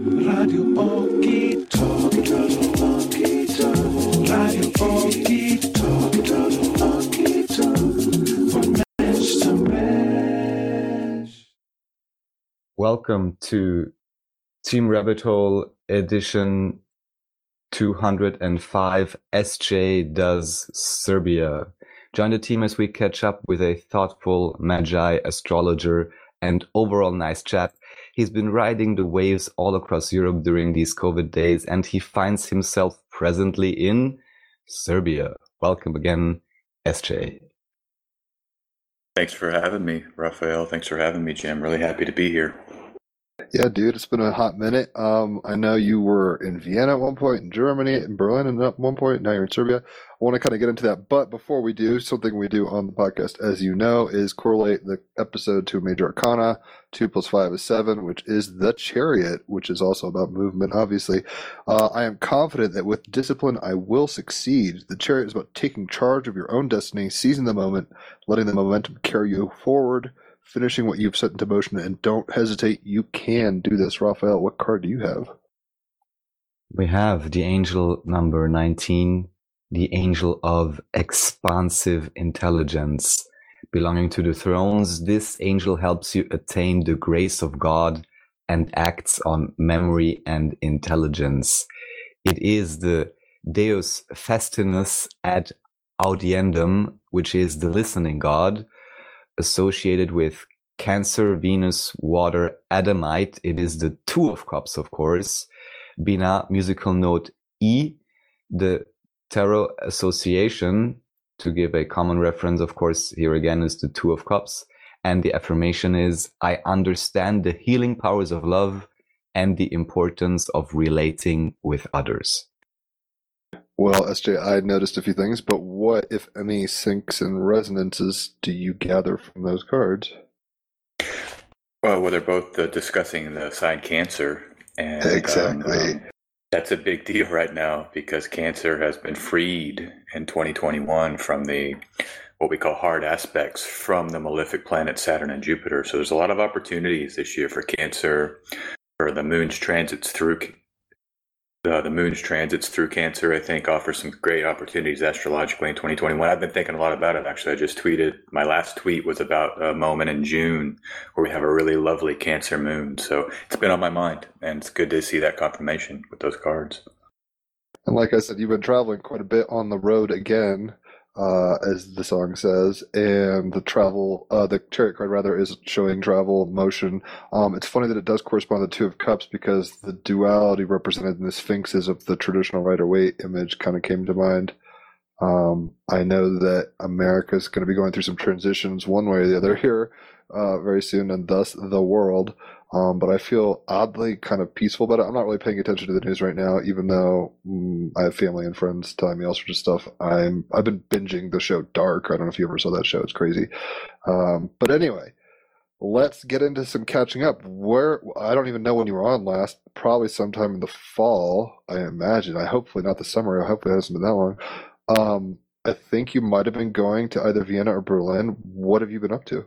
Radio Okie Talkie Radio Okie Talkie Von Mensch zu Mensch. Welcome to Team Rabbit Hole edition 205 SJ does Serbia. Join the team as we catch up with a thoughtful Magi astrologer and overall nice chap. He's been riding the waves all across Europe during these COVID days and he finds himself presently in Serbia. Welcome again, SJ. Thanks for having me, Raphael. Thanks for having me, Jim. Really happy to be here. Yeah, dude, it's been a hot minute. Um, I know you were in Vienna at one point, in Germany, in Berlin, and at one point. Now you're in Serbia. I want to kind of get into that, but before we do, something we do on the podcast, as you know, is correlate the episode to a major arcana. Two plus five is seven, which is the Chariot, which is also about movement. Obviously, uh, I am confident that with discipline, I will succeed. The Chariot is about taking charge of your own destiny, seizing the moment, letting the momentum carry you forward finishing what you've set into motion and don't hesitate. You can do this. Raphael, what card do you have? We have the angel number 19, the angel of expansive intelligence. Belonging to the thrones, this angel helps you attain the grace of God and acts on memory and intelligence. It is the Deus Festinus ad audiendum, which is the listening God, associated with Cancer, Venus, Water, Adamite. It is the Two of Cups, of course. Bina, musical note E. The Tarot Association, to give a common reference, of course, here again is the Two of Cups. And the affirmation is, I understand the healing powers of love and the importance of relating with others. Well, SJ, I noticed a few things, but what, if any, syncs and resonances do you gather from those cards? Well, well they're both uh, discussing the sign Cancer. And, Exactly. um, that's a big deal right now because Cancer has been freed in 2021 from the what we call hard aspects from the malefic planet Saturn and Jupiter. So there's a lot of opportunities this year for Cancer, for the moon's transits through uh, the moon's transits through Cancer. I think offer some great opportunities astrologically in 2021. I've been thinking a lot about it. Actually, I just tweeted. My last tweet was about a moment in June where we have a really lovely Cancer moon. So it's been on my mind, and it's good to see that confirmation with those cards. And like I said, you've been traveling quite a bit on the road again, uh, as the song says, and the travel, uh, the chariot card rather, is showing travel motion. Um, it's funny that it does correspond to the Two of Cups because the duality represented in the Sphinxes of the traditional Rider Waite image kind of came to mind. Um, I know that America is going to be going through some transitions one way or the other here uh, very soon, and thus the world. Um, but I feel oddly kind of peaceful about it. I'm not really paying attention to the news right now, even though mm, I have family and friends telling me all sorts of stuff. I'm I've been binging the show Dark. I don't know if you ever saw that show. It's crazy. Um, but anyway, let's get into some catching up. Where I don't even know when you were on last. Probably sometime in the fall, I imagine. I hopefully not the summer. I Hopefully it hasn't been that long. Um, I think you might have been going to either Vienna or Berlin. What have you been up to?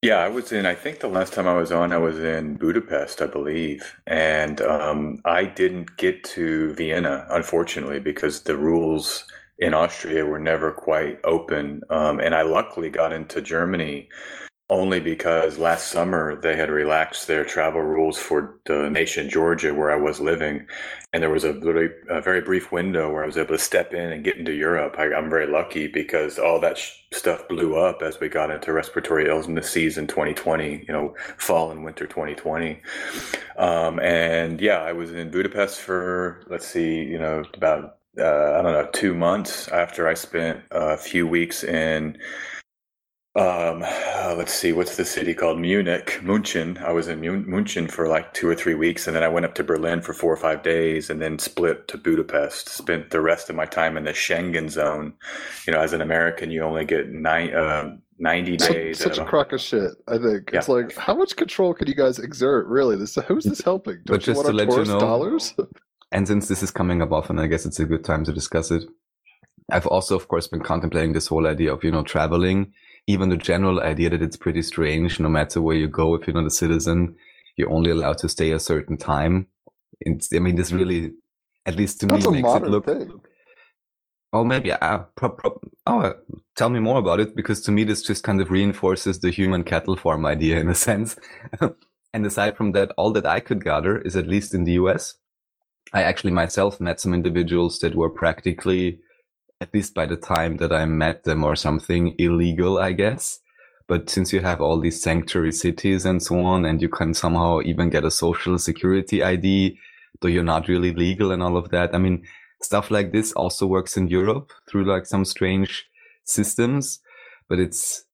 Yeah, I was in, I think the last time I was on, I was in Budapest, I believe. And um, I didn't get to Vienna, unfortunately, because the rules in Austria were never quite open. Um, and I luckily got into Germany only because last summer they had relaxed their travel rules for the nation Georgia, where I was living. And there was a very, a very brief window where I was able to step in and get into Europe. I, I'm very lucky because all that sh- stuff blew up as we got into respiratory illness season 2020, you know, fall and winter 2020. Um, and yeah, I was in Budapest for, let's see, you know, about, uh, I don't know, two months after I spent a few weeks in um, uh, let's see, what's the city called? Munich, Munchen. I was in Mun- Munchen for like two or three weeks, and then I went up to Berlin for four or five days, and then split to Budapest. Spent the rest of my time in the Schengen zone. You know, as an American, you only get nine, uh, 90 Such, days. such a crock of shit. I think it's like, how much control can you guys exert? Really, this who's this helping? Don't But you just want to let you know- dollars? And since this is coming up often, I guess it's a good time to discuss it. I've also, of course, been contemplating this whole idea of, you know, traveling, even the general idea that it's pretty strange, no matter where you go, if you're not a citizen, you're only allowed to stay a certain time. It's, I mean, this really, at least to That's me, makes it look. thing. Oh, maybe. Ah, pro- pro- oh, tell me more about it because to me, this just kind of reinforces the human cattle farm idea in a sense. and aside from that, all that I could gather is at least in the US, I actually myself met some individuals that were practically, at least by the time that I met them or something, illegal, I guess. But since you have all these sanctuary cities and so on, and you can somehow even get a social security ID, though you're not really legal and all of that. I mean, stuff like this also works in Europe through like some strange systems, but it's,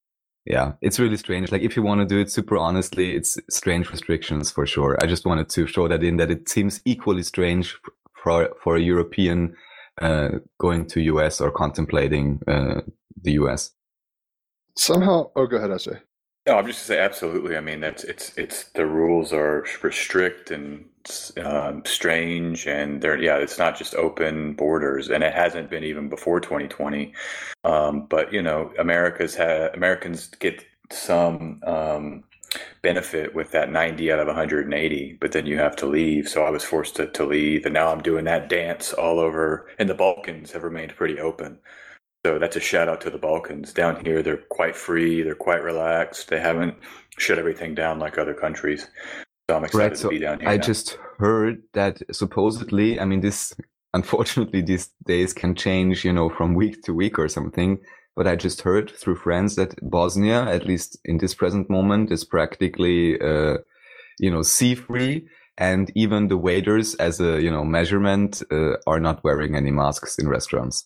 yeah, it's really strange. Like if you want to do it super honestly, it's strange restrictions for sure. I just wanted to show that in that it seems equally strange for, for a European, going to US or contemplating, uh, the US. Somehow, oh, go ahead, Esther. No, I'm just gonna say absolutely. I mean, that's it's it's the rules are strict and um, strange, and they're yeah, it's not just open borders, and it hasn't been even before 2020. Um, but you know, America's had Americans get some um, benefit with that 90 out of 180, but then you have to leave. So I was forced to, to leave, and now I'm doing that dance all over. And the Balkans have remained pretty open. So that's a shout out to the Balkans. Down here, they're quite free, they're quite relaxed. They haven't shut everything down like other countries. So I'm excited Right. So to be down here. I now. just heard that supposedly, I mean, this unfortunately these days can change, you know, from week to week or something. But I just heard through friends that Bosnia, at least in this present moment, is practically, uh, you know, sea free. And even the waiters, as a, you know, measurement, uh, are not wearing any masks in restaurants.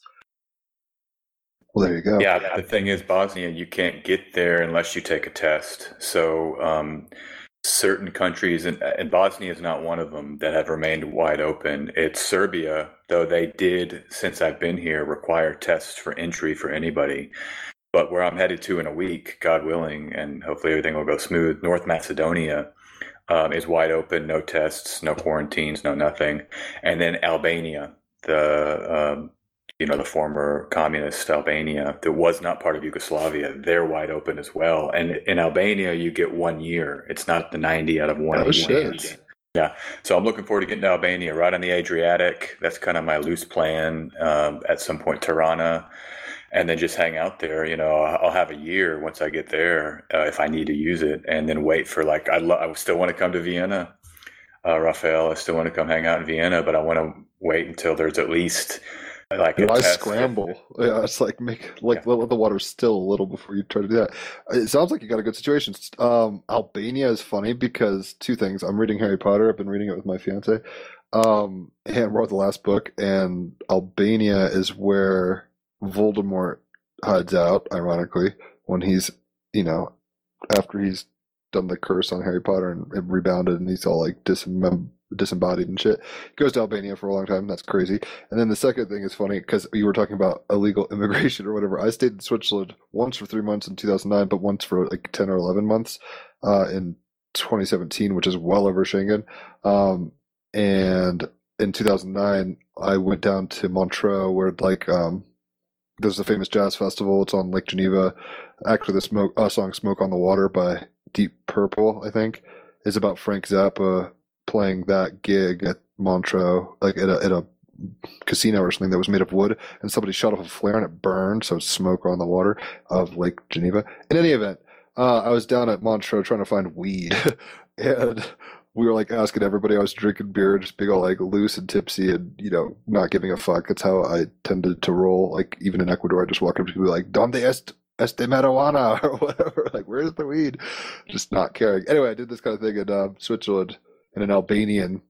Well, there you go. Yeah, the thing is, Bosnia, you can't get there unless you take a test. So, um, certain countries, and, and Bosnia is not one of them, that have remained wide open. It's Serbia, though they did, since I've been here, require tests for entry for anybody. But where I'm headed to in a week, God willing, and hopefully everything will go smooth, North Macedonia um, is wide open, no tests, no quarantines, no nothing. And then Albania, the um, you know the former communist Albania that was not part of Yugoslavia, they're wide open as well. And in Albania, you get one year. It's not the 90 out of one. Oh, 180. shit. Yeah, so I'm looking forward to getting to Albania, right on the Adriatic. That's kind of my loose plan. Um, at some point, Tirana, and then just hang out there. You know, I'll have a year once I get there uh, if I need to use it, and then wait for like I, lo- I still want to come to Vienna, uh, Raphael. I still want to come hang out in Vienna, but I want to wait until there's at least like a Why test. scramble? Yeah, it's like make like let the water still a little before you try to do that. It sounds like you got a good situation. Um, Albania is funny because two things. I'm reading Harry Potter. I've been reading it with my fiance. Um, and wrote the last book, and Albania is where Voldemort hides out. Ironically, when he's you know after he's done the curse on Harry Potter and, and rebounded, and he's all like dismem- disembodied and shit. Goes to Albania for a long time. That's crazy. And then the second thing is funny because you were talking about illegal immigration or whatever. I stayed in Switzerland once for three months in 2009, but once for like 10 or 11 months uh, in 2017, which is well over Schengen. Um, and in 2009, I went down to Montreux where like um, there's a famous jazz festival. It's on Lake Geneva. Actually, the smoke uh, song "Smoke on the Water" by Deep Purple, I think, is about Frank Zappa playing that gig at Montreux, like at a, at a casino or something that was made of wood, and somebody shot off a flare and it burned, so smoke on the water of Lake Geneva. In any event, uh, I was down at Montreux trying to find weed, and we were like asking everybody. I was drinking beer, just being all like loose and tipsy, and you know, not giving a fuck. That's how I tended to roll. Like even in Ecuador, I just walk up to people like, "Donde est este marijuana?" or whatever. Like, where's the weed? Just not caring. Anyway, I did this kind of thing in uh, Switzerland, and an Albanian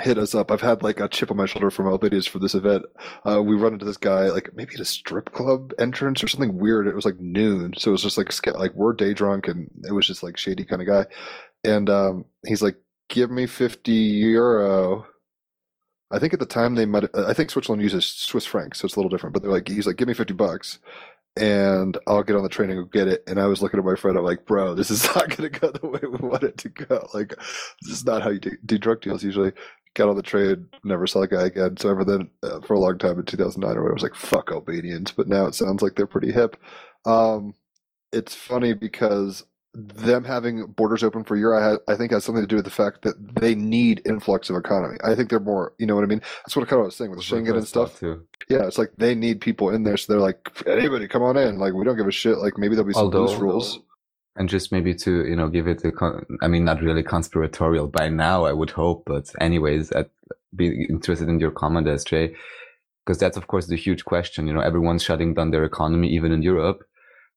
hit us up. I've had like a chip on my shoulder from Albanians for this event. Uh, we run into this guy like maybe at a strip club entrance or something weird. It was like noon, so it was just like like we're day drunk, and it was just like shady kind of guy. And um, he's like, "Give me fifty euro." I think at the time they might. I think Switzerland uses Swiss francs, so it's a little different. But they're like, he's like, "Give me fifty bucks." And I'll get on the train and go get it. And I was looking at my friend. I'm like, bro, this is not going to go the way we want it to go. Like, this is not how you do, do drug deals usually got on the train, never saw the guy again. So ever then, uh, for a long time in 2009 or whatever, I was like, fuck Albanians. But now it sounds like they're pretty hip. Um, it's funny because them having borders open for Europe, I, I think has something to do with the fact that they need influx of economy. I think they're more, you know what I mean? That's what I kind of was saying with Schengen and stuff. Too. Yeah, it's like they need people in there, so they're like, anybody, come on in. Like we don't give a shit. Like maybe there'll be some Although- loose rules. And just maybe to, you know, give it a, con- I mean, not really conspiratorial by now, I would hope, but anyways, I'd be interested in your comment, SJ, because that's, of course, the huge question. You know, everyone's shutting down their economy, even in Europe,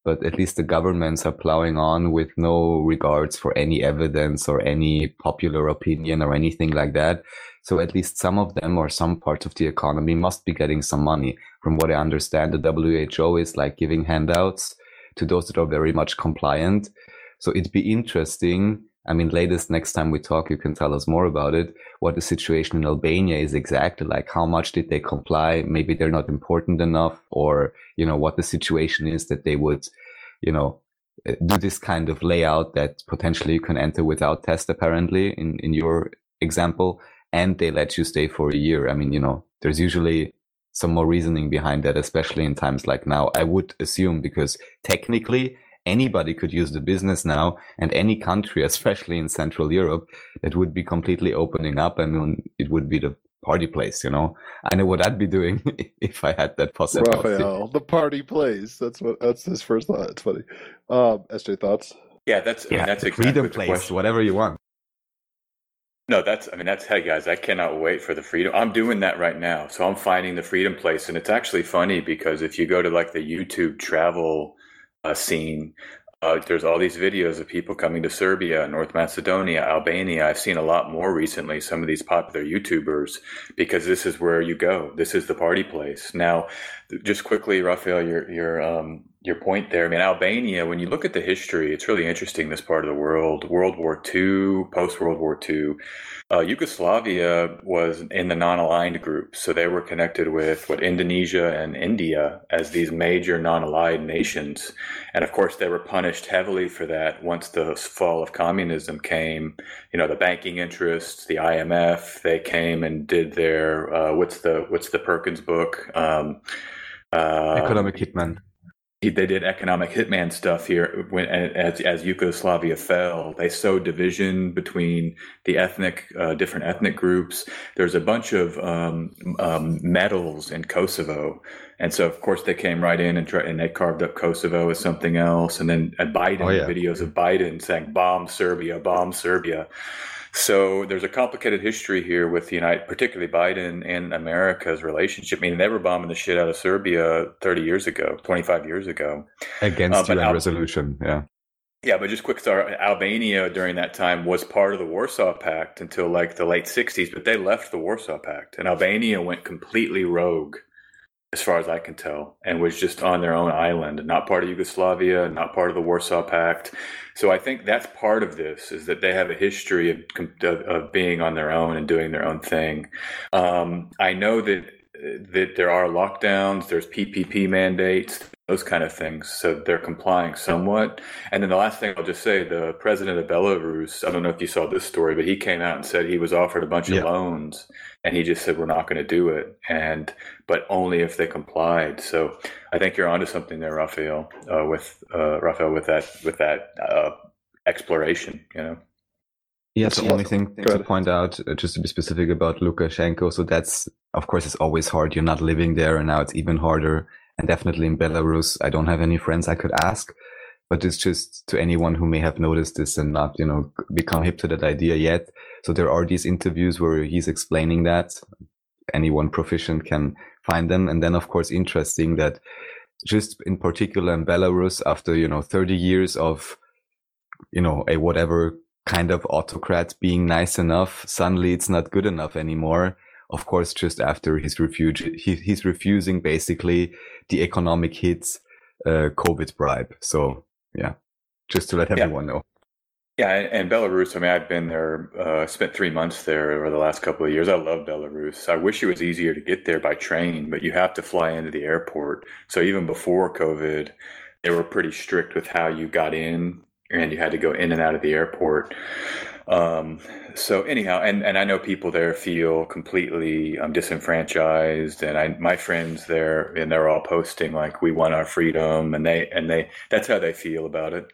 but at least the governments are plowing on with no regards for any evidence or any popular opinion or anything like that. So at least some of them or some parts of the economy must be getting some money. From what I understand, the WHO is like giving handouts to those that are very much compliant. So it'd be interesting. I mean, latest next time we talk, you can tell us more about it. What the situation in Albania is exactly like. How much did they comply? Maybe they're not important enough, or you know what the situation is that they would, you know, uh, do this kind of layout that potentially you can enter without test. Apparently, in in your example, and they let you stay for a year. I mean, you know, there's usually some more reasoning behind that, especially in times like now. I would assume because technically anybody could use the business now and any country, especially in Central Europe, that would be completely opening up. I mean, it would be the party place, you know. I know what I'd be doing if I had that possibility. Raphael, the party place. That's what. That's his first thought. It's funny. Um, SJ thoughts. Yeah, that's I mean, Yeah, that's exactly freedom place, question. whatever you want. No, that's I mean that's hey guys, I cannot wait for the freedom. I'm doing that right now. So I'm finding the freedom place and it's actually funny because if you go to like the YouTube travel uh, scene, uh, there's all these videos of people coming to Serbia, North Macedonia, Albania. I've seen a lot more recently some of these popular YouTubers because this is where you go. This is the party place. Now, just quickly, Raphael, your your um, your point there. I mean, Albania. When you look at the history, it's really interesting. This part of the world, World War II, post World War II, uh, Yugoslavia was in the non-aligned group, so they were connected with what Indonesia and India as these major non-aligned nations, and of course they were punished heavily for that once the fall of communism came. You know, the banking interests, the IMF, they came and did their uh, what's the what's the Perkins book? Um, uh, Economic hitman. He- they did economic hitman stuff here when as as Yugoslavia fell. They sowed division between the ethnic uh, different ethnic groups. There's a bunch of um, um, medals in Kosovo, and so of course they came right in and try, and they carved up Kosovo as something else. And then at Biden Oh, yeah. videos of Biden saying "Bomb Serbia, bomb Serbia." So there's a complicated history here with the United, particularly Biden and America's relationship. I mean, they were bombing the shit out of Serbia 30 years ago, 25 years ago. Against Uh, UN Al- resolution. Yeah. Yeah, but just quick start. Albania during that time was part of the Warsaw Pact until like the late 60s, but they left the Warsaw Pact. And Albania went completely rogue, as far as I can tell, and was just on their own island, not part of Yugoslavia, not part of the Warsaw Pact. So I think that's part of this is that they have a history of, of, of being on their own and doing their own thing. Um, I know that that there are lockdowns, there's PPP mandates, those kind of things. So they're complying somewhat. And then the last thing I'll just say, the president of Belarus, I don't know if you saw this story, but he came out and said he was offered a bunch Yeah. of loans and he just said we're not going to do it and but only if they complied. So I think you're onto something there, Raphael, uh, with uh, Raphael with that with that uh, exploration, you know. Yeah, That's the only lot. thing to point out, uh, just to be specific about Lukashenko, so that's, of course, it's always hard. You're not living there, and now it's even harder. And definitely in Belarus, I don't have any friends I could ask, but it's just to anyone who may have noticed this and not, you know, become hip to that idea yet. So there are these interviews where he's explaining that. Anyone proficient can find them. And then, of course, interesting that just in particular in Belarus, after, you know, 30 years of, you know, a whatever kind of autocrat being nice enough, suddenly it's not good enough anymore. Of course, just after his refuge, he, he's refusing basically the economic hits, uh, COVID bribe. So yeah, just to let Yeah. everyone know. Yeah, and Belarus. I mean, I've been there, uh, spent three months there over the last couple of years. I love Belarus. I wish it was easier to get there by train, but you have to fly into the airport. So even before COVID, they were pretty strict with how you got in, and you had to go in and out of the airport. Um, so anyhow, and, and I know people there feel completely um, disenfranchised, and I my friends there, and they're all posting like we want our freedom, and they and they that's how they feel about it.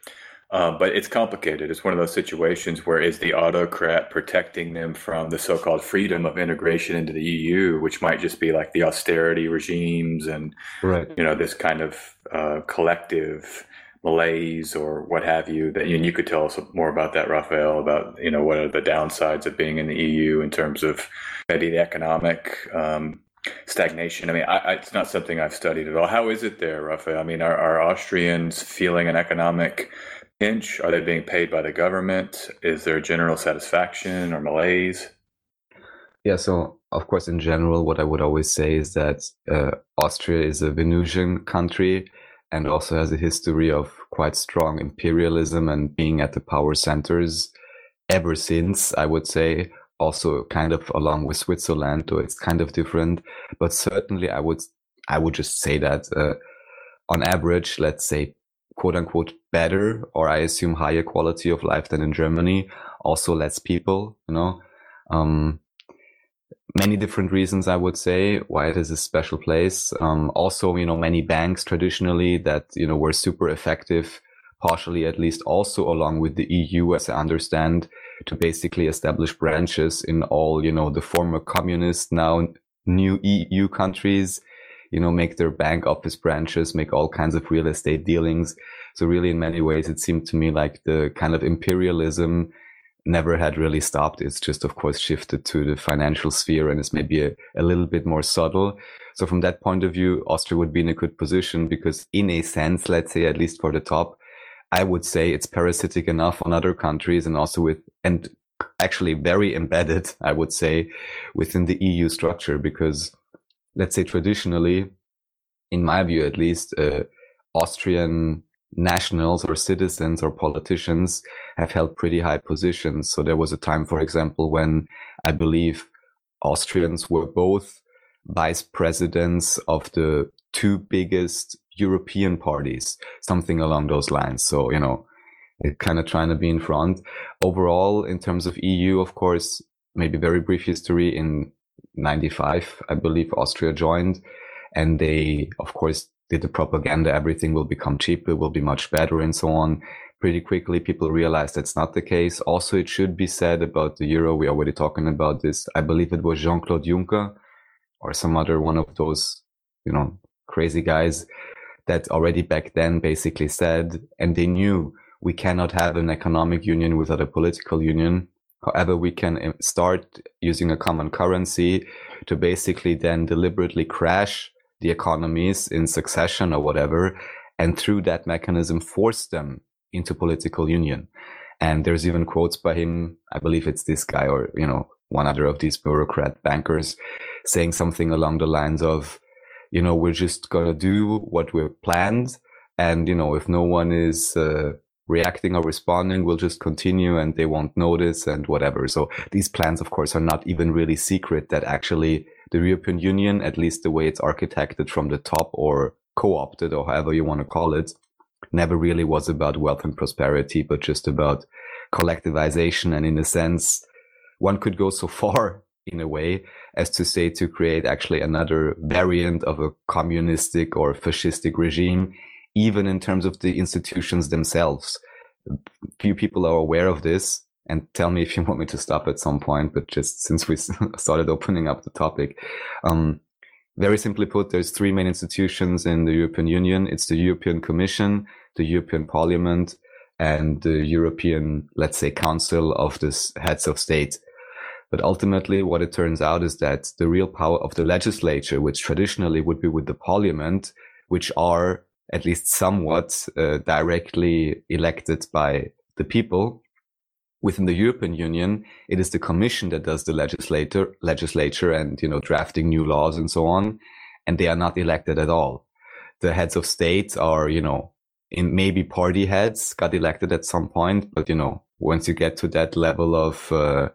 Uh, but it's complicated. It's one of those situations where is the autocrat protecting them from the so-called freedom of integration into the EU, which might just be like the austerity regimes and right. you know this kind of uh, collective malaise or what have you. That and you could tell us more about that, Raphael. About you know what are the downsides of being in the EU in terms of maybe the economic um, stagnation. I mean, I, I, it's not something I've studied at all. How is it there, Raphael? I mean, are, are Austrians feeling an economic pinch? Are they being paid by the government? Is there general satisfaction or malaise? Yeah, so of course, in general, what I would always say is that uh, Austria is a Venusian country and also has a history of quite strong imperialism and being at the power centers ever since, I would say. Also, kind of along with Switzerland, though it's kind of different. But certainly, I would I would just say that uh, on average, let's say quote unquote better, or I assume higher quality of life than in Germany. Also less people, you know. Um, many different reasons, I would say, why it is a special place. Um, also, you know, many banks traditionally that, you know, were super effective, partially at least also along with the EU, as I understand, to basically establish branches in all, you know, the former communist, now new EU countries you know, make their bank office branches, make all kinds of real estate dealings. So really, in many ways, it seemed to me like the kind of imperialism never had really stopped. It's just, of course, shifted to the financial sphere and it's maybe a, a little bit more subtle. So from that point of view, Austria would be in a good position because in a sense, let's say, at least for the top, I would say it's parasitic enough on other countries and also with, and actually very embedded, I would say, within the EU structure because let's say traditionally, in my view at least, uh, Austrian nationals or citizens or politicians have held pretty high positions. So there was a time, for example, when I believe Austrians were both vice presidents of the two biggest European parties, something along those lines. So, you know, kind of trying to be in front. Overall, in terms of EU, of course, maybe very brief history in 95, I believe Austria joined. And they, of course, did the propaganda. Everything will become cheaper, will be much better and so on. Pretty quickly, people realized that's not the case. Also, it should be said about the euro. We already talking about this. I believe it was Jean-Claude Juncker or some other one of those, you know, crazy guys that already back then basically said, and they knew we cannot have an economic union without a political union. However, we can um, start using a common currency to basically then deliberately crash the economies in succession or whatever, and through that mechanism force them into political union. And there's even quotes by him. I believe it's this guy or, you know, one other of these bureaucrat bankers saying something along the lines of, you know, we're just going to do what we've planned. And, you know, if no one is, uh, reacting or responding will just continue and they won't notice and whatever. So these plans, of course, are not even really secret that actually the European Union, at least the way it's architected from the top or co-opted or however you want to call it, never really was about wealth and prosperity, but just about collectivization. And in a sense, one could go so far in a way as to say to create actually another variant of a communistic or fascistic regime even in terms of the institutions themselves. Few people are aware of this and tell me if you want me to stop at some point, but just since we started opening up the topic, um, very simply put, there's three main institutions in the European Union. It's the European Commission, the European Parliament, and the European, let's say, Council of the heads of state. But ultimately, what it turns out is that the real power of the legislature, which traditionally would be with the parliament, which are at least somewhat uh, directly elected by the people. Within the European Union, it is the Commission that does the legislator, legislature and, you know, drafting new laws and so on. And they are not elected at all. The heads of state are, you know, in maybe party heads got elected at some point, but, you know, once you get to that level of, uh,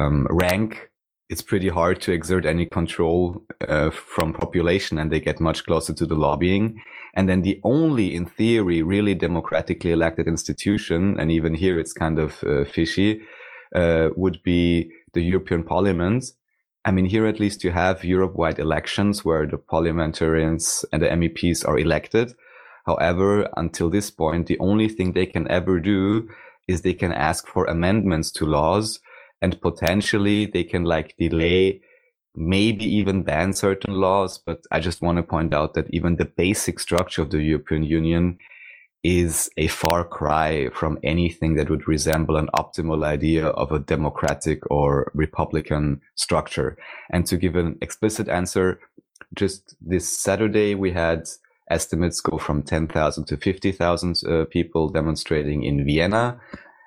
um, rank, it's pretty hard to exert any control uh, from population and they get much closer to the lobbying. And then the only in theory really democratically elected institution and even here it's kind of uh, fishy uh, would be the european parliament. I mean here at least you have europe-wide elections where the parliamentarians and the meps are elected. However, until this point, the only thing they can ever do is they can ask for amendments to laws and potentially they can like delay maybe even ban certain laws. But I just want to point out that even the basic structure of the European Union is a far cry from anything that would resemble an optimal idea of a democratic or republican structure. And to give an explicit answer, just this Saturday, we had estimates go from 10,000 to 50,000 uh, people demonstrating in Vienna.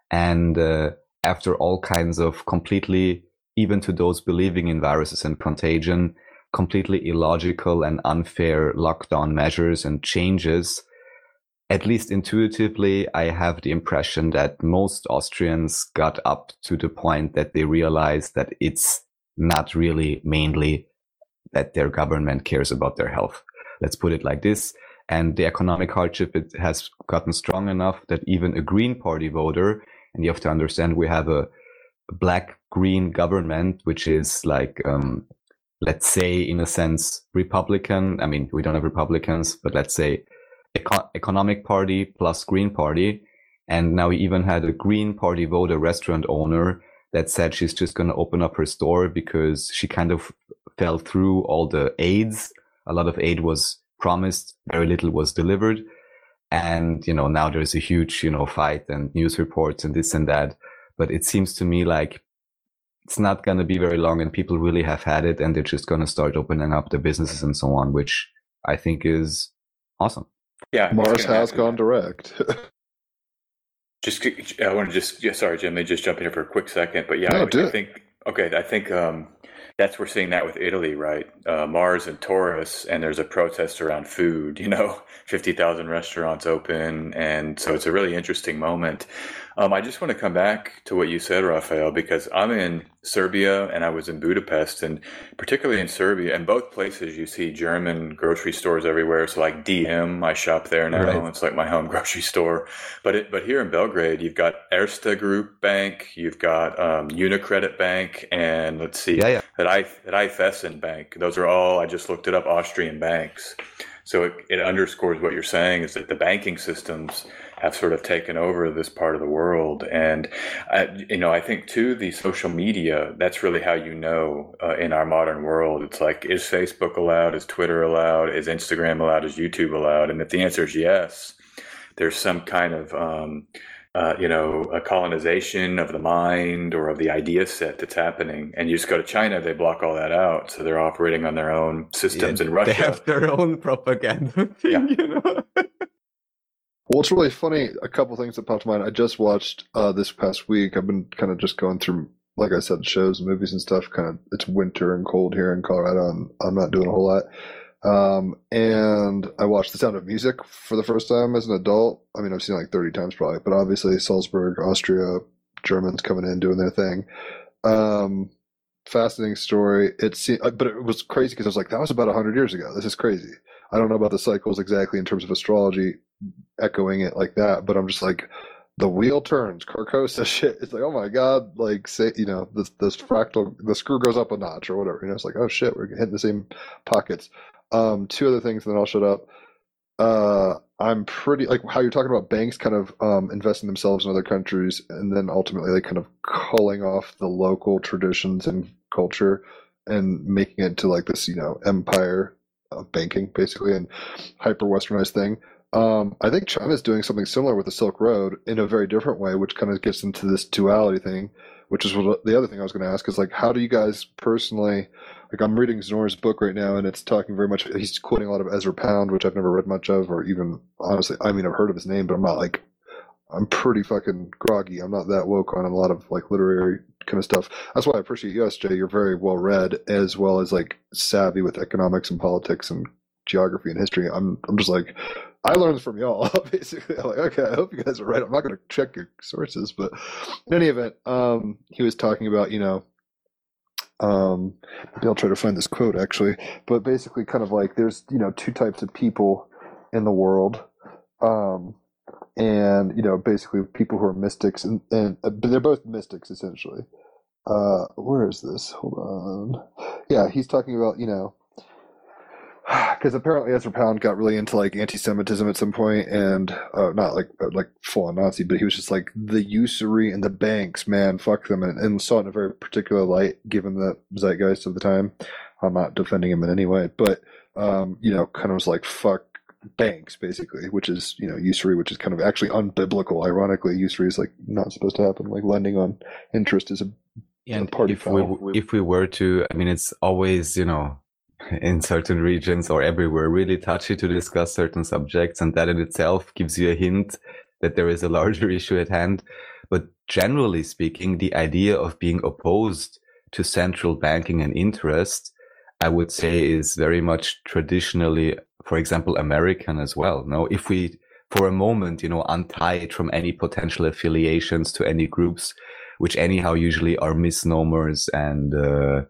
And uh, after all kinds of completely, even to those believing in viruses and contagion, completely illogical and unfair lockdown measures and changes, at least intuitively, I have the impression that most Austrians got up to the point that they realized that it's not really mainly that their government cares about their health. Let's put it like this. And the economic hardship, it has gotten strong enough that even a Green Party voter, and you have to understand we have a, black green government, which is like, um, let's say in a sense, Republican. I mean, we don't have Republicans, but let's say eco- economic party plus Green Party. And now we even had a Green Party voter restaurant owner that said she's just going to open up her store because she kind of fell through all the aids. A lot of aid was promised, very little was delivered. And, you know, now there's a huge, you know, fight and news reports and this and that. But it seems to me like it's not going to be very long and people really have had it and they're just going to start opening up their businesses and so on, which I think is awesome. Yeah, Mars has gone direct. Just, I want to just, yeah, sorry, Jim, they just jump in here for a quick second, but yeah, No, I, do I it. think, okay, I think um, that's we're seeing that with Italy, right? Uh, Mars and Taurus, and there's a protest around food. You know, fifty thousand restaurants open, and so it's a really interesting moment. Um, I just want to come back to what you said, Raphael, because I'm in Serbia and I was in Budapest, and particularly in Serbia, and both places you see German grocery stores everywhere. So like DM, I shop there now. Right. It's like my home grocery store. But it, but here in Belgrade, you've got Erste Group Bank, you've got um, Unicredit Bank, and let's see, Yeah, yeah. at I at IFESN Bank. Those are all I just looked it up Austrian banks. So it, it underscores what you're saying is that the banking systems have sort of taken over this part of the world, and I, you know I think too the social media that's really how you know uh, in our modern world. It's like is Facebook allowed? Is Twitter allowed? Is Instagram allowed? Is YouTube allowed? And if the answer is yes, there's some kind of um, uh, you know, a colonization of the mind or of the idea set that's happening. And you just go to China, they block all that out. So they're operating on their own systems in Russia. They have their own propaganda thing, Yeah. you know. Well, it's really funny. A couple things that popped to mind. I just watched uh, this past week. I've been kind of just going through, like I said, shows, and movies, and stuff. Kind of, it's winter and cold here in Colorado, I'm not doing a whole lot. Um, and I watched The Sound of Music for the first time as an adult. I mean, I've seen like 30 times probably, but obviously Salzburg, Austria, Germans coming in doing their thing. Um, fascinating story. It seemed, but it was crazy because I was like, that was about 100 years ago. This is crazy. I don't know about the cycles exactly in terms of astrology, echoing it like that, but I'm just like, the wheel turns, Carcosa shit. It's like, oh my god, like say, you know, this this fractal, the screw goes up a notch or whatever. You know, it's like, oh shit, we're hitting the same pockets. Um, two other things, and then I'll shut up. Uh, I'm pretty like how you're talking about banks kind of um, investing themselves in other countries, and then ultimately like kind of culling off the local traditions and culture and making it to like this, you know, empire of banking basically and hyper westernized thing. Um, I think China's doing something similar with the Silk Road in a very different way, which kind of gets into this duality thing, which is what the other thing I was going to ask is like, how do you guys personally, like, I'm reading Znor's book right now, and it's talking very much. He's quoting a lot of Ezra Pound, which I've never read much of, or even honestly, I mean, I've heard of his name, but I'm not like, I'm pretty fucking groggy. I'm not that woke on a lot of like literary kind of stuff. That's why I appreciate you, SJ. You're very well read, as well as like savvy with economics and politics and geography and history. I'm, I'm just like, I learned from y'all, basically. I'm like, okay, I hope you guys are right. I'm not going to check your sources, but in any event, um, he was talking about, you know, um, maybe I'll try to find this quote actually, but basically, kind of like there's, you know, two types of people in the world. Um, and, you know, basically people who are mystics, and, and uh, they're both mystics essentially. Uh, where is this? Hold on. Yeah, he's talking about, you know, because apparently Ezra Pound got really into like anti-Semitism at some point, and uh, not like uh, like full on Nazi, but he was just like the usury and the banks, man, fuck them, and, and saw it in a very particular light given the zeitgeist of the time. I'm not defending him in any way, but um, you know, kind of was like fuck banks basically, which is you know usury, which is kind of actually unbiblical. Ironically, usury is like not supposed to happen. Like lending on interest is a and party if we if we were to, I mean, it's always you know in certain regions or everywhere really touchy to discuss certain subjects, and that in itself gives you a hint that there is a larger issue at hand. But generally speaking, the idea of being opposed to central banking and interest, I would say, is very much traditionally, for example, American as well. No, if we for a moment, you know, untie it from any potential affiliations to any groups, which anyhow usually are misnomers and uh,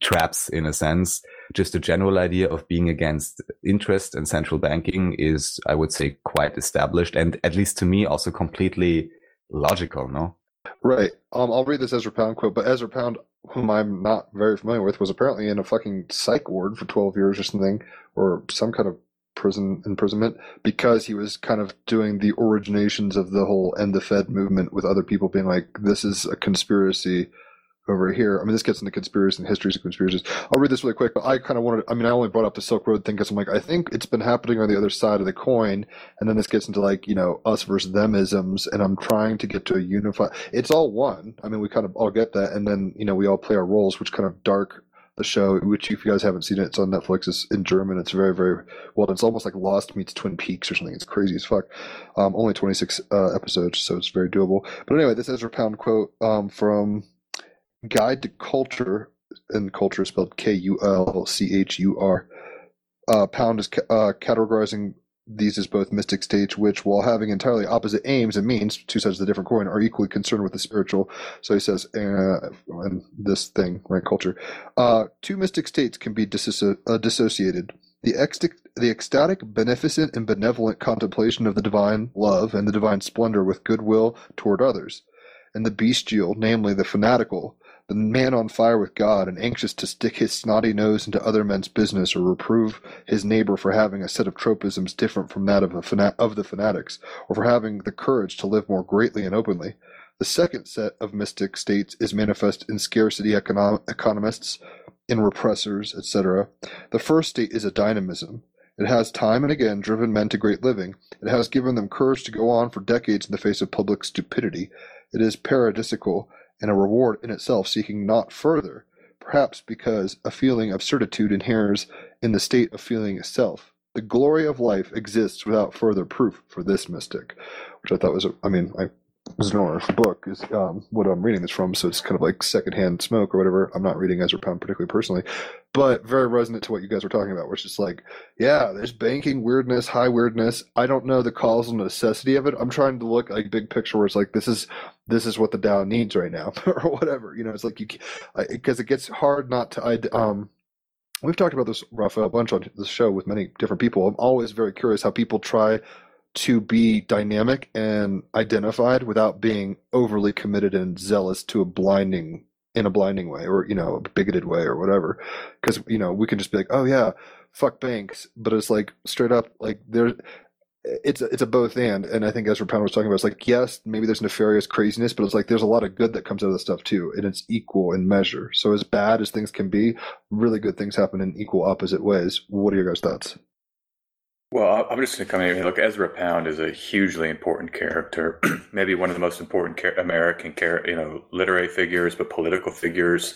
traps in a sense. Just a general idea of being against interest and central banking is, I would say, quite established and at least to me also completely logical. No. Right. Um, I'll read this Ezra Pound quote, but Ezra Pound, whom I'm not very familiar with, was apparently in a fucking psych ward for 12 years or something, or some kind of prison imprisonment because he was kind of doing the originations of the whole end the Fed movement with other people being like, this is a conspiracy over here. I mean, this gets into conspiracy and histories of conspiracies. I'll read this really quick, but I kind of wanted, I mean, I only brought up the Silk Road thing because I'm like, I think it's been happening on the other side of the coin. And then this gets into like, you know, us versus them isms. And I'm trying to get to a unified, it's all one. I mean, we kind of all get that. And then, you know, we all play our roles, which kind of dark the show, which if you guys haven't seen it, it's on Netflix. It's in German. It's very, very well. It's almost like Lost meets Twin Peaks or something. It's crazy as fuck. Um, only 26 uh, episodes, so it's very doable. But anyway, this Ezra Pound quote um, from Guide to Kulchur, and culture is spelled K U L C H U R. Uh, Pound is ca- uh, categorizing these as both mystic states, which, while having entirely opposite aims and means, two sides of the different coin, are equally concerned with the spiritual. So he says, uh, and this thing, right, culture, uh, two mystic states can be disso- uh, dissociated. The, the ecstatic, beneficent, and benevolent contemplation of the divine love and the divine splendor with goodwill toward others, and the bestial, namely the fanatical, the man on fire with God and anxious to stick his snotty nose into other men's business or reprove his neighbor for having a set of tropisms different from that of, fana- of the fanatics, or for having the courage to live more greatly and openly. The second set of mystic states is manifest in scarcity econom- economists, in repressors, etc. The first state is a dynamism. It has time and again driven men to great living. It has given them courage to go on for decades in the face of public stupidity. It is paradisical and a reward in itself, seeking not further, perhaps because a feeling of certitude inheres in the state of feeling itself. The glory of life exists without further proof for this mystic, which I thought was, I mean, I Znor's book is um, what I'm reading this from, so it's kind of like secondhand smoke or whatever. I'm not reading Ezra Pound particularly personally, but very resonant to what you guys were talking about, which is like, yeah, there's banking weirdness, high weirdness. I don't know the causal necessity of it. I'm trying to look like big picture where it's like this is this is what the Dow needs right now, or whatever. You know, it's like you because it gets hard not to. Um. We've talked about this, Raphael, a bunch on the show with many different people. I'm always very curious how people try to be dynamic and identified without being overly committed and zealous to a blinding in a blinding way or you know a bigoted way or whatever. Because you know we can just be like oh yeah fuck banks. But it's like straight up like there it's a, it's a both and. And i think ezra pound was talking about. It's like yes maybe there's nefarious craziness but it's like there's a lot of good that comes out of this stuff too and it's equal in measure. So as bad as things can be really good things happen in equal opposite ways. What are your guys thoughts Well, I'm just going to come in here. Look, Ezra Pound is a hugely important character, maybe one of the most important American, you know, literary figures, but political figures.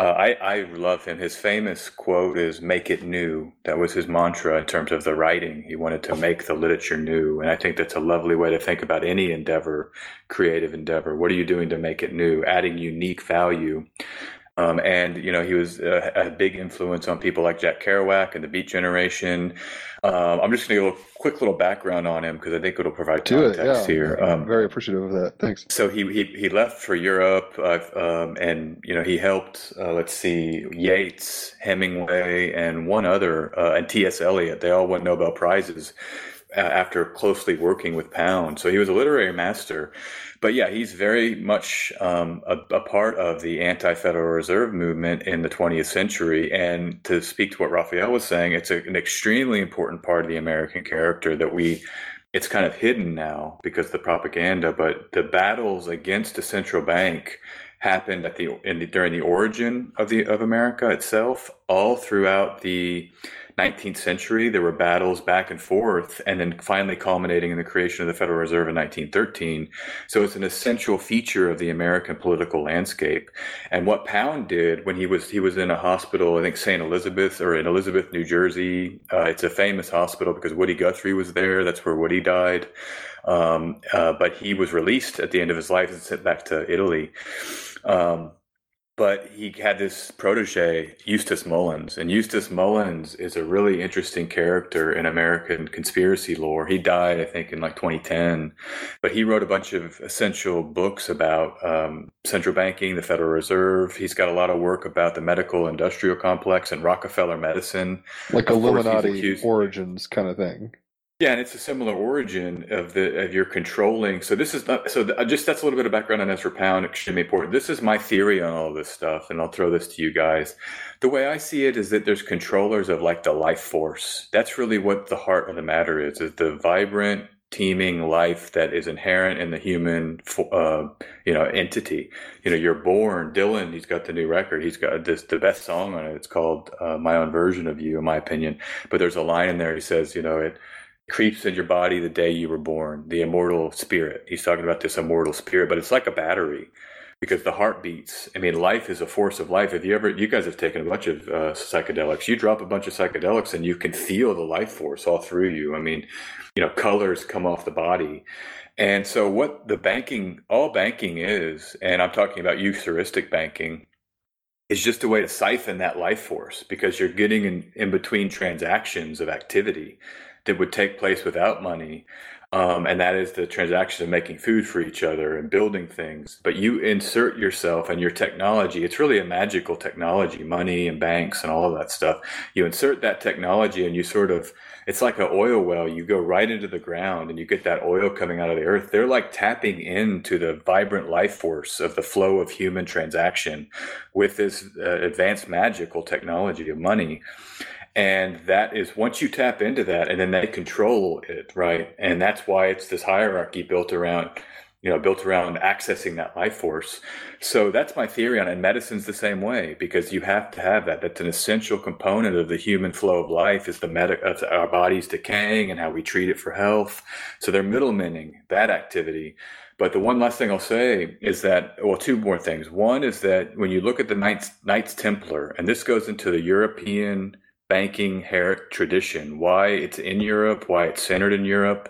Uh, I, I love him. His famous quote is "Make it new." That was his mantra in terms of the writing. He wanted to make the literature new, and I think that's a lovely way to think about any endeavor, creative endeavor. What are you doing to make it new? Adding unique value. Um, and you know he was a, a, big influence on people like Jack Kerouac and the Beat Generation. Um, I'm just going to give a quick little background on him because I think it'll provide Do it, context yeah. here. Um, very appreciative of that thanks so he, he he left for Europe, uh, um, and you know he helped. Uh, let's see, Yeats, Hemingway, and one other, uh, and T.S. Eliot. They all won Nobel prizes. After closely working with Pound. So he was a literary master. But yeah, he's very much um, a, a, part of the anti Federal Reserve movement in the 20th century. And to speak to what Raphael was saying, it's a, an extremely important part of the American character that we it's kind of hidden now because of the propaganda, but the battles against the central bank happened at the, the during the origin of the of America itself, all throughout the 19th century. There were battles back and forth, and then finally culminating in the creation of the Federal Reserve in 1913. So it's an essential feature of the American political landscape. And what Pound did when he was he was in a hospital, I think St. Elizabeth or in Elizabeth, New Jersey. Uh, it's a famous hospital because Woody Guthrie was there. That's where Woody died. Um, uh, but he was released at the end of his life and sent back to Italy. Um, but he had this protege, Eustace Mullins, and Eustace Mullins is a really interesting character in American conspiracy lore. He died, I think, in like 2010, but he wrote a bunch of essential books about um, central banking, the Federal Reserve. He's got a lot of work about the medical industrial complex and Rockefeller medicine, like Illuminati origins kind of thing. Yeah, and it's a similar origin of the of your controlling. So this is not so. The, just that's a little bit of background on Ezra Pound. Extremely important. This is my theory on all this stuff, and I'll throw this to you guys. The way I see it is that there's controllers of like the life force. That's really what the heart of the matter is: is the vibrant, teeming life that is inherent in the human, uh, you know, entity. You know, you're born. Dylan, he's got the new record. He's got this the best song on it. It's called uh, "My Own Version of You," in my opinion. But there's a line in there. He says, you know, it creeps in your body the day you were born, the immortal spirit. He's talking about this immortal spirit, but it's like a battery because the heart beats. I mean, life is a force of life. If you ever, you guys have taken a bunch of uh, psychedelics, you drop a bunch of psychedelics and you can feel the life force all through you. I mean, you know, colors come off the body. And so, what the banking, all banking is, and I'm talking about eucharistic banking, is just a way to siphon that life force because you're getting in, in between transactions of activity that would take place without money. Um, and that is the transaction of making food for each other and building things. But you insert yourself and your technology. It's really a magical technology, money and banks and all of that stuff. You insert that technology and you sort of, it's like an oil well. You go right into the ground and you get that oil coming out of the earth. They're like tapping into the vibrant life force of the flow of human transaction with this uh, advanced magical technology of money and that is once you tap into that and then they control it right? And that's why it's this hierarchy built around you know built around accessing that life force. So that's my theory on it. And medicine's the same way because you have to have that. That's an essential component of the human flow of life is the medic of our bodies decaying and how we treat it for health. So they're middlemaning that activity. But the one last thing I'll say is that, well, two more things. One is that when you look at the Knights, Knights Templar, and this goes into the European banking tradition, why it's in Europe, why it's centered in Europe,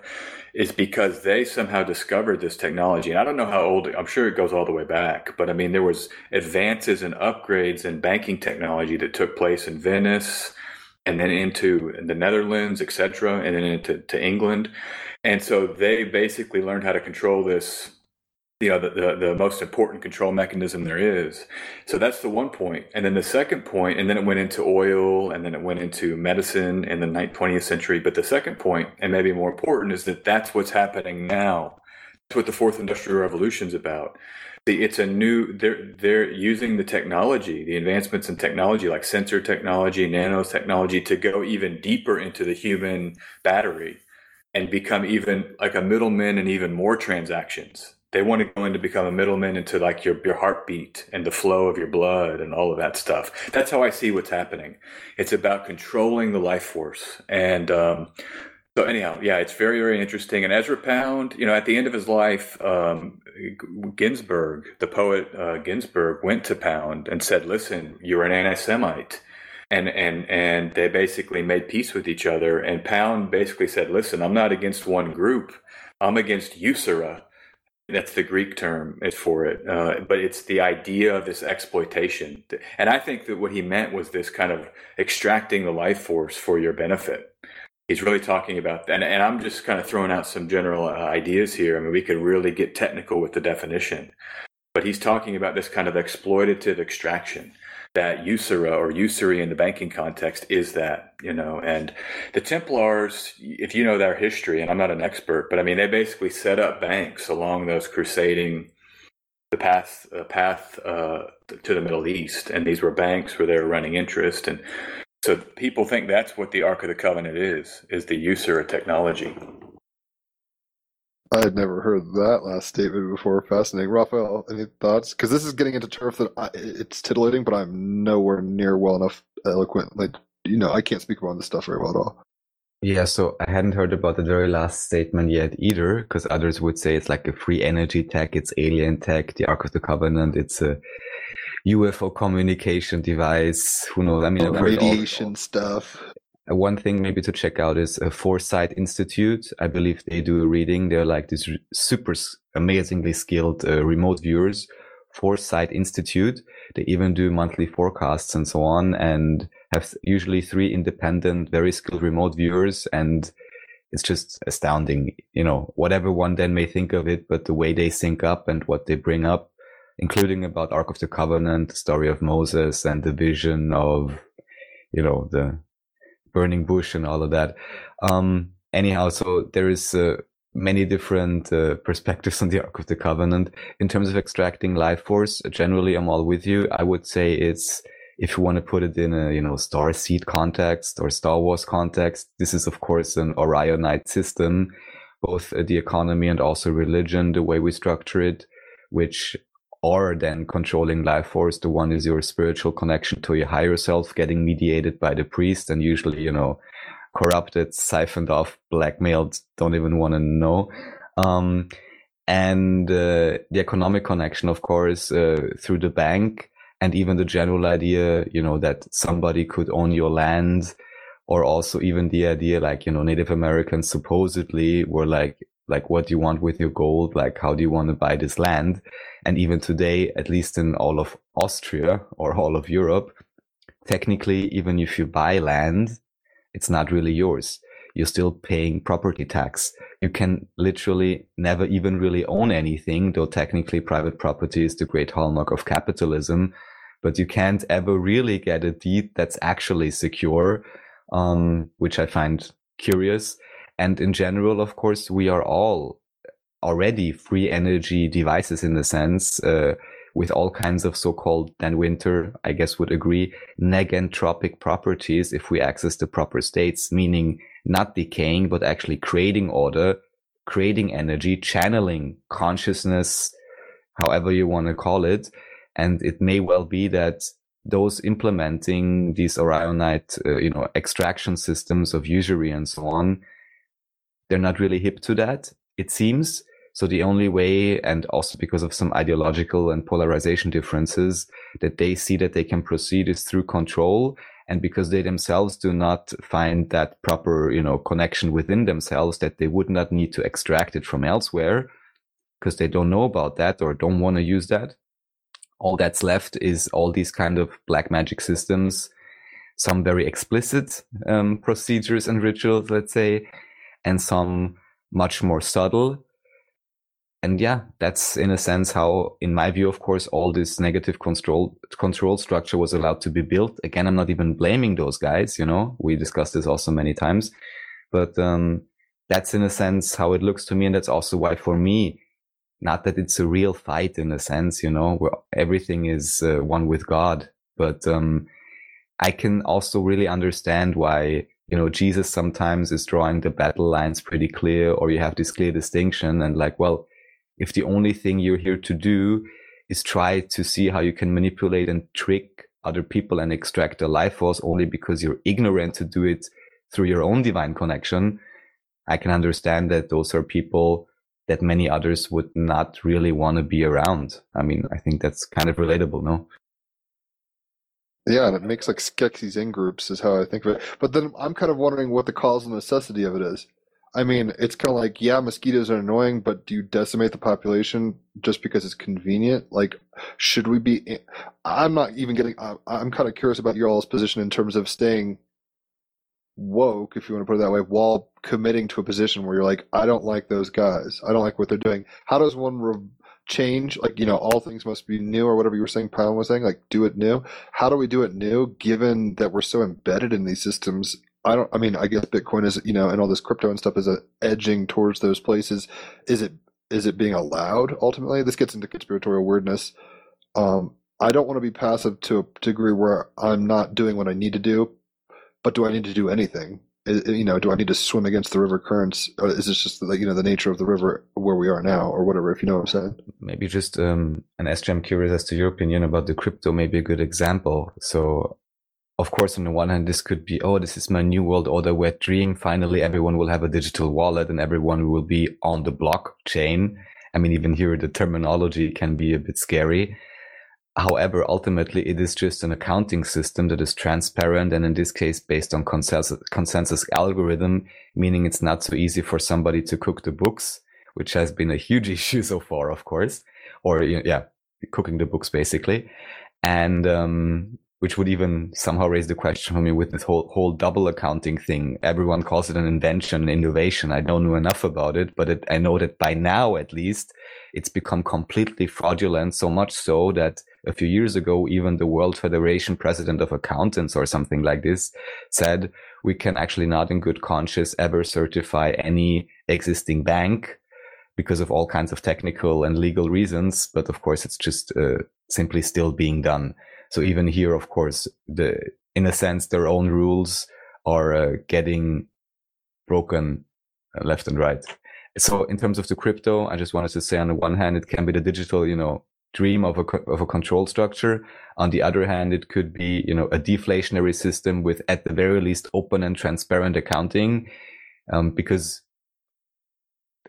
is because they somehow discovered this technology. And I don't know how old, I'm sure it goes all the way back, but I mean, there was advances and upgrades in banking technology that took place in Venice and then into the Netherlands, etc., and then into to England. And so they basically learned how to control this you know the, the, the most important control mechanism there is. So that's the one point. And then the second point and then it went into oil and then it went into medicine in the 20th century. But the second point and maybe more important is that that's what's happening now. That's what the fourth industrial revolution is about. See, it's a new they're they're using the technology the advancements in technology like sensor technology nanotechnology to go even deeper into the human battery and become even like a middleman and even more transactions they want to go in to become a middleman into like your your heartbeat and the flow of your blood and all of that stuff. That's how I see what's happening. It's about controlling the life force. And um, so anyhow, yeah, it's very very interesting. And Ezra Pound, you know, at the end of his life, um, Ginsberg, the poet uh, Ginsberg, went to Pound and said, "Listen, you're an anti-Semite." And, and and they basically made peace with each other. And Pound basically said, "Listen, I'm not against one group. I'm against usura, that's the Greek term for it, uh, but it's the idea of this exploitation. And I think that what he meant was this kind of extracting the life force for your benefit. He's really talking about. And, and I'm just kind of throwing out some general uh, ideas here. I mean, we could really get technical with the definition, but he's talking about this kind of exploitative extraction. That usura or usury in the banking context is that, you know, and the Templars, if you know their history, and I'm not an expert, but I mean, they basically set up banks along those crusading, the path, uh, path uh, to the Middle East. And these were banks where they were running interest. And so people think that's what the Ark of the Covenant is, is the usura technology. I had never heard that last statement before. Fascinating. Raphael, any thoughts? Because this is getting into turf that I, it's titillating, but I'm nowhere near well enough eloquent. Like, you know, I can't speak about this stuff very well at all. Yeah, so I hadn't heard about the very last statement yet either, because others would say it's like a free energy tech, it's alien tech, the Ark of the Covenant, it's a UFO communication device. Who knows? I mean, radiation all, stuff. Uh, one thing maybe to check out is a Farsight Institute. I believe they do a reading. They're like these super amazingly skilled uh, remote viewers. Farsight Institute. They even do monthly forecasts and so on and have usually three independent, very skilled remote viewers. And it's just astounding, you know, whatever one then may think of it, but the way they sync up and what they bring up, including about Ark of the Covenant, the story of Moses and the vision of, you know, the burning bush and all of that. Um, anyhow, so there is uh, many different uh, perspectives on the Ark of the Covenant in terms of extracting life force. Generally, I'm all with you. I would say it's if you want to put it in a you know star seed context or Star Wars context. This is of course an Orionite system, both the economy and also religion, the way we structure it, which are then controlling life force. The one is your spiritual connection to your higher self getting mediated by the priest and usually, you know, corrupted, siphoned off, blackmailed, don't even want to know. Um, and uh, the economic connection, of course, uh, through the bank and even the general idea, you know, that somebody could own your land or also even the idea like, you know, Native Americans supposedly were like, like, what do you want with your gold? Like, how do you want to buy this land? And even today, at least in all of Austria or all of Europe, technically, even if you buy land, it's not really yours. You're still paying property tax. You can literally never even really own anything, though technically private property is the great hallmark of capitalism. But you can't ever really get a deed that's actually secure, um, which I find curious. And in general, of course, we are all already free energy devices in a sense, uh, with all kinds of so-called Dan Winter, I guess would agree, negentropic properties if we access the proper states, meaning not decaying, but actually creating order, creating energy, channeling consciousness, however you want to call it. And it may well be that those implementing these Orionite, uh, you know, extraction systems of usury and so on, they're not really hip to that, it seems. So the only way, and also because of some ideological and polarization differences, that they see that they can proceed is through control. And because they themselves do not find that proper, you know, connection within themselves, that they would not need to extract it from elsewhere because they don't know about that or don't want to use that. All that's left is all these kind of black magic systems, some very explicit um, procedures and rituals, let's say, and some much more subtle and yeah, that's in a sense how, in my view, of course, all this negative control control structure was allowed to be built. Again, I'm not even blaming those guys. You know, we discussed this also many times, but um, that's in a sense how it looks to me, and that's also why, for me, not that it's a real fight in a sense, you know, where everything is uh, one with God, but um, I can also really understand why you know Jesus sometimes is drawing the battle lines pretty clear, or you have this clear distinction, and like, well if the only thing you're here to do is try to see how you can manipulate and trick other people and extract their life force only because you're ignorant to do it through your own divine connection, I can understand that those are people that many others would not really want to be around. I mean, I think that's kind of relatable, no? Yeah, and it makes like Skeksis in groups is how I think of it. But then I'm kind of wondering what the cause and necessity of it is. I mean, it's kind of like, yeah, mosquitoes are annoying, but do you decimate the population just because it's convenient? Like, should we be? I'm not even getting. I'm kind of curious about your all's position in terms of staying woke, if you want to put it that way, while committing to a position where you're like, I don't like those guys. I don't like what they're doing. How does one re- change? Like, you know, all things must be new or whatever you were saying, Pound was saying, like, do it new. How do we do it new given that we're so embedded in these systems? I don't, I mean, I guess Bitcoin is, you know, and all this crypto and stuff is uh, edging towards those places. Is it, is it being allowed ultimately? This gets into conspiratorial weirdness. Um, I don't want to be passive to a degree where I'm not doing what I need to do, but do I need to do anything? Is- you know, do I need to swim against the river currents, or is this just like you know the nature of the river where we are now, or whatever? If you know what I'm saying. Maybe just um, an SG. I'm curious as to your opinion about the crypto. Maybe a good example. So, of course, on the one hand, this could be, oh, this is my new world order wet dream. Finally, everyone will have a digital wallet and everyone will be on the blockchain. I mean, even here, the terminology can be a bit scary. However, ultimately, it is just an accounting system that is transparent and in this case, based on consensus, consensus algorithm, meaning it's not so easy for somebody to cook the books, which has been a huge issue so far, of course, or yeah, cooking the books basically. And, um, which would even somehow raise the question for me with this whole whole double accounting thing. Everyone calls it an invention, an innovation. I don't know enough about it, but it, I know that by now, at least, it's become completely fraudulent. So much so that a few years ago, even the World Federation President of Accountants or something like this said we can actually not, in good conscience, ever certify any existing bank because of all kinds of technical and legal reasons. But of course, it's just uh, simply still being done. So even here, of course, the in a sense, their own rules are uh, getting broken uh, left and right. So in terms of the crypto, I just wanted to say on the one hand, it can be the digital, you know, dream of a of a control structure. On the other hand, it could be, you know, a deflationary system with at the very least open and transparent accounting, um, because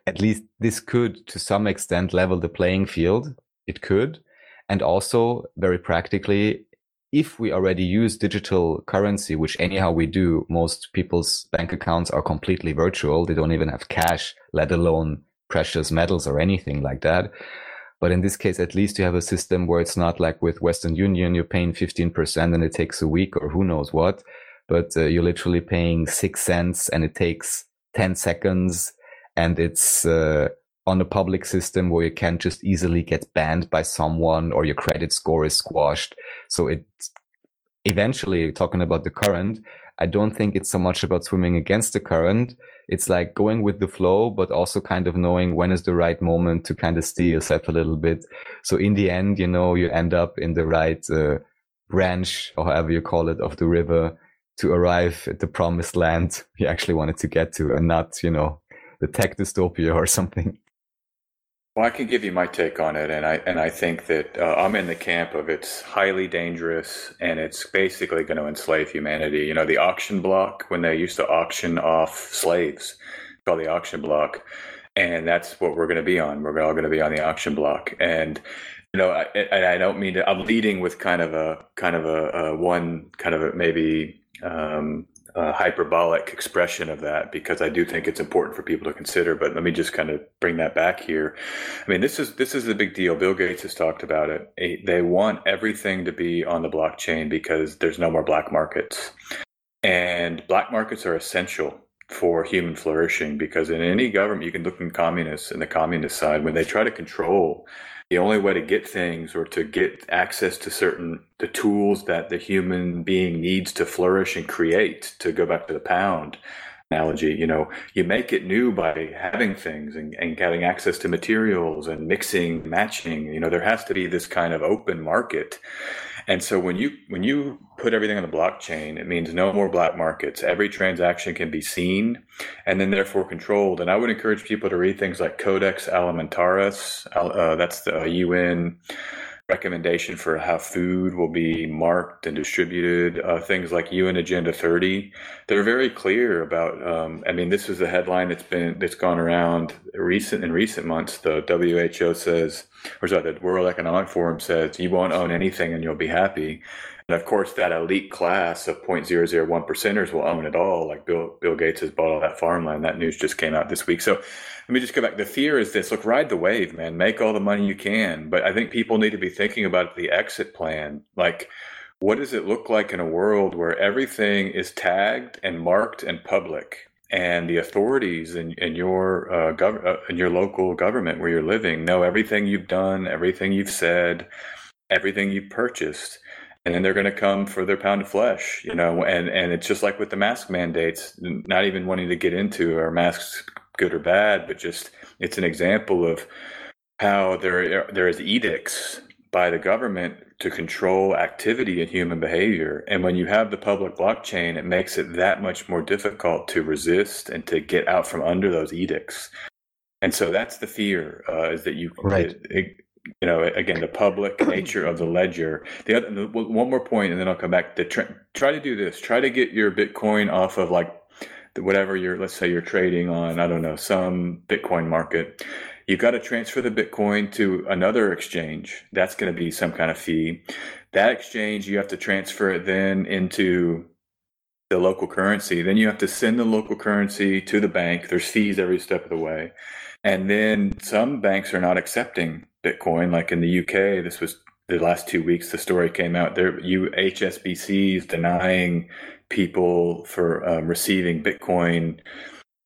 at least this could to some extent level the playing field. It could. And also very practically, if we already use digital currency, which anyhow we do, most people's bank accounts are completely virtual. They don't even have cash, let alone precious metals or anything like that. But in this case, at least you have a system where it's not like with Western Union, you're paying 15% and it takes a week or who knows what, but uh, you're literally paying six cents and it takes 10 seconds and it's, uh, on a public system where you can't just easily get banned by someone or your credit score is squashed. So it eventually talking about the current, I don't think it's so much about swimming against the current. It's like going with the flow, but also kind of knowing when is the right moment to kind of steer yourself a little bit. So in the end, you know, you end up in the right uh, branch or however you call it of the river to arrive at the promised land you actually wanted to get to and not, you know, the tech dystopia or something. Well, I can give you my take on it, and I and I think that uh, I'm in the camp of it's highly dangerous, and it's basically going to enslave humanity. You know, the auction block when they used to auction off slaves, called the auction block, and that's what we're going to be on. We're all going to be on the auction block, and you know, I, and I don't mean to. I'm leading with kind of a kind of a, a one kind of a maybe um, uh, hyperbolic expression of that because I do think it's important for people to consider. But let me just kind of bring that back here. I mean, this is this is the big deal. Bill Gates has talked about it. They want everything to be on the blockchain because there's no more black markets, and black markets are essential for human flourishing because in any government you can look in communists in the communist side when they try to control the only way to get things or to get access to certain the tools that the human being needs to flourish and create to go back to the pound analogy you know you make it new by having things and, and having access to materials and mixing matching you know there has to be this kind of open market and so when you when you put everything on the blockchain, it means no more black markets. Every transaction can be seen and then therefore controlled. And I would encourage people to read things like Codex Alimentarius. Uh, that's the UN recommendation for how food will be marked and distributed. Uh, things like UN Agenda 30, they're very clear about. Um, I mean, this is a headline that's been that's gone around recent in recent months. The WHO says, or sorry, the World Economic Forum says, you won't own anything and you'll be happy. And of course, that elite class of 0.001 percenters will own it all. Like Bill, Bill Gates has bought all that farmland. That news just came out this week. So let me just go back. The fear is this look, ride the wave, man. Make all the money you can. But I think people need to be thinking about the exit plan. Like, what does it look like in a world where everything is tagged and marked and public? and the authorities in, in your uh, gov- uh, in your local government where you're living know everything you've done, everything you've said, everything you've purchased, and then they're going to come for their pound of flesh, you know. And and it's just like with the mask mandates, not even wanting to get into are masks good or bad, but just it's an example of how there there is edicts by the government to control activity in human behavior. And when you have the public blockchain, it makes it that much more difficult to resist and to get out from under those edicts. And so that's the fear uh, is that you, Right. it- it- you know, again, the public nature of the ledger. The other, one more point, and then I'll come back. To try, try to do this. Try to get your Bitcoin off of like whatever you're. Let's say you're trading on. I don't know some Bitcoin market. You've got to transfer the Bitcoin to another exchange. That's going to be some kind of fee. That exchange, you have to transfer it then into the local currency. Then you have to send the local currency to the bank. There's fees every step of the way. And then some banks are not accepting Bitcoin. Like in the UK, this was the last two weeks, the story came out there. You HSBC is denying people for um, receiving Bitcoin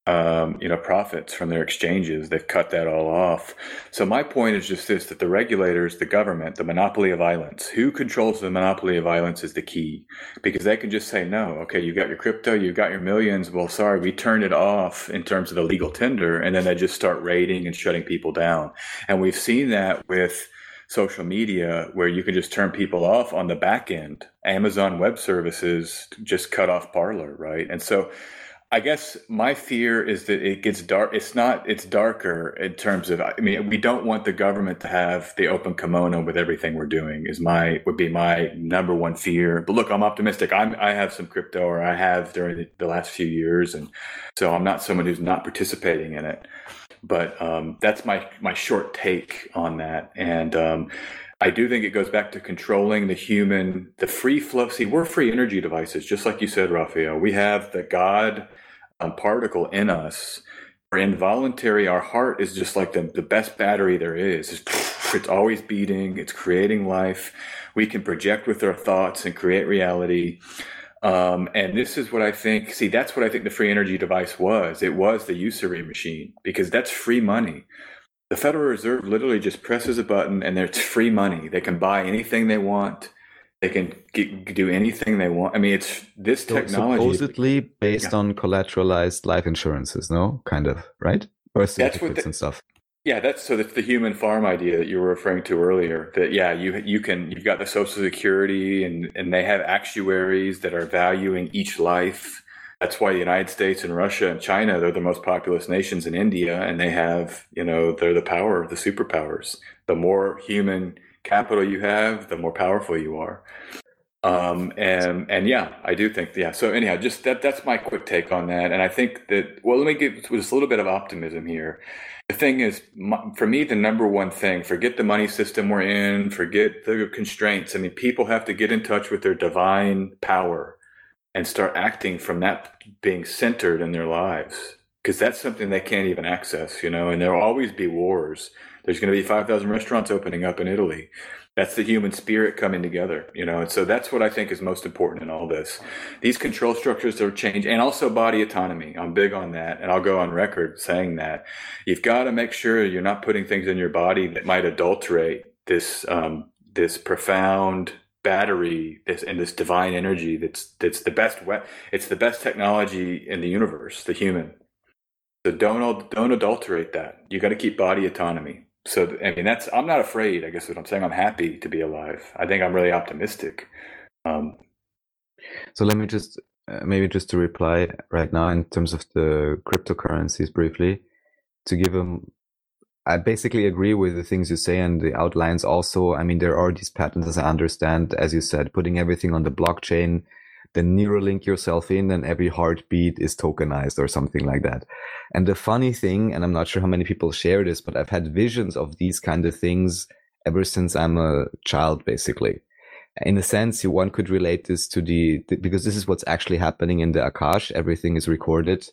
um, you know, profits from their exchanges. They've cut that all off. So my point is just this: that the regulators, the government, the monopoly of violence, who controls the monopoly of violence is the key, because they can just say no. Okay, you got your crypto, you got your millions. Well, sorry, we turned it off in terms of the legal tender, and then they just start raiding and shutting people down. And we've seen that with social media where you can just turn people off on the back end. Amazon Web Services just cut off Parler, right? And so I guess my fear is that it gets dark. It's not. It's darker in terms of. I mean, we don't want the government to have the open kimono with everything we're doing. Is my would be my number one fear. But look, I'm optimistic. I'm. I have some crypto, or I have during the, the last few years, and so I'm not someone who's not participating in it. But um, that's my my short take on that, and. Um, I do think it goes back to controlling the human, the free flow. See, we're free energy devices, just like you said, Raphael. We have the God um, particle in us. We're involuntary. Our heart is just like the, the best battery there is. It's, it's always beating, it's creating life. We can project with our thoughts and create reality. Um, and this is what I think. See, that's what I think the free energy device was. It was the usury machine because that's free money. The Federal Reserve literally just presses a button and it's free money. They can buy anything they want. They can get, do anything they want. I mean, it's this So technology. supposedly based Yeah. on collateralized life insurances, no? Kind of, right? What certificates the- and stuff. Yeah, that's so that's the human farm idea that you were referring to earlier. That yeah, you you can you've got the social security and and they have actuaries that are valuing each life. That's why the United States and Russia and China they're the most populous nations in India, and they have you know they're the power, of the superpowers. The more human capital you have, the more powerful you are. Um, and and yeah, I do think yeah. So anyhow, just that that's my quick take on that. And I think that well, let me give just a little bit of optimism here. The thing is, for me, the number one thing, forget the money system we're in, forget the constraints. I mean, people have to get in touch with their divine power and start acting from that being centered in their lives. Because that's something they can't even access, you know, and there'll always be wars. There's going to be 5,000 restaurants opening up in Italy. That's the human spirit coming together, you know, and so that's what I think is most important in all this. These control structures are changed and also body autonomy. I'm big on that. And I'll go on record saying that you've got to make sure you're not putting things in your body that might adulterate this um, this profound battery this and this divine energy that's that's the best we- it's the best technology in the universe the human so don't don't adulterate that you got to keep body autonomy so i mean that's i'm not afraid i guess what i'm saying i'm happy to be alive i think i'm really optimistic um, So let me just uh, maybe just to reply right now in terms of the cryptocurrencies briefly to give them. I basically agree with the things you say and the outlines also. I mean, there are these patterns as I understand, as you said, putting everything on the blockchain, then Neuralink yourself in and every heartbeat is tokenized or something like that. And the funny thing, and I'm not sure how many people share this, but I've had visions of these kind of things ever since I'm a child, basically in a sense, you- one could relate this to the, the- because this is what's actually happening in the Akash. Everything is recorded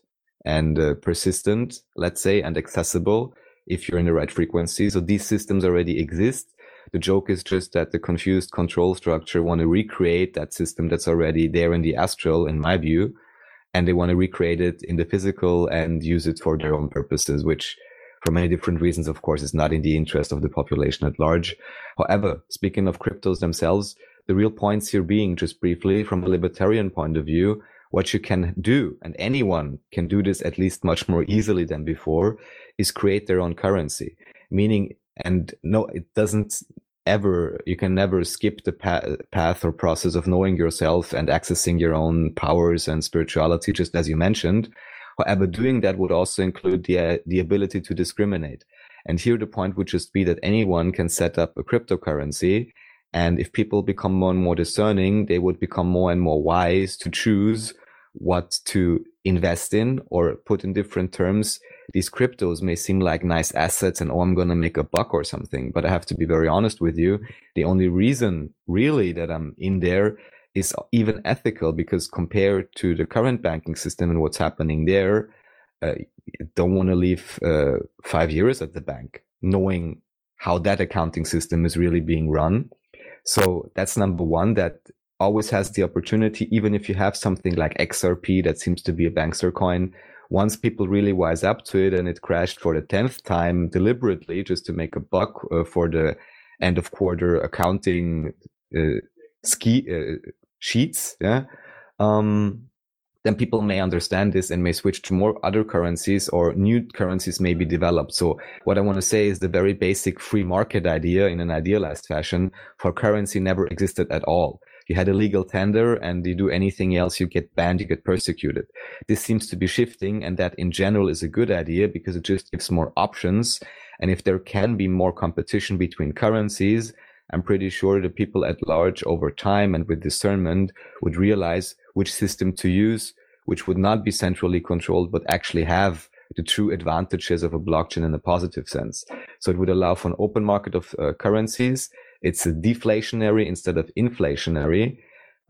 and uh, persistent, let's say, and accessible if you're in the right frequency. So these systems already exist. The joke is just that the confused control structure want to recreate that system that's already there in the astral, in my view. and they want to recreate it in the physical and use it for their own purposes, which for many different reasons, of course, is not in the interest of the population at large. However, speaking of cryptos themselves, the real points here being just briefly from a libertarian point of view, what you can do, and anyone can do this at least much more easily than before, is create their own currency. Meaning, and no, it doesn't ever, you can never skip the pa- path or process of knowing yourself and accessing your own powers and spirituality, just as you mentioned. However, doing that would also include the, uh, the ability to discriminate. And here the point would just be that anyone can set up a cryptocurrency and if people become more and more discerning, they would become more and more wise to choose what to invest in or put in different terms. These cryptos may seem like nice assets and, oh, I'm going to make a buck or something. But I have to be very honest with you. The only reason really that I'm in there is even ethical because compared to the current banking system and what's happening there, uh, don't want to leave uh, five years at the bank knowing how that accounting system is really being run so that's number one that always has the opportunity, even if you have something like XRP that seems to be a bankster coin, once people really wise up to it and it crashed for the 10th time deliberately just to make a buck uh, for the end of quarter accounting uh, ski uh, sheets, yeah, um, then people may understand this and may switch to more other currencies or new currencies may be developed. So what I want to say is the very basic free market idea in an idealized fashion for currency never existed at all. You had a legal tender and you do anything else, you get banned, you get persecuted. This seems to be shifting and that in general is a good idea because it just gives more options. And if there can be more competition between currencies, I'm pretty sure the people at large over time and with discernment would realize which system to use, which would not be centrally controlled, but actually have the true advantages of a blockchain in a positive sense. So it would allow for an open market of uh, currencies. It's a deflationary instead of inflationary.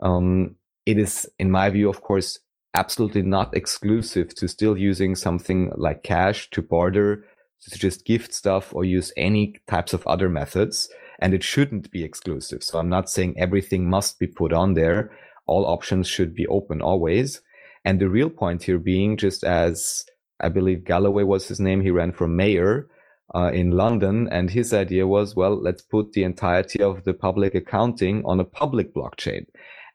Um, it is, in my view, of course, absolutely not exclusive to still using something like cash to barter, to just gift stuff or use any types of other methods. And it shouldn't be exclusive. So I'm not saying everything must be put on there all options should be open always. And the real point here being just as I believe Galloway was his name, he ran for mayor uh, in London. And his idea was, well, let's put the entirety of the public accounting on a public blockchain.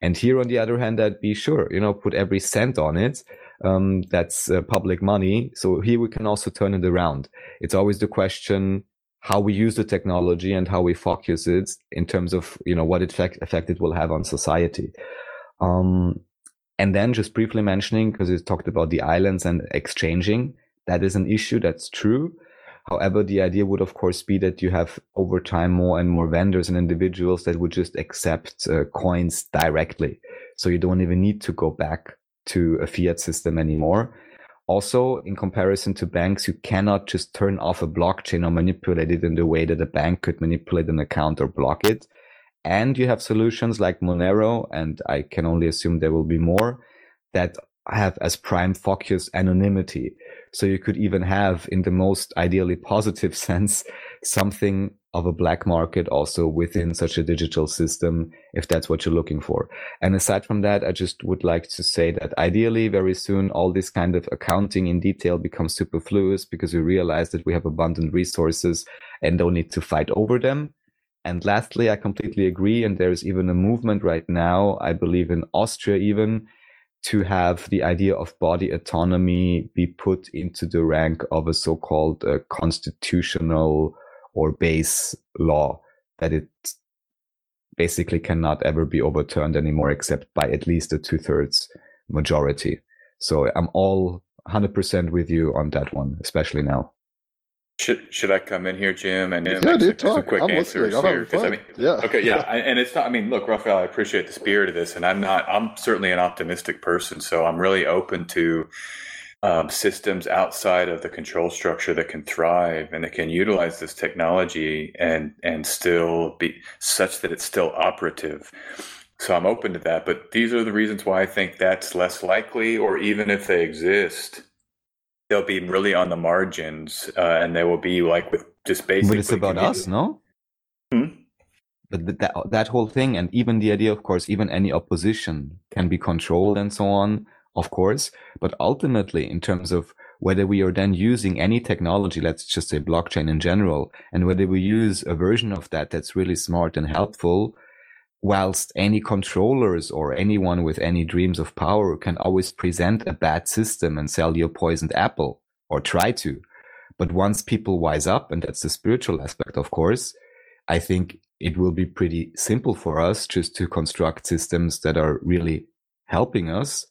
And here, on the other hand, I'd be sure, you know, put every cent on it. Um, that's uh, public money. So here we can also turn it around. It's always the question, how we use the technology and how we focus it in terms of, you know, what effect, effect it will have on society. Um, and then just briefly mentioning, because you talked about the islands and exchanging, that is an issue. That's true. However, the idea would, of course, be that you have over time more and more vendors and individuals that would just accept uh, coins directly. So you don't even need to go back to a fiat system anymore. Also, in comparison to banks, you cannot just turn off a blockchain or manipulate it in the way that a bank could manipulate an account or block it. And you have solutions like Monero, and I can only assume there will be more that have as prime focus anonymity. So you could even have, in the most ideally positive sense, something of a black market also within such a digital system, if that's what you're looking for. And aside from that, I just would like to say that ideally, very soon, all this kind of accounting in detail becomes superfluous because we realize that we have abundant resources and don't need to fight over them. And lastly, I completely agree. And there's even a movement right now, I believe in Austria even, to have the idea of body autonomy be put into the rank of a so-called uh, constitutional or base law that it basically cannot ever be overturned anymore except by at least a two-thirds majority. So I'm all 100% with you on that one, especially now. Should should I come in here, Jim? And Yeah, make dude, some, some talk. quick I'm answers listening. I'm here? having 'Cause, I mean, Yeah. okay, yeah, I- and it's not. I mean, look, Raphael, I appreciate the spirit of this, and I'm not. I'm certainly an optimistic person, so I'm really open to um, systems outside of the control structure that can thrive and that can utilize this technology and and still be such that it's still operative. So I'm open to that, but these are the reasons why I think that's less likely, or even if they exist, they'll be really on the margins, uh, and they will be like with just basically. But it's about us, no? Hmm? But th- that that whole thing, and even the idea, of course, even any opposition can be controlled and so on. of course, but ultimately in terms of whether we are then using any technology, let's just say blockchain in general, and whether we use a version of that that's really smart and helpful, whilst any controllers or anyone with any dreams of power can always present a bad system and sell you a poisoned apple or try to. But once people wise up, and that's the spiritual aspect, of course, I think it will be pretty simple for us just to construct systems that are really helping us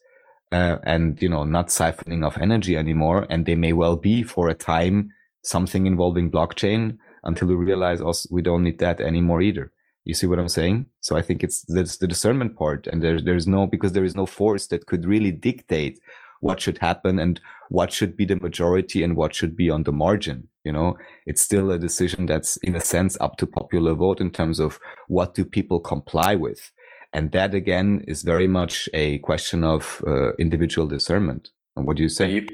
uh, and you know not siphoning off energy anymore and they may well be for a time something involving blockchain until we realize also we don't need that anymore either you see what i'm saying so i think it's that's the discernment part and there's there's no because there is no force that could really dictate what should happen and what should be the majority and what should be on the margin you know it's still a decision that's in a sense up to popular vote in terms of what do people comply with and that again is very much a question of uh, individual discernment. And what do you say?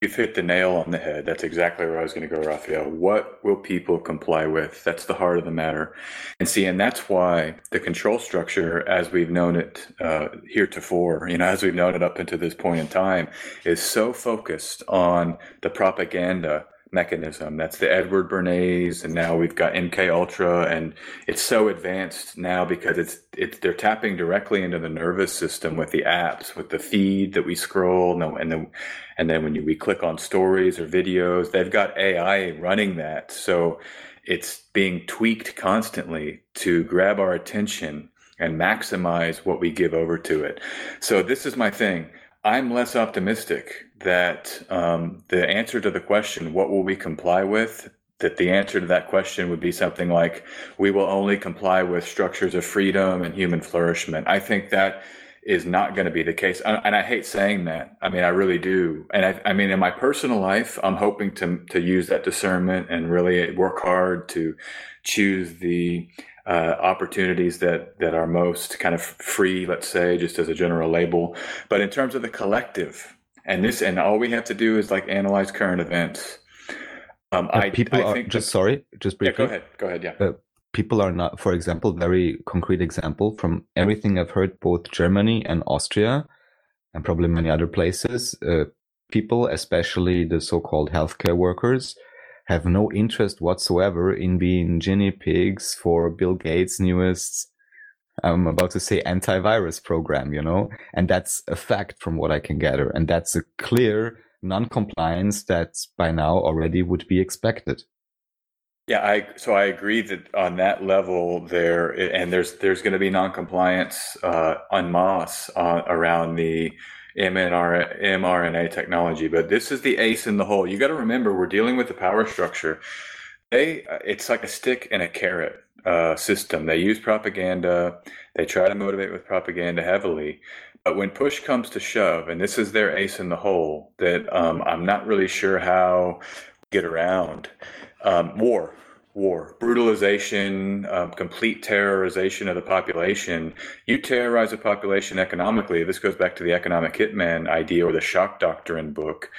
You, you've hit the nail on the head. That's exactly where I was going to go, Raphael. What will people comply with? That's the heart of the matter. And see, and that's why the control structure, as we've known it uh, heretofore, you know, as we've known it up until this point in time, is so focused on the propaganda mechanism. That's the Edward Bernays, and now we've got MK Ultra, and it's so advanced now because it's it's they're tapping directly into the nervous system with the apps, with the feed that we scroll, and then and then when you, we click on stories or videos, they've got AI running that, so it's being tweaked constantly to grab our attention and maximize what we give over to it. So this is my thing. I'm less optimistic that um, the answer to the question, what will we comply with? That the answer to that question would be something like, we will only comply with structures of freedom and human flourishment. I think that is not going to be the case. And I hate saying that. I mean, I really do. And I, I mean, in my personal life, I'm hoping to, to use that discernment and really work hard to choose the uh, opportunities that that are most kind of free, let's say, just as a general label. But in terms of the collective, and this, and all we have to do is like analyze current events. Um, I, people I are just sorry, just briefly. Yeah, go ahead. Go ahead. Yeah. Uh, people are not, for example, very concrete example from everything I've heard, both Germany and Austria, and probably many other places. Uh, people, especially the so-called healthcare workers, have no interest whatsoever in being guinea pigs for Bill Gates' newest, I'm about to say antivirus program, you know, and that's a fact from what I can gather. And that's a clear non-compliance that by now already would be expected. Yeah, I so I agree that on that level there, and there's there's going to be non-compliance uh, en masse uh, around the mRNA, mRNA technology, but this is the ace in the hole. You got to remember, we're dealing with the power structure. They, uh, it's like a stick and a carrot uh, system. They use propaganda. They try to motivate with propaganda heavily. But when push comes to shove, and this is their ace in the hole, that um, I'm not really sure how get around. Um, war war, brutalization, um, complete terrorization of the population. You terrorize a population economically. This goes back to the economic hitman idea or the shock doctrine book.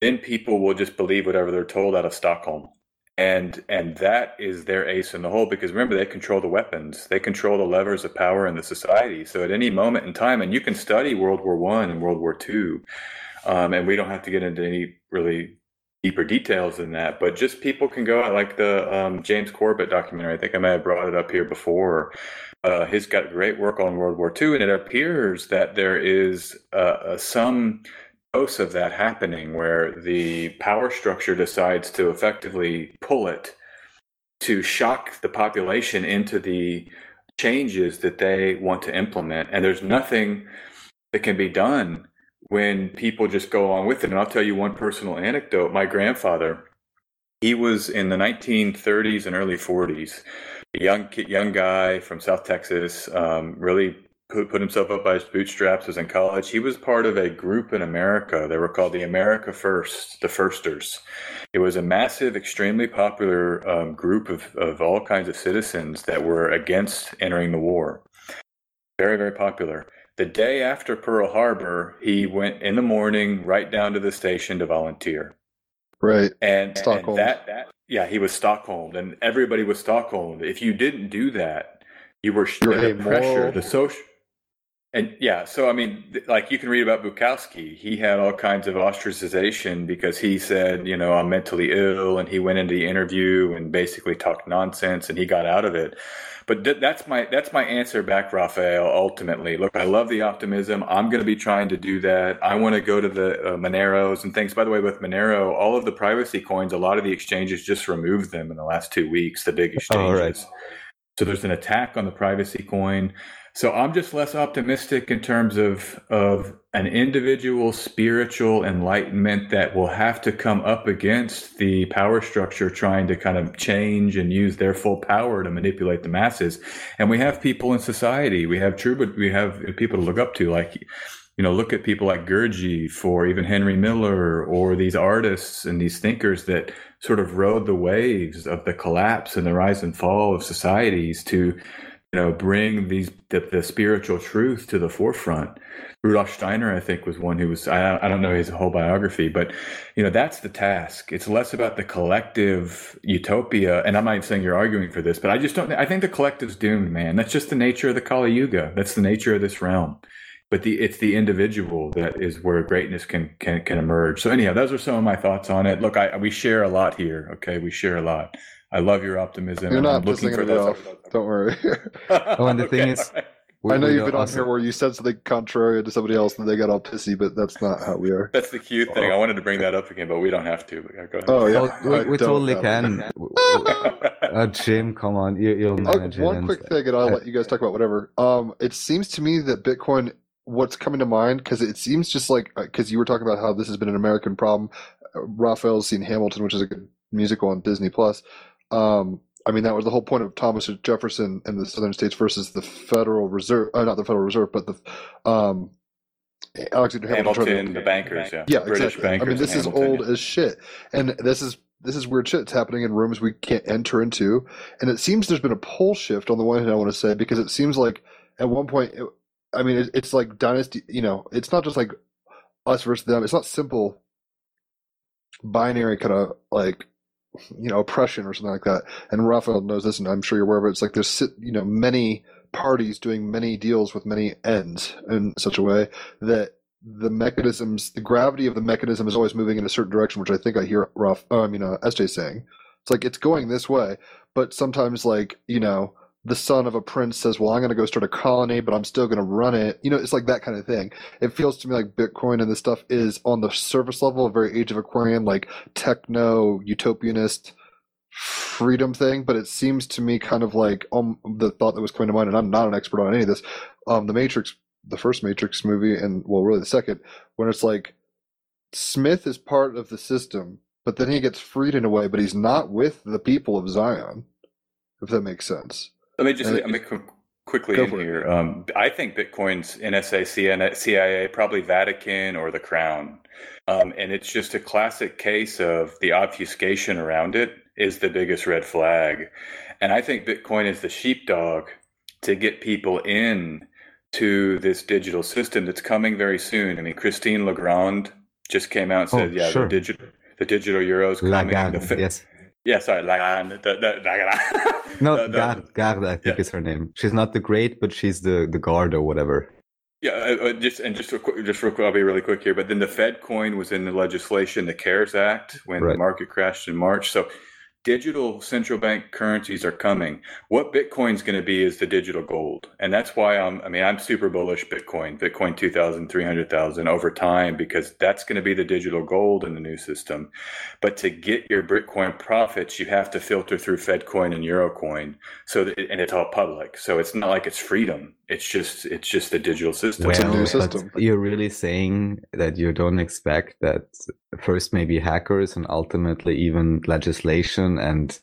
Then people will just believe whatever they're told out of Stockholm. And and that is their ace in the hole because remember they control the weapons, they control the levers of power in the society. So at any moment in time, and you can study World War One and World War Two, um, and we don't have to get into any really deeper details than that, but just people can go out like the um, James Corbett documentary. I think I may have brought it up here before. Uh, he's got great work on World War II, and it appears that there is uh, uh, some dose of that happening where the power structure decides to effectively pull it to shock the population into the changes that they want to implement. And there's nothing that can be done when people just go along with it. And I'll tell you one personal anecdote. My grandfather, he was in the 1930s and early 40s, a young young guy from South Texas, um, really put, put himself up by his bootstraps, was in college. He was part of a group in America. They were called the America First, the Firsters. It was a massive, extremely popular um, group of, of all kinds of citizens that were against entering the war. Very, very popular. The day after Pearl Harbor, he went in the morning right down to the station to volunteer. Right. And, Stockholm. And that, that, yeah, he was Stockholm, and everybody was Stockholm. If you didn't do that, you were You're the pressure, the social. And yeah, so I mean, th- like you can read about Bukowski. He had all kinds of ostracization because he said, you know, I'm mentally ill, and he went into the interview and basically talked nonsense, and he got out of it. But th- that's my that's my answer back, Raphael. Ultimately, look, I love the optimism. I'm going to be trying to do that. I want to go to the uh, Moneros and things. By the way, with Monero, all of the privacy coins, a lot of the exchanges just removed them in the last two weeks. The big exchanges. Oh, right. So there's an attack on the privacy coin. So I'm just less optimistic in terms of of an individual spiritual enlightenment that will have to come up against the power structure trying to kind of change and use their full power to manipulate the masses. And we have people in society, we have true, but we have people to look up to, like you know, look at people like Gurdjieff or even Henry Miller or these artists and these thinkers that sort of rode the waves of the collapse and the rise and fall of societies to know bring these the, the spiritual truth to the forefront. Rudolf steiner i think was one who was I, I don't know his whole biography but you know that's the task. It's less about the collective utopia and i'm not saying you're arguing for this but i just don't i think the collective's doomed man. That's just the nature of the kali yuga. That's the nature of this realm. But the it's the individual that is where greatness can can can emerge. So anyhow those are some of my thoughts on it. Look i we share a lot here okay? We share a lot I love your optimism. You're not I'm looking for it those. off. Don't worry. Oh, and the thing is- all right. We- I know you've don't been on here where you said something contrary to somebody else and they got all pissy, but that's not how we are. that's the cute thing. I wanted to bring that up again, but we don't have to. But yeah, go ahead. Oh, yeah. Well, we, we totally can. Uh, Jim, come on, you, you'll Oh, manage it. one and- quick thing, and I'll uh, let you guys talk about whatever. Um, it seems to me that Bitcoin, what's coming to mind, because it seems just like because you were talking about how this has been an American problem. Uh, Raphael's seen Hamilton, which is a good musical on Disney Plus. Um, I mean, that was the whole point of Thomas Jefferson and the Southern States versus the Federal Reserve, uh, not the Federal Reserve, but the um, Alexander Hamilton. Hamilton, the bankers, yeah, yeah, British exactly. bankers. I mean, this is Hamilton, old yeah. as shit, and this is this is weird shit. It's happening in rooms we can't enter into, and it seems there's been a pole shift on the one hand. I want to say because it seems like at one point, it, I mean, it, it's like dynasty. You know, it's not just like us versus them. It's not simple binary kind of like you know oppression or something like that. And Raphael knows this, and I'm sure you're aware of it. It's like there's you know many parties doing many deals with many ends in such a way that the mechanisms, the gravity of the mechanism is always moving in a certain direction, which I think I hear Ralph, oh, I mean, uh, SJ saying. It's like it's going this way, but sometimes, like, you know, the son of a prince says, well, I'm going to go start a colony, but I'm still going to run it. You know, it's like that kind of thing. It feels to me like Bitcoin and this stuff is on the surface level a very Age of Aquarian, like techno utopianist freedom thing, but it seems to me kind of like um, the thought that was coming to mind, and I'm not an expert on any of this. Um, the Matrix, the first Matrix movie, and well, really the second, when it's like Smith is part of the system, but then he gets freed in a way, but he's not with the people of Zion, if that makes sense. Let me just let me qu- quickly in here. Um, I think Bitcoin's NSA, CIA, probably Vatican or the Crown, um, and it's just a classic case of the obfuscation around it is the biggest red flag, and I think Bitcoin is the sheepdog to get people in to this digital system that's coming very soon. I mean, Christine Legrand just came out and Oh, said, "Yeah, sure. the digital the digital euros coming." Lagarde, The yes. Yeah, sorry, Lagarde. The, the, Lagarde. No, The- the- Garde, Garde, I think yeah. is her name. She's not the great, but she's the, the guard or whatever. Yeah, uh, uh, just and just real quick, just real quick, I'll be really quick here. But then the Fed coin was in the legislation, the CARES Act, when the market crashed in March. So digital central bank currencies are coming. What Bitcoin's going to be is the digital gold, and that's why I'm. I mean, I'm super bullish Bitcoin, Bitcoin 2,000, 300,000 over time because that's going to be the digital gold in the new system. But to get your Bitcoin profits, you have to filter through FedCoin and Eurocoin. So that, and it's all public. So it's not like it's freedom. It's just it's just the digital system. It's a new system. you're really saying that you don't expect that first maybe hackers and ultimately even legislation and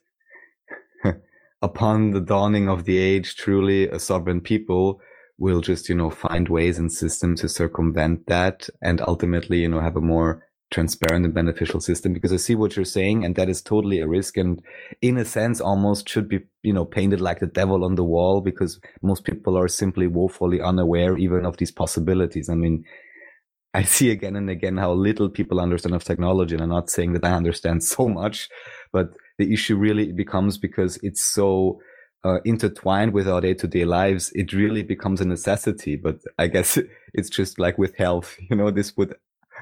upon the dawning of the age, truly a sovereign people will just, you know, find ways and systems to circumvent that and ultimately, you know, have a more transparent and beneficial system because I see what you're saying and that is totally a risk and in a sense almost should be, you know, painted like the devil on the wall because most people are simply woefully unaware even of these possibilities. I mean, I see again and again how little people understand of technology and I'm not saying that I understand so much, but the issue really becomes because it's so uh, intertwined with our day-to-day lives, it really becomes a necessity. But I guess it's just like with health, you know, this would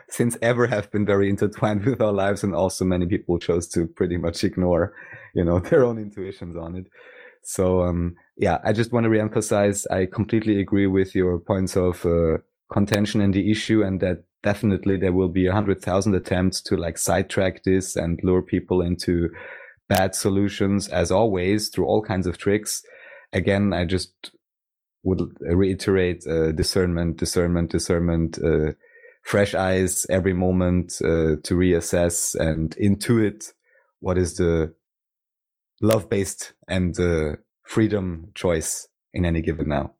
since ever have been very intertwined with our lives, and also many people chose to pretty much ignore, you know, their own intuitions on it. So um, yeah, I just want to reemphasize. I completely agree with your points of uh, contention in the issue, and that definitely there will be a hundred thousand attempts to like sidetrack this and lure people into bad solutions as always through all kinds of tricks. Again, I just would reiterate uh, discernment, discernment, discernment, uh, fresh eyes every moment uh, to reassess and intuit what is the love based and uh, freedom choice in any given now.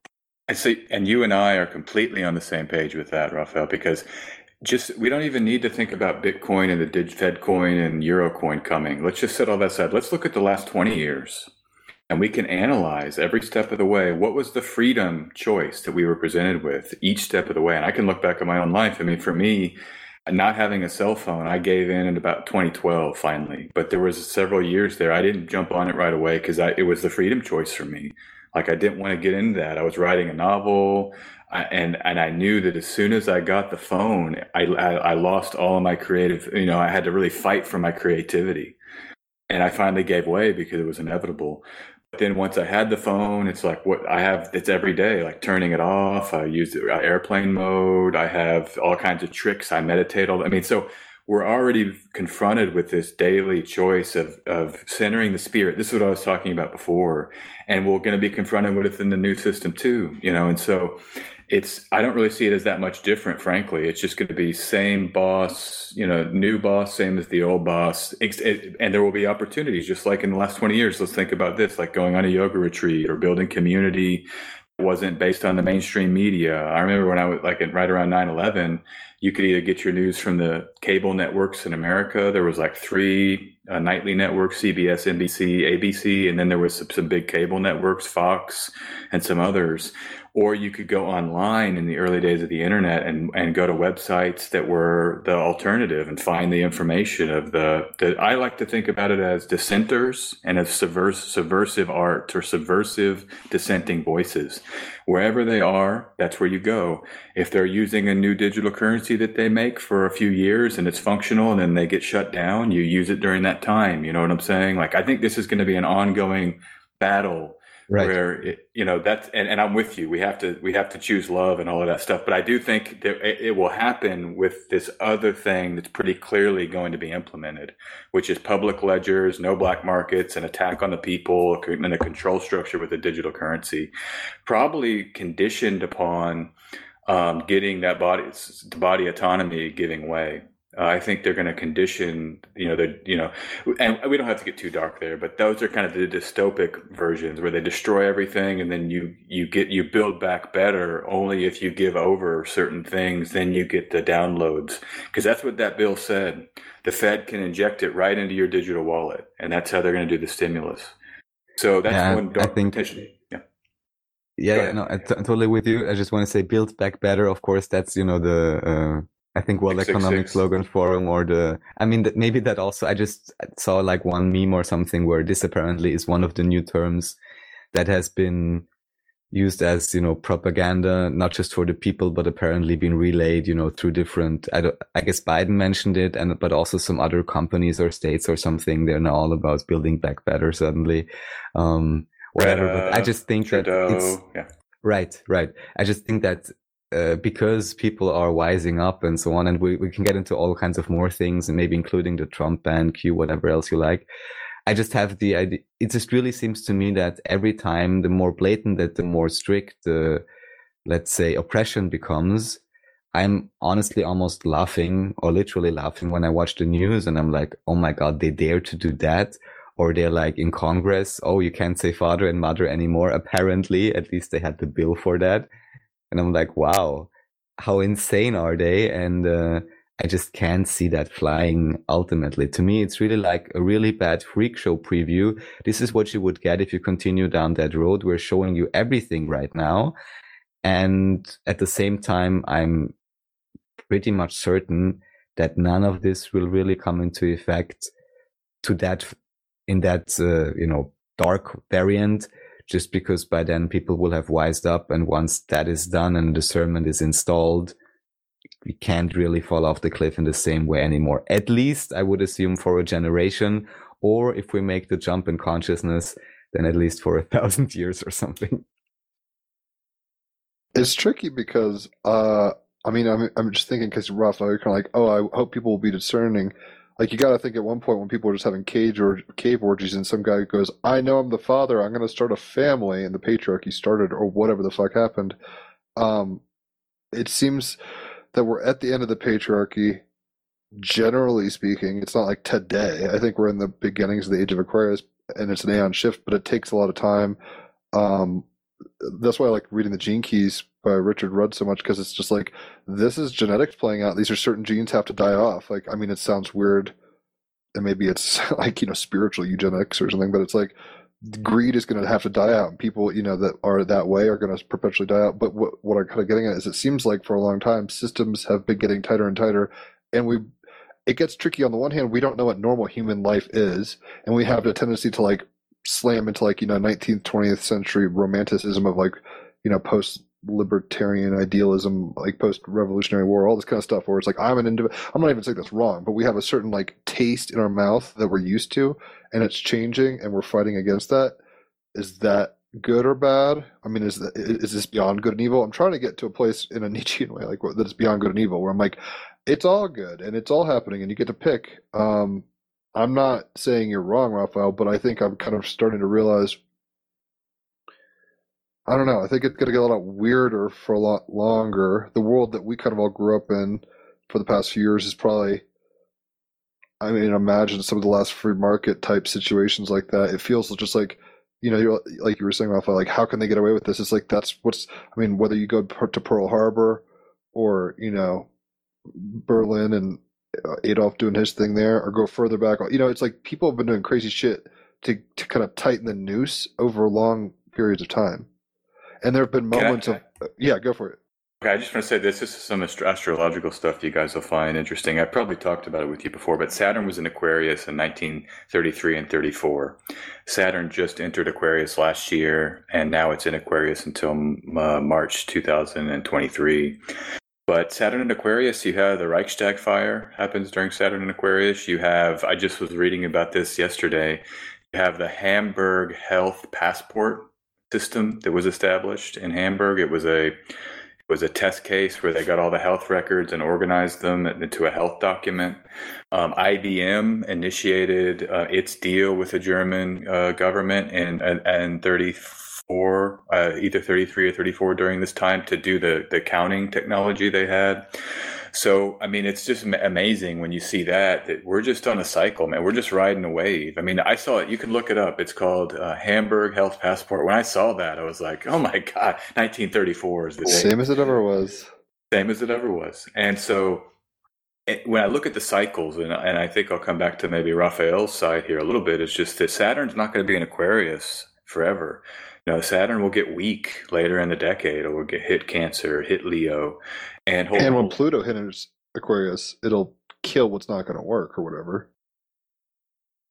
I see, and you and I are completely on the same page with that, Raphael, because just we don't even need to think about Bitcoin and the Fed coin and Eurocoin coming. Let's just set all that aside. Let's look at the last 20 years and we can analyze every step of the way what was the freedom choice that we were presented with each step of the way. And I can look back at my own life. I mean, for me, not having a cell phone, I gave in in about 2012 finally, but there was several years there. I didn't jump on it right away because it was the freedom choice for me. Like I didn't want to get into that. I was writing a novel. I, and and I knew that as soon as I got the phone, I, I, I lost all of my creative. You know, I had to really fight for my creativity, and I finally gave way because it was inevitable. But then once I had the phone, it's like what I have. It's every day, like turning it off. I use uh, airplane mode. I have all kinds of tricks. I meditate. All I mean, so we're already confronted with this daily choice of, of centering the spirit. This is what I was talking about before. And we're going to be confronted with it in the new system too, you know? And so it's, I don't really see it as that much different, frankly. It's just going to be same boss, you know, new boss, same as the old boss. And there will be opportunities, just like in the last 20 years. Let's think about this, like going on a yoga retreat or building community wasn't based on the mainstream media. I remember when I was like right around 9 11, you could either get your news from the cable networks in America. There was like three uh, nightly networks, CBS, NBC, ABC, and then there was some, some big cable networks, Fox, and some others or you could go online in the early days of the internet and, and go to websites that were the alternative and find the information of the, the I like to think about it as dissenters and as subvers, subversive art or subversive dissenting voices. Wherever they are, that's where you go. If they're using a new digital currency that they make for a few years and it's functional and then they get shut down, you use it during that time. You know what I'm saying? Like, I think this is going to be an ongoing battle right. where it, you know that's and, and i'm with you. We have to we have to choose love and all of that stuff. But i do think that it, will happen with this other thing that's pretty clearly going to be implemented which is public ledgers no black markets an attack on the people and a control structure with a digital currency probably conditioned upon um, getting that body body autonomy giving way uh, I think they're going to condition, you know, the, you know, and we don't have to get too dark there, but those are kind of the dystopic versions where they destroy everything and then you, you get, you build back better only if you give over certain things, then you get the downloads. Cause that's what that bill said. The Fed can inject it right into your digital wallet and that's how they're going to do the stimulus. So that's yeah, one dark I think, Yeah. Yeah, no, I'm totally with you. I just want to say build back better. Of course, that's, you know, the, uh, I think World Economic Slogan Forum or the, I mean, maybe that also, I just saw like one meme or something where this apparently is one of the new terms that has been used as, you know, propaganda, not just for the people, but apparently been relayed, you know, through different, I, I guess Biden mentioned it and, but also some other companies or states or something. They're now all about building back better suddenly. Um, whatever. Uh, but I just think Trudeau, that it's, yeah. right, right. I just think that uh, because people are wising up and so on, and we, we can get into all kinds of more things, and maybe including the Trump ban, Q, whatever else you like. I just have the idea. It just really seems to me that every time, the more blatant that the more strict the, let's say, oppression becomes, I'm honestly almost laughing or literally laughing when I watch the news and I'm like, oh my God, they dare to do that. Or they're like in Congress, oh, you can't say father and mother anymore. Apparently, at least they had the bill for that and I'm like, wow, how insane are they? And uh, I just can't see that flying ultimately. To me, it's really like a really bad freak show preview. This is what you would get if you continue down that road. We're showing you everything right now. And at the same time, I'm pretty much certain that none of this will really come into effect to that in that, uh, you know, dark variant just because by then people will have wised up. And once that is done and discernment is installed, we can't really fall off the cliff in the same way anymore. At least I would assume for a generation, or if we make the jump in consciousness, then at least for a thousand years or something. It's tricky because, uh, I mean, I'm, I'm just thinking because Raphael, you're kind of like, oh, I hope people will be discerning. Like you got to think at one point when people were just having cage or cave orgies, and some guy goes, "I know I'm the father. I'm going to start a family," and the patriarchy started, or whatever the fuck happened. Um, it seems that we're at the end of the patriarchy. Generally speaking, it's not like today. I think we're in the beginnings of the age of Aquarius, and it's an aeon shift, but it takes a lot of time. Um, that's why I like reading the Gene Keys by Richard Rudd so much because it's just like this is genetics playing out. These are certain genes have to die off. Like I mean, it sounds weird, and maybe it's like you know spiritual eugenics or something, but it's like mm-hmm. greed is going to have to die out, and people you know that are that way are going to perpetually die out. But what what I'm kind of getting at is it seems like for a long time systems have been getting tighter and tighter, and we it gets tricky. On the one hand, we don't know what normal human life is, and we have a tendency to like slam into like you know 19th 20th century romanticism of like you know post libertarian idealism like post revolutionary war all this kind of stuff where it's like i'm an individual i'm not even saying that's wrong but we have a certain like taste in our mouth that we're used to and it's changing and we're fighting against that. Is that good or bad? I mean is that, is this beyond good and evil? I'm trying to get to a place in a nietzschean way like that it's beyond good and evil where i'm like it's all good and it's all happening and you get to pick. Um I'm not saying you're wrong, Raphael, but I think I'm kind of starting to realize. I don't know. I think it's going to get a lot weirder for a lot longer. The world that we kind of all grew up in for the past few years is probably. I mean, imagine some of the last free market type situations like that. It feels just like, you know, like you were saying, Raphael, like how can they get away with this? It's like that's what's. I mean, whether you go to Pearl Harbor, or you know, Berlin and uh, Adolf doing his thing there, or go further back. You know, it's like people have been doing crazy shit to to kind of tighten the noose over long periods of time, and there have been moments I, of uh, yeah, go for it. Okay, I just want to say this. This is some astrological stuff you guys will find interesting. I probably talked about it with you before, but Saturn was in Aquarius in 1933 and 34. Saturn just entered Aquarius last year, and now it's in Aquarius until uh, March 2023. But Saturn and Aquarius, you have the Reichstag fire happens during Saturn and Aquarius. You have, I just was reading about this yesterday. You have the Hamburg Health Passport system that was established in Hamburg. It was a it was a test case where they got all the health records and organized them into a health document. Um, IBM initiated uh, its deal with the German uh, government in 30 34, uh, either 33 or 34 during this time to do the, the counting technology they had. So, I mean, it's just amazing when you see that, that we're just on a cycle, man. We're just riding a wave. I mean, I saw it. You can look it up. It's called uh, Hamburg Health Passport. When I saw that, I was like, oh my God, 1934 is the Same as it ever was. Same as it ever was. And so it, when I look at the cycles, and, and I think I'll come back to maybe Raphael's side here a little bit, it's just that Saturn's not going to be in Aquarius forever you know, Saturn will get weak later in the decade, or will get hit Cancer, hit Leo, and and when Pluto hits Aquarius, it'll kill what's not going to work or whatever.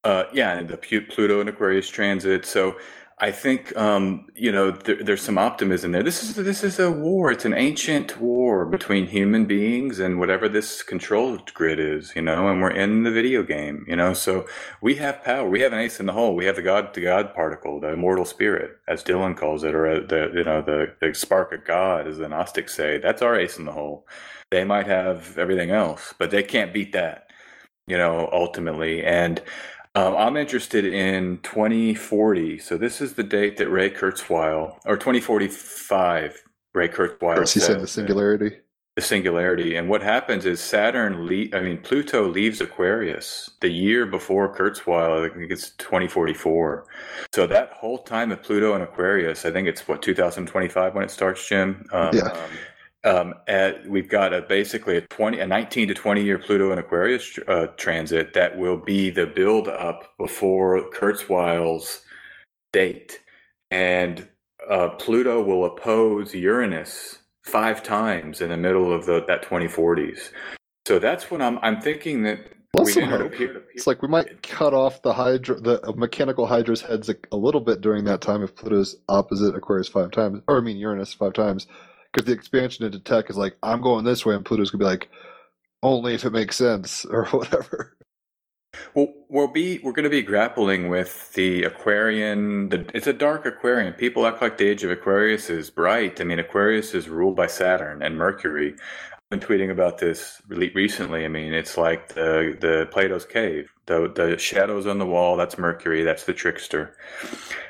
Uh, yeah, and the Pluto and Aquarius transit. So I think um, you know there, there's some optimism there. This is this is a war. It's an ancient war between human beings and whatever this control grid is. You know, and we're in the video game. You know, so we have power. We have an ace in the hole. We have the God, the God particle, the immortal spirit, as Dylan calls it, or uh, the you know the, the spark of God, as the Gnostics say. That's our ace in the hole. They might have everything else, but they can't beat that. You know, ultimately, and um, I'm interested in 2040. So this is the date that Ray Kurzweil, or 2045, Ray Kurzweil. Yes, he said the singularity. The singularity, and what happens is Saturn. Le- I mean, Pluto leaves Aquarius the year before Kurzweil. I think it's 2044. So that whole time of Pluto and Aquarius, I think it's what 2025 when it starts, Jim. Um, yeah. Um, um, at, we've got a basically a 20 a 19 to 20 year pluto and aquarius uh, transit that will be the build up before kurzweil's date. And uh, pluto will oppose uranus five times in the middle of the, that 2040s so that's what i'm i'm thinking that Let's we some entered a hope. It's like we might cut off the hydra, the uh, mechanical hydra's heads a, a little bit during that time if Pluto's opposite Aquarius five times, or I mean Uranus five times, because the expansion into tech is like I'm going this way, and Pluto's gonna be like only if it makes sense or whatever. Well, we'll be we're going to be grappling with the Aquarian. The, it's a dark Aquarian. People act like the age of Aquarius is bright. I mean, Aquarius is ruled by Saturn and Mercury. Been tweeting about this really recently. I mean, it's like the the Plato's cave. The the shadows on the wall. That's Mercury. That's the trickster.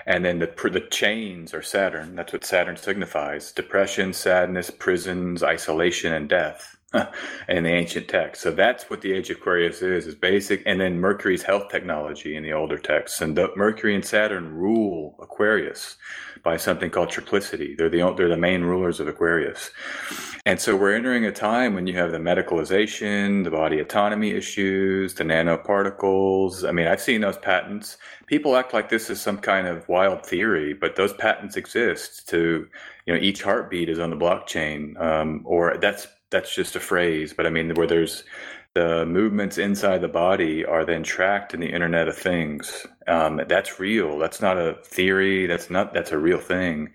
And then the the chains are Saturn. That's what Saturn signifies: depression, sadness, prisons, isolation, and death in the ancient text. So that's what the age of Aquarius is, is basic. And then Mercury's health technology in the older texts. And the, Mercury and Saturn rule Aquarius by something called triplicity. They're the, they're the main rulers of Aquarius. And so we're entering a time when you have the medicalization, the body autonomy issues, the nanoparticles. I mean, I've seen those patents. People act like this is some kind of wild theory, but those patents exist to, you know, each heartbeat is on the blockchain, um, or that's that's just a phrase, but I mean, where there's the movements inside the body are then tracked in the Internet of Things. Um, that's real. That's not a theory. That's not. That's a real thing.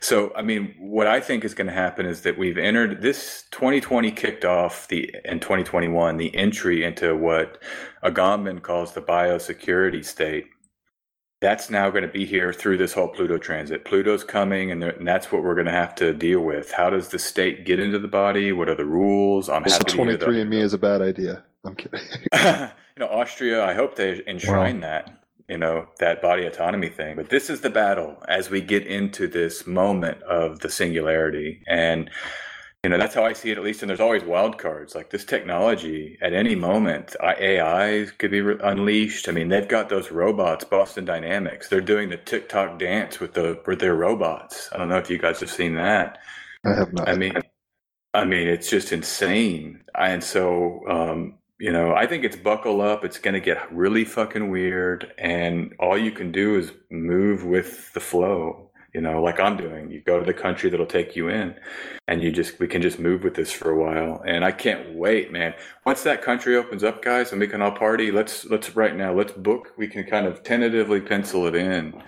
So, I mean, what I think is going to happen is that we've entered this 2020 kicked off the in 2021 the entry into what Agamben calls the biosecurity state that's now going to be here through this whole Pluto transit. Pluto's coming, and, and that's what we're going to have to deal with. How does the state get into the body? What are the rules? I'm So happy to hear twenty three and me is a bad idea. I'm kidding. you know, Austria. I hope they enshrine that. You know that body autonomy thing. But this is the battle as we get into this moment of the singularity, and you know that's how I see it at least. And there's always wild cards like this technology. At any moment, AI could be re- unleashed. I mean, they've got those robots, Boston Dynamics. They're doing the TikTok dance with the with their robots. I don't know if you guys have seen that. I have not. I mean, I mean, it's just insane. And so, um, you know, I think it's buckle up. It's going to get really fucking weird. And all you can do is move with the flow, you know, like I'm doing. You go to the country that'll take you in and you just, we can just move with this for a while. And I can't wait, man. Once that country opens up, guys, and we can all party, let's, let's right now, let's book. We can kind of tentatively pencil it in.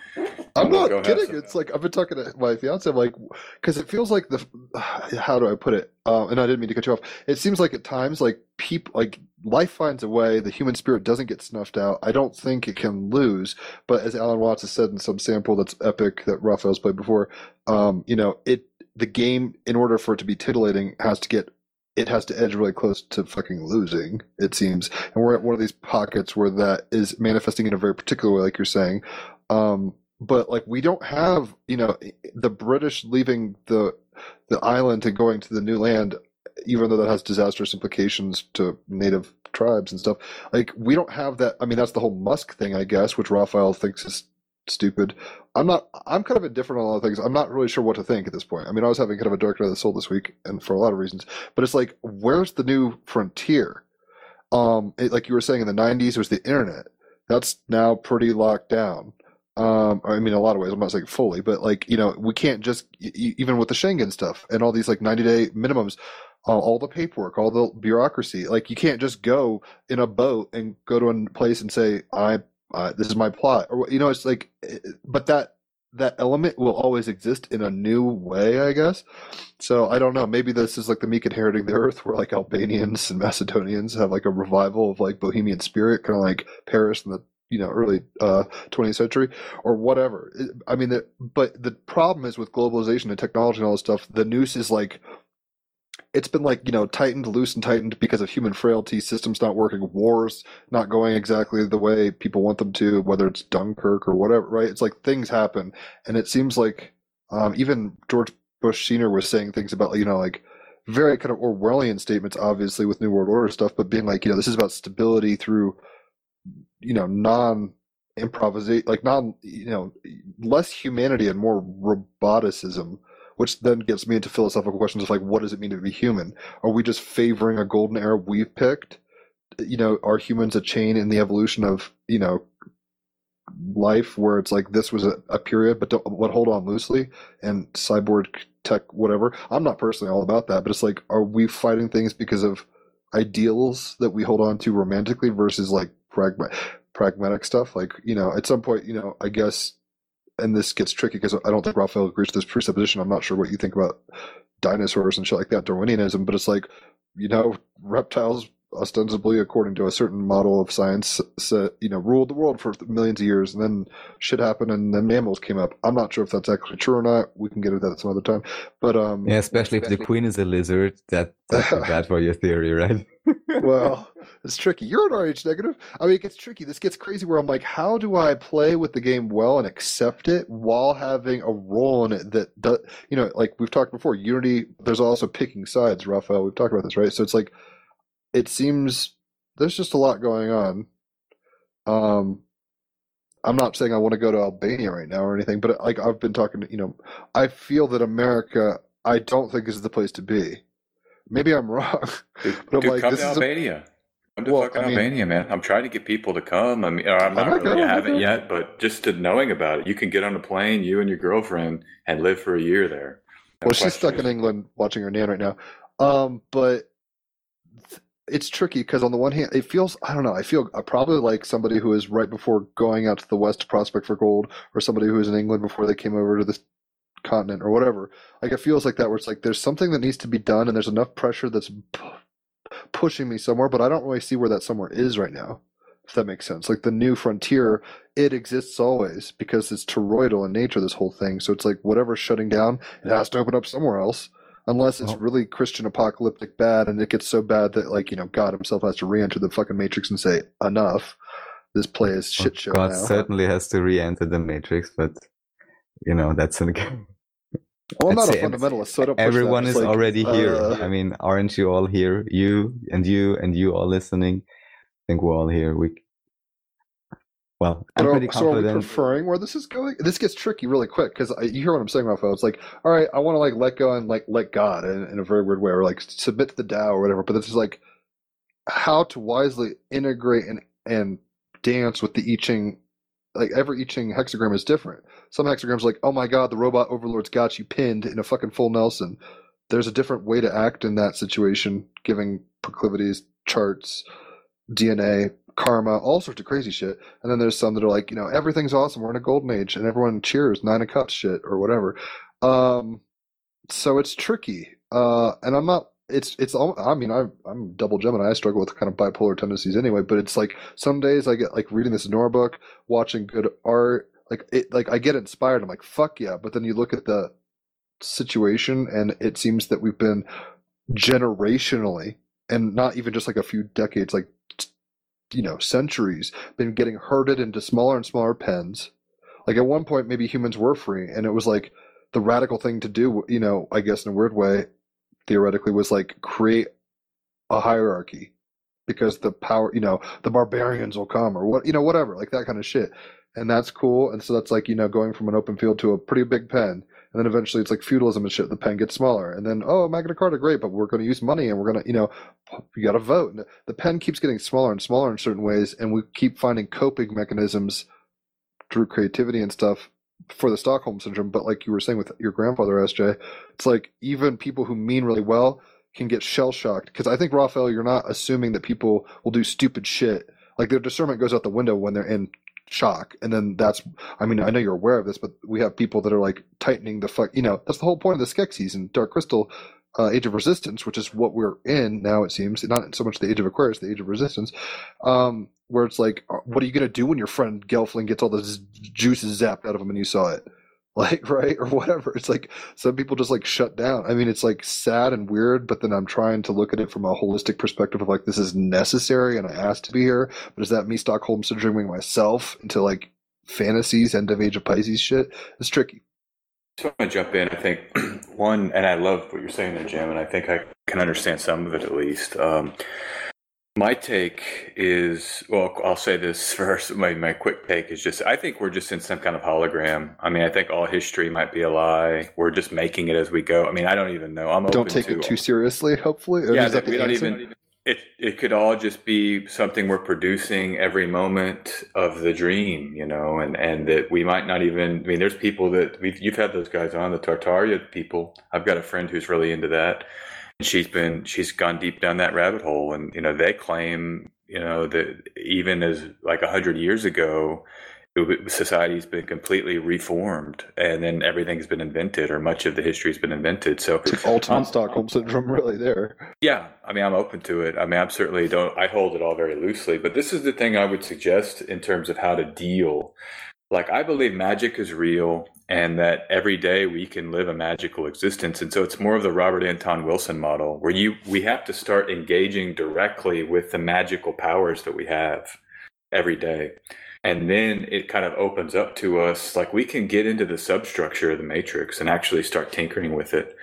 I'm we'll not kidding. It's like I've been talking to my fiance. I'm like, because it feels like the how do I put it? Uh, and I didn't mean to cut you off. It seems like at times, like people, like life finds a way. The human spirit doesn't get snuffed out. I don't think it can lose. But as Alan Watts has said in some sample that's epic that Raphael's played before, um, you know, it the game in order for it to be titillating has to get it has to edge really close to fucking losing, it seems. And we're at one of these pockets where that is manifesting in a very particular way, like you're saying. Um, but like we don't have, you know, the British leaving the the island and going to the new land, even though that has disastrous implications to native tribes and stuff. Like we don't have that. I mean, that's the whole Musk thing, I guess, which Raphael thinks is stupid. I'm not. I'm kind of indifferent on a lot of things. I'm not really sure what to think at this point. I mean, I was having kind of a dark night of the soul this week, and for a lot of reasons. But it's like, where's the new frontier? Um, it, like you were saying in the '90s, was the internet. That's now pretty locked down. Um, I mean, a lot of ways, I'm not saying fully, but like you know, we can't just even with the Schengen stuff and all these like 90 day minimums, all, all the paperwork, all the bureaucracy. Like you can't just go in a boat and go to a place and say, "I, uh, this is my plot," or you know, it's like, eh, but that that element will always exist in a new way, I guess. So I don't know. Maybe this is like the meek inheriting the earth, where like Albanians and Macedonians have like a revival of like Bohemian spirit, kind of like Paris in the you know early uh 20th century or whatever i mean the, but the problem is with globalization and technology and all this stuff the noose is like it's been like you know tightened loose and tightened because of human frailty systems not working wars not going exactly the way people want them to whether it's dunkirk or whatever right? It's like things happen. And it seems like um, even george bush senior was saying things about you know like very kind of orwellian statements obviously with new world order stuff but being like you know this is about stability through you know non improvisation like non you know less humanity and more roboticism which then gets me into philosophical questions of like what does it mean to be human? Are we just favoring a golden era we've picked? You know are humans a chain in the evolution of you know life where it's like this was a, a period but but hold on loosely and cyborg tech whatever? I'm not personally all about that but it's like are we fighting things because of ideals that we hold on to romantically versus like pragma- pragmatic stuff. Like, you know, at some point, you know, I guess, and this gets tricky because I don't think Raphael agrees to this presupposition. I'm not sure what you think about dinosaurs and shit like that, Darwinianism, but it's like, you know, reptiles ostensibly according to a certain model of science set, you know ruled the world for millions of years and then shit happened and then mammals came up. I'm not sure if that's actually true or not. We can get into that some other time. But um Yeah, especially if the queen is a lizard, that that's bad for your theory, right? well it's tricky. You're an rh negative. I mean it gets tricky. This gets crazy where i'm like how do i play with the game well and accept it while having a role in it that does you know like we've talked before unity there's also picking sides raphael. We've talked about this right? So it's like it seems there's just a lot going on. Um, I'm not saying I want to go to Albania right now or anything, but like I've been talking to, you know, I feel that America, I don't think is the place to be. Maybe I'm wrong, Dude, but I'm dude, like, come this to is a, Albania. Come to Well, fucking I mean- Albania, man. I'm trying to get people to come. I mean, I'm not really, I I haven't yet, but just to knowing about it, you can get on a plane, you and your girlfriend, and live for a year there. No well, she's stuck in. England watching her nan right now. Um, but it's tricky because on the one hand, it feels I don't know. I feel uh, probably like somebody who is right before going out to the west to prospect for gold, or somebody who was in England before they came over to this continent or whatever. Like it feels like that, where it's like there's something that needs to be done, and there's enough pressure that's p- pushing me somewhere, but I don't really see where that somewhere is right now. If that makes sense, like the new frontier, it exists always because it's toroidal in nature. This whole thing, so it's like whatever's shutting down, it has to open up somewhere else. Unless it's Well- really Christian apocalyptic bad, and it gets so bad that like you know God Himself has to re-enter the fucking Matrix and say enough. This play is shit show God now. certainly has to re-enter the Matrix, but you know that's an. well, I'm not a fundamentalist, so don't. Everyone is like, already here. uh, I mean, aren't you all here? You and you and you all listening. I think we're all here. We. Well, I'm pretty so are we confident. preferring where this is going? This gets tricky really quick because you hear what I'm saying, Raphael. It's like, all right, I want to like let go and like let God in, in a very weird way, or like submit to the Tao or whatever. But this is like how to wisely integrate and and dance with the I Ching. Like every I Ching hexagram is different. Some hexagrams are like, oh my God, the robot overlord's got you pinned in a fucking full Nelson. There's a different way to act in that situation, giving proclivities, charts, DNA, karma, all sorts of crazy shit. And then there's some that are like, you know, everything's awesome. We're in a golden age, and everyone cheers, nine of cups shit or whatever. Um, so it's tricky. Uh, and I'm not. It's it's. I mean, I'm I'm double Gemini. I struggle with kind of bipolar tendencies anyway. But it's like some days I get like reading this Nora book, watching good art. Like it, like I get inspired. I'm like, fuck yeah. But then you look at the situation, and it seems that we've been generationally, and not even just like a few decades, like you know centuries been getting herded into smaller and smaller pens. Like at one point maybe humans were free and it was like the radical thing to do you know i guess in a weird way theoretically was like create a hierarchy because the power you know the barbarians will come or what you know whatever like that kind of shit. And that's cool and so that's like you know going from an open field to a pretty big pen and then eventually it's like feudalism and shit the pen gets smaller. And then oh magna carta great but we're going to use money and we're going to you know you got to vote. And the pen keeps getting smaller and smaller in certain ways and we keep finding coping mechanisms through creativity and stuff for the stockholm syndrome. But like you were saying with your grandfather sj it's like even people who mean really well can get shell shocked. Because i think raphael you're not assuming that people will do stupid shit. Like their discernment goes out the window when they're in shock. And then that's i mean i know you're aware of this but we have people that are like tightening the fuck you know that's the whole point of the skeksis and dark crystal uh, age of resistance which is what we're in now it seems. Not so much the age of aquarius the age of resistance. Um where it's like uh, what are you going to do when your friend gelfling gets all z- juices zapped out of him and you saw it like right or whatever it's like some people just like shut down i mean it's like sad and weird but then i'm trying to look at it from a holistic perspective of like this is necessary and i asked to be here but is that me stockholm syndroming myself into like fantasies end of age of pisces shit it's tricky So I'm to jump in. I think one, and I love what you're saying there, Jim, and I think I can understand some of it at least. Um, my take is, well, I'll say this first. My, my quick take is just, I think we're just in some kind of hologram. I mean, I think all history might be a lie. We're just making it as we go. I mean, I don't even know. I'm don't take to it too seriously hopefully Or yeah, is that we don't even. It it could all just be something we're producing every moment of the dream, you know, and and that we might not even. I mean, there's people that we've you've had those guys on the Tartaria people. I've got a friend who's really into that. She's been she's gone deep down that rabbit hole, and you know they claim you know that even as like a hundred years ago, it, society's been completely reformed, and then everything's been invented, or much of the history's been invented. So Ultimate um, Stockholm syndrome, really there. yeah, I mean, I'm open to it. I mean, I'm certainly don't. I hold it all very loosely, but this is the thing I would suggest in terms of how to deal. Like, I believe magic is real, and that every day we can live a magical existence. And so, it's more of the Robert Anton Wilson model, where you we have to start engaging directly with the magical powers that we have every day. And then it kind of opens up to us like we can get into the substructure of the matrix and actually start tinkering with it.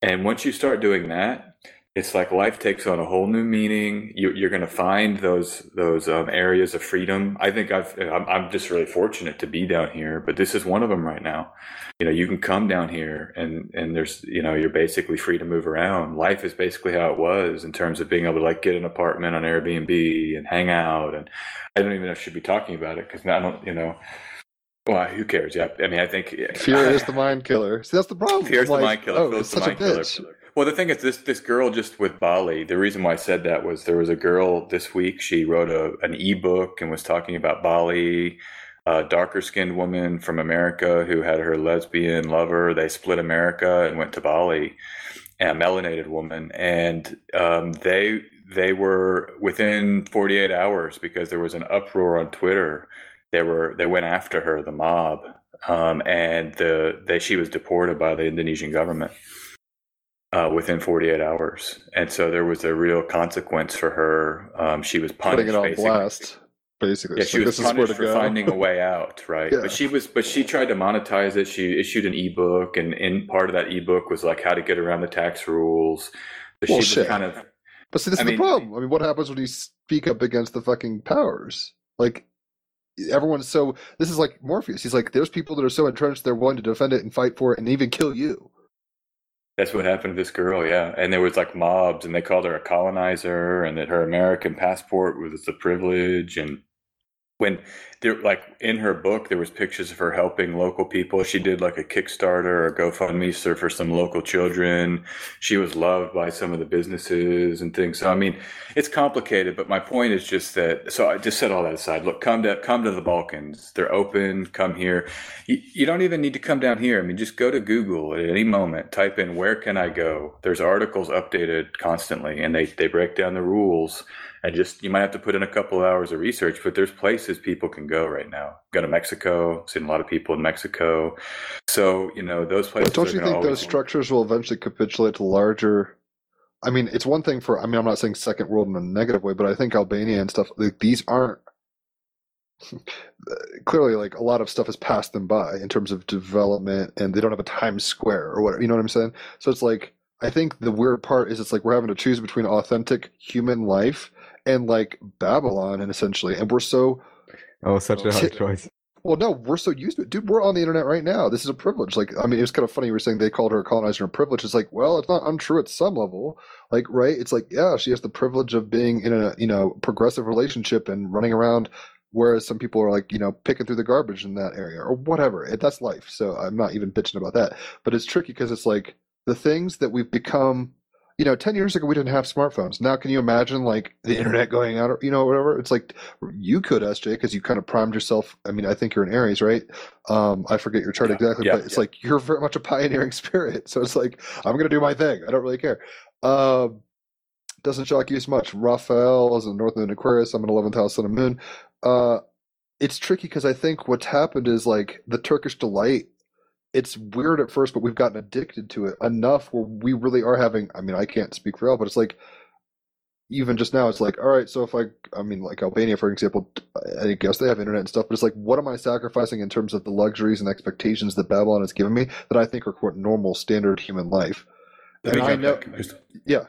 And once you start doing that, it's like life takes on a whole new meaning. You, you're going to find those those um, areas of freedom. I think I've I'm, I'm just really fortunate to be down here, but this is one of them right now. You know, you can come down here and and there's you know you're basically free to move around. Life is basically how it was in terms of being able to like get an apartment on Airbnb and hang out. And I don't even know if I should be talking about it because I don't you know. Well, who cares? Yeah, I mean, I think Fear is the mind killer. See, that's the problem. Fear is the mind killer. Oh, it's the such a mind killer. bitch. Well, the thing is, this this girl just with Bali. The reason why I said that was there was a girl this week. She wrote a an ebook and was talking about Bali. A darker skinned woman from America who had her lesbian lover. They split America and went to Bali. A melanated woman, and um, they they were within 48 hours because there was an uproar on Twitter. They were they went after her, the mob, um, and the they she was deported by the Indonesian government uh, within 48 hours. And so there was a real consequence for her. Um, she was punished. Putting it on basically. blast, basically. Yeah, she like, was this is where punished for go. finding a way out, right? Yeah. But she was, but she tried to monetize it. She issued an ebook, and in part of that ebook was like how to get around the tax rules. So Well, she shit. kind of But see, this I is mean- the problem. I mean, what happens when you speak up against the fucking powers? Like, everyone's so. This is like Morpheus. He's like, there's people that are so entrenched, they're willing to defend it and fight for it and even kill you. That's what happened to this girl, yeah. And there was like mobs, and they called her a colonizer, and that her American passport was a privilege. And when there, like in her book, there was pictures of her helping local people. She did like a Kickstarter or GoFundMe so- for some local children. She was loved by some of the businesses and things. So I mean, it's complicated. But my point is just that. So I just set all that aside. Look, come to come to the Balkans. They're open. Come here. You, you don't even need to come down here. I mean, just go to Google at any moment. Type in where can I go. There's articles updated constantly, and they they break down the rules. And just you might have to put in a couple of hours of research, but there's places people can go right now. Go to Mexico. Seen a lot of people in Mexico. So you know those places. But don't you think those structures will eventually capitulate to larger? I mean, it's one thing for. I mean, I'm not saying second world in a negative way, but I think Albania and stuff like these aren't. Clearly, like a lot of stuff has passed them by in terms of development, and they don't have a Times Square or whatever. You know what I'm saying? So it's like I think the weird part is it's like we're having to choose between authentic human life and like Babylon, and essentially, and we're so Oh, such a hard Ti- choice. well, no, we're so used to it. Dude, we're on the internet right now. This is a privilege. Like, I mean, it was kind of funny you were saying they called her a colonizer and privilege. It's like, well, it's not untrue at some level. Like, right? It's like, yeah, she has the privilege of being in a, you know, progressive relationship and running around, whereas some people are like, you know, picking through the garbage in that area or whatever. It, that's life. So I'm not even bitching about that. But it's tricky because it's like the things that we've become, you know, 10 years ago, we didn't have smartphones. Now, can you imagine like the internet going out or, you know, whatever? It's like, you could, SJ, because you kind of primed yourself. I mean, I think you're an Aries, right? Um, I forget your chart Yeah, exactly, yeah, but it's yeah. like you're very much a pioneering spirit. So it's like I'm gonna do my thing. I don't really care. Um, doesn't shock you as much. Raphael is in North Moon Aquarius. I'm in 11th house Sun and Moon. Uh, it's tricky because I think what's happened is like the Turkish delight. It's weird at first, but we've gotten addicted to it enough where we really are having. I mean, I can't speak for all, but it's like even just now, it's like, all right, so if I, I mean, like Albania, for example, I guess they have internet and stuff, but it's like, what am I sacrificing in terms of the luxuries and expectations that Babylon has given me that I think are quote normal, standard human life? Let And I know, yeah,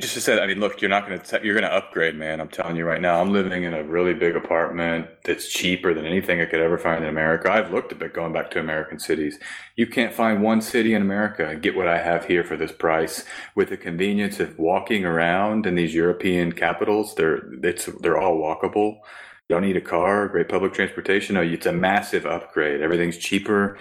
Just to say, I mean, look, you're not going to you're going to upgrade, man. I'm telling you right now. I'm living in a really big apartment that's cheaper than anything I could ever find in America. I've looked a bit going back to American cities. You can't find one city in America and get what I have here for this price with the convenience of walking around in these European capitals. They're it's they're all walkable. You don't need a car, great public transportation. No, it's a massive upgrade. Everything's cheaper.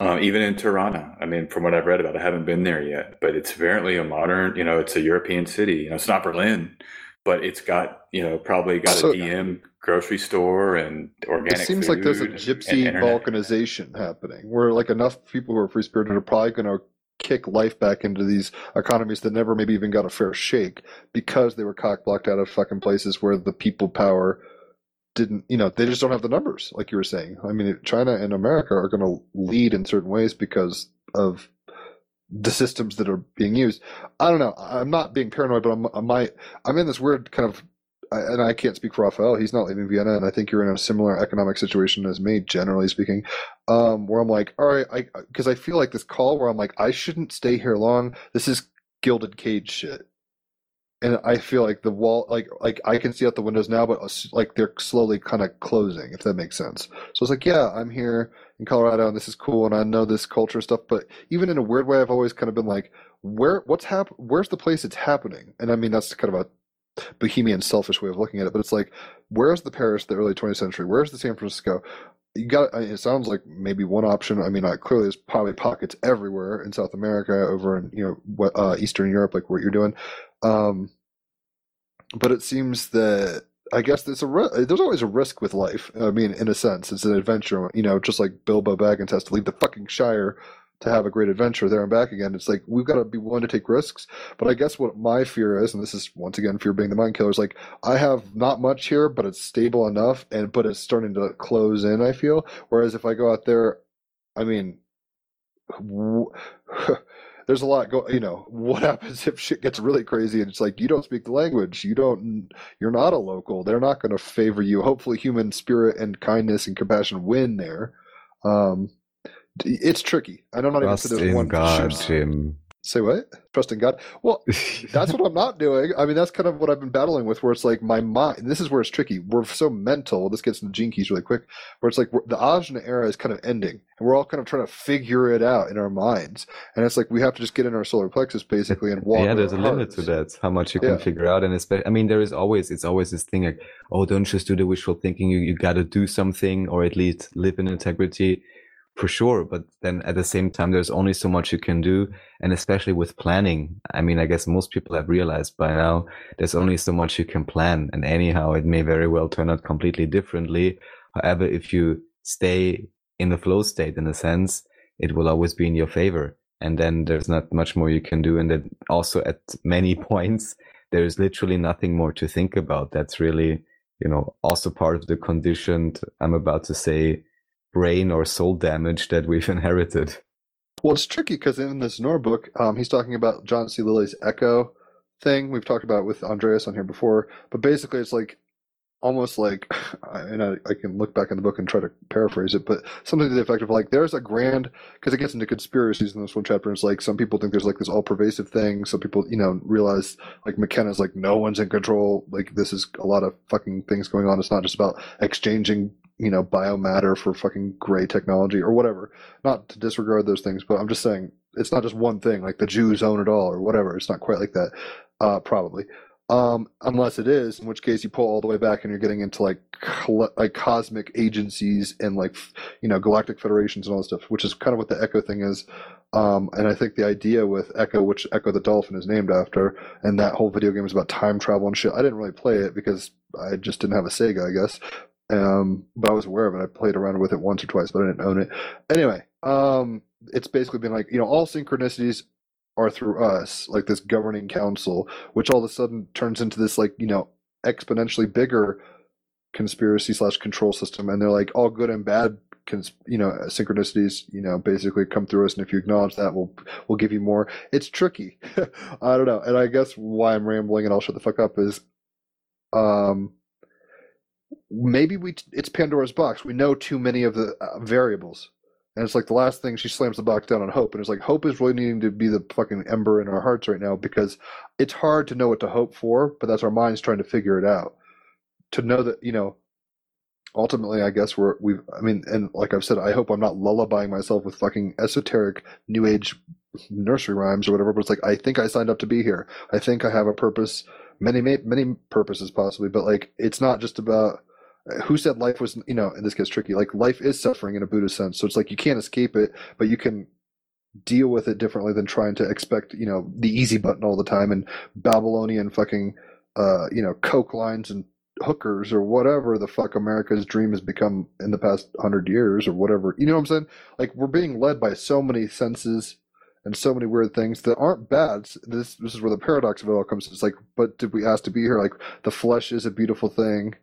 Um, even in Tirana, I mean, from what I've read about, I haven't been there yet, but it's apparently a modern, you know, it's a European city. You know, it's not Berlin, but it's got, you know, probably got So- a DM grocery store and organic. It seems like there's a gypsy balkanization happening, where like enough people who are free spirited are probably going to kick life back into these economies that never maybe even got a fair shake because they were cock blocked out of fucking places where the people power didn't, you know, they just don't have the numbers, like you were saying. I mean, China and America are going to lead in certain ways because of the systems that are being used. I don't know. I'm not being paranoid, but I'm, I might, I'm in this weird kind of and I can't speak for Raphael. He's not leaving Vienna, and I think you're in a similar economic situation as me, generally speaking. Um, where I'm like, all right, I because I feel like this call where I'm like, I shouldn't stay here long. This is gilded cage shit, and I feel like the wall, like like I can see out the windows now, but like they're slowly kind of closing, if that makes sense. So it's like, yeah, I'm here in Colorado, and this is cool, and I know this culture stuff, but even in a weird way, I've always kind of been like, where, what's hap, where's the place it's happening? And I mean, that's kind of a bohemian selfish way of looking at it but it's like where's the paris the early 20th century where's the san francisco you got it sounds like maybe one option i mean clearly there's probably pockets everywhere in south america over in you know uh, eastern europe like what you're doing um, but it seems that i guess there's a there's always a risk with life i mean in a sense it's an adventure you know just like bilbo baggins has to leave the fucking shire to have a great adventure there and back again it's like we've got to be willing to take risks but I guess what my fear is, and this is once again fear being the mind killer, is like I have not much here, but it's stable enough, and but it's starting to close in. I feel. Whereas if I go out there, I mean, w- there's a lot going You know, what happens if shit gets really crazy and it's like you don't speak the language, you don't, you're not a local. They're not going to favor you. Hopefully, human spirit and kindness and compassion win there. Um, it's tricky. I don't even Trust so there's one God. Say what? Trust in God. Well, that's what I'm not doing. I mean, that's kind of what I've been battling with, where it's like my mind. This is where it's tricky. We're so mental. This gets into gene keys really quick. Where it's like the Ajna era is kind of ending, and we're all kind of trying to figure it out in our minds. And it's like we have to just get in our solar plexus basically and walk. yeah, there's a limit to that. How much you Yeah. can figure out, and especially, I mean, there is always it's always this thing like, oh, don't just do the wishful thinking. You you got to do something, or at least live in integrity, for sure. But then at the same time, there's only so much you can do, and especially with planning. I mean, I guess most people have realized by now there's only so much you can plan, and anyhow, it may very well turn out completely differently. However, if you stay in the flow state, in a sense, it will always be in your favor and then there's not much more you can do and then also at many points there's literally nothing more to think about that's really you know also part of the conditioned i'm about to say brain or soul damage that we've inherited Well, it's tricky because in this Nor book, um, he's talking about John C. Lilly's Echo thing. We've talked about it with Andreas on here before, but basically, it's like almost like, and I, I can look back in the book and try to paraphrase it, but something to the effect of like, there's a grand, because it gets into conspiracies in this one chapter. And it's like some people think there's like this all pervasive thing. Some people, you know, realize like McKenna's like, no one's in control. Like, this is a lot of fucking things going on. It's not just about exchanging, you know, biomatter for fucking gray technology or whatever. Not to disregard those things, but I'm just saying it's not just one thing, like the Jews own it all or whatever. It's not quite like that, uh, probably. Um, unless it is, in which case you pull all the way back and you're getting into like like cosmic agencies and like you know galactic federations and all this stuff, which is kind of what the Echo thing is. Um, and I think the idea with Echo, which Ecco the Dolphin is named after, and that whole video game is about time travel and shit. I didn't really play it because I just didn't have a Sega, I guess. Um, but I was aware of it. I played around with it once or twice, but I didn't own it. Anyway, um, it's basically been like you know all synchronicities are through us, like this governing council, which all of a sudden turns into this like you know exponentially bigger conspiracy slash control system, and they're like all good and bad. Cons- you know synchronicities you know basically come through us and if you acknowledge that we'll we'll give you more it's tricky i don't know and i guess why i'm rambling and i'll shut the fuck up is um maybe we it's pandora's box. We know too many of the uh, variables. And it's like the last thing she slams the box down on hope. And it's like hope is really needing to be the fucking ember in our hearts right now because it's hard to know what to hope for but that's our minds trying to figure it out. To know that you know ultimately i guess we're we've i mean and like i've said i hope i'm not lullabying myself with fucking esoteric new age nursery rhymes or whatever but it's like i think i signed up to be here. I think i have a purpose many many purposes possibly but like it's not just about who said life was you know and this gets tricky like life is suffering in a buddhist sense so it's like you can't escape it but you can deal with it differently than trying to expect you know the easy button all the time and babylonian fucking uh you know coke lines and hookers or whatever the fuck america's dream has become in the past 100 years or whatever you know what i'm saying like we're being led by so many senses and so many weird things that aren't bad. This this is where the paradox of it all comes. It's like, but did we ask to be here? Like the flesh is a beautiful thing,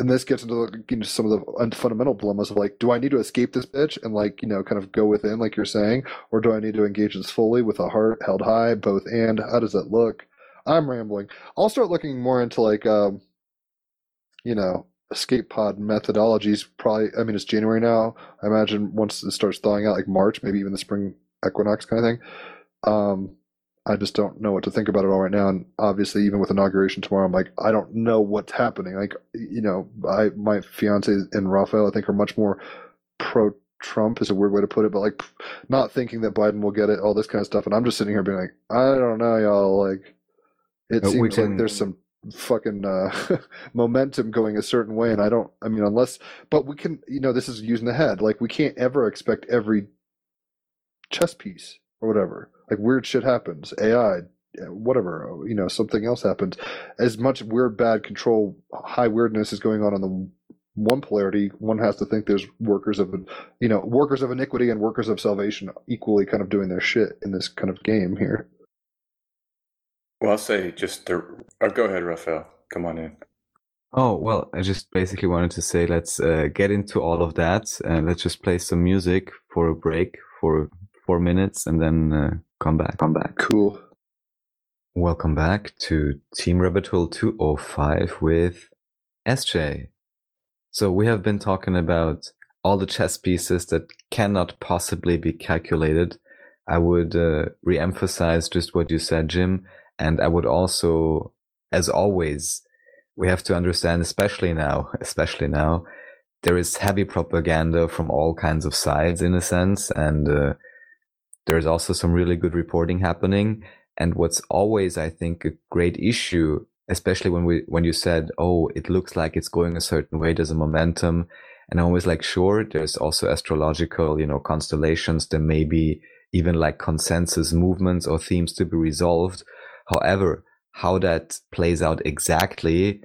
and this gets into, the, into some of the fundamental dilemmas of like, do I need to escape this bitch and like you know kind of go within, like you're saying, or do I need to engage this fully with a heart held high, both and? How does that look? I'm rambling. I'll start looking more into like, um, you know, escape pod methodologies. Probably, I mean, it's January now. I imagine once it starts thawing out, like March, maybe even the spring equinox kind of thing. Um, I just don't know what to think about it all right now. And obviously, even with inauguration tomorrow, I'm like, I don't know what's happening. Like, you know, I my fiance and Raphael, I think, are much more pro Trump is a weird way to put it, but like not thinking that Biden will get it, all this kind of stuff. And I'm just sitting here being like, I don't know, y'all. Like, it we seems can- like there's some fucking uh, momentum going a certain way, and I don't. I mean, unless, but we can, you know, this is using the head. Like, we can't ever expect every chess piece or whatever. Like weird shit happens. AI, whatever, you know, something else happens. As much weird, bad control, high weirdness is going on on the one polarity. One has to think there's workers of, you know, workers of iniquity and workers of salvation equally kind of doing their shit in this kind of game here. Well, I'll say just the. Oh, go ahead, Raphael. Come on in. Oh, well, I just basically wanted to say let's uh, get into all of that and let's just play some music for a break for four minutes and then uh, come back. Come back. Cool. Welcome back to Team Rabbit Hole 205 with SJ. So we have been talking about all the chess pieces that cannot possibly be calculated. I would uh, re-emphasize just what you said, Jim, and I would also, as always, we have to understand, especially now, especially now, there is heavy propaganda from all kinds of sides in a sense, and uh, there's also some really good reporting happening. And what's always, I think, a great issue, especially when we when you said, "Oh, it looks like it's going a certain way, there's a momentum," and I'm always like, "Sure, there's also astrological, you know, constellations. There may be even like consensus movements or themes to be resolved. However, how that plays out exactly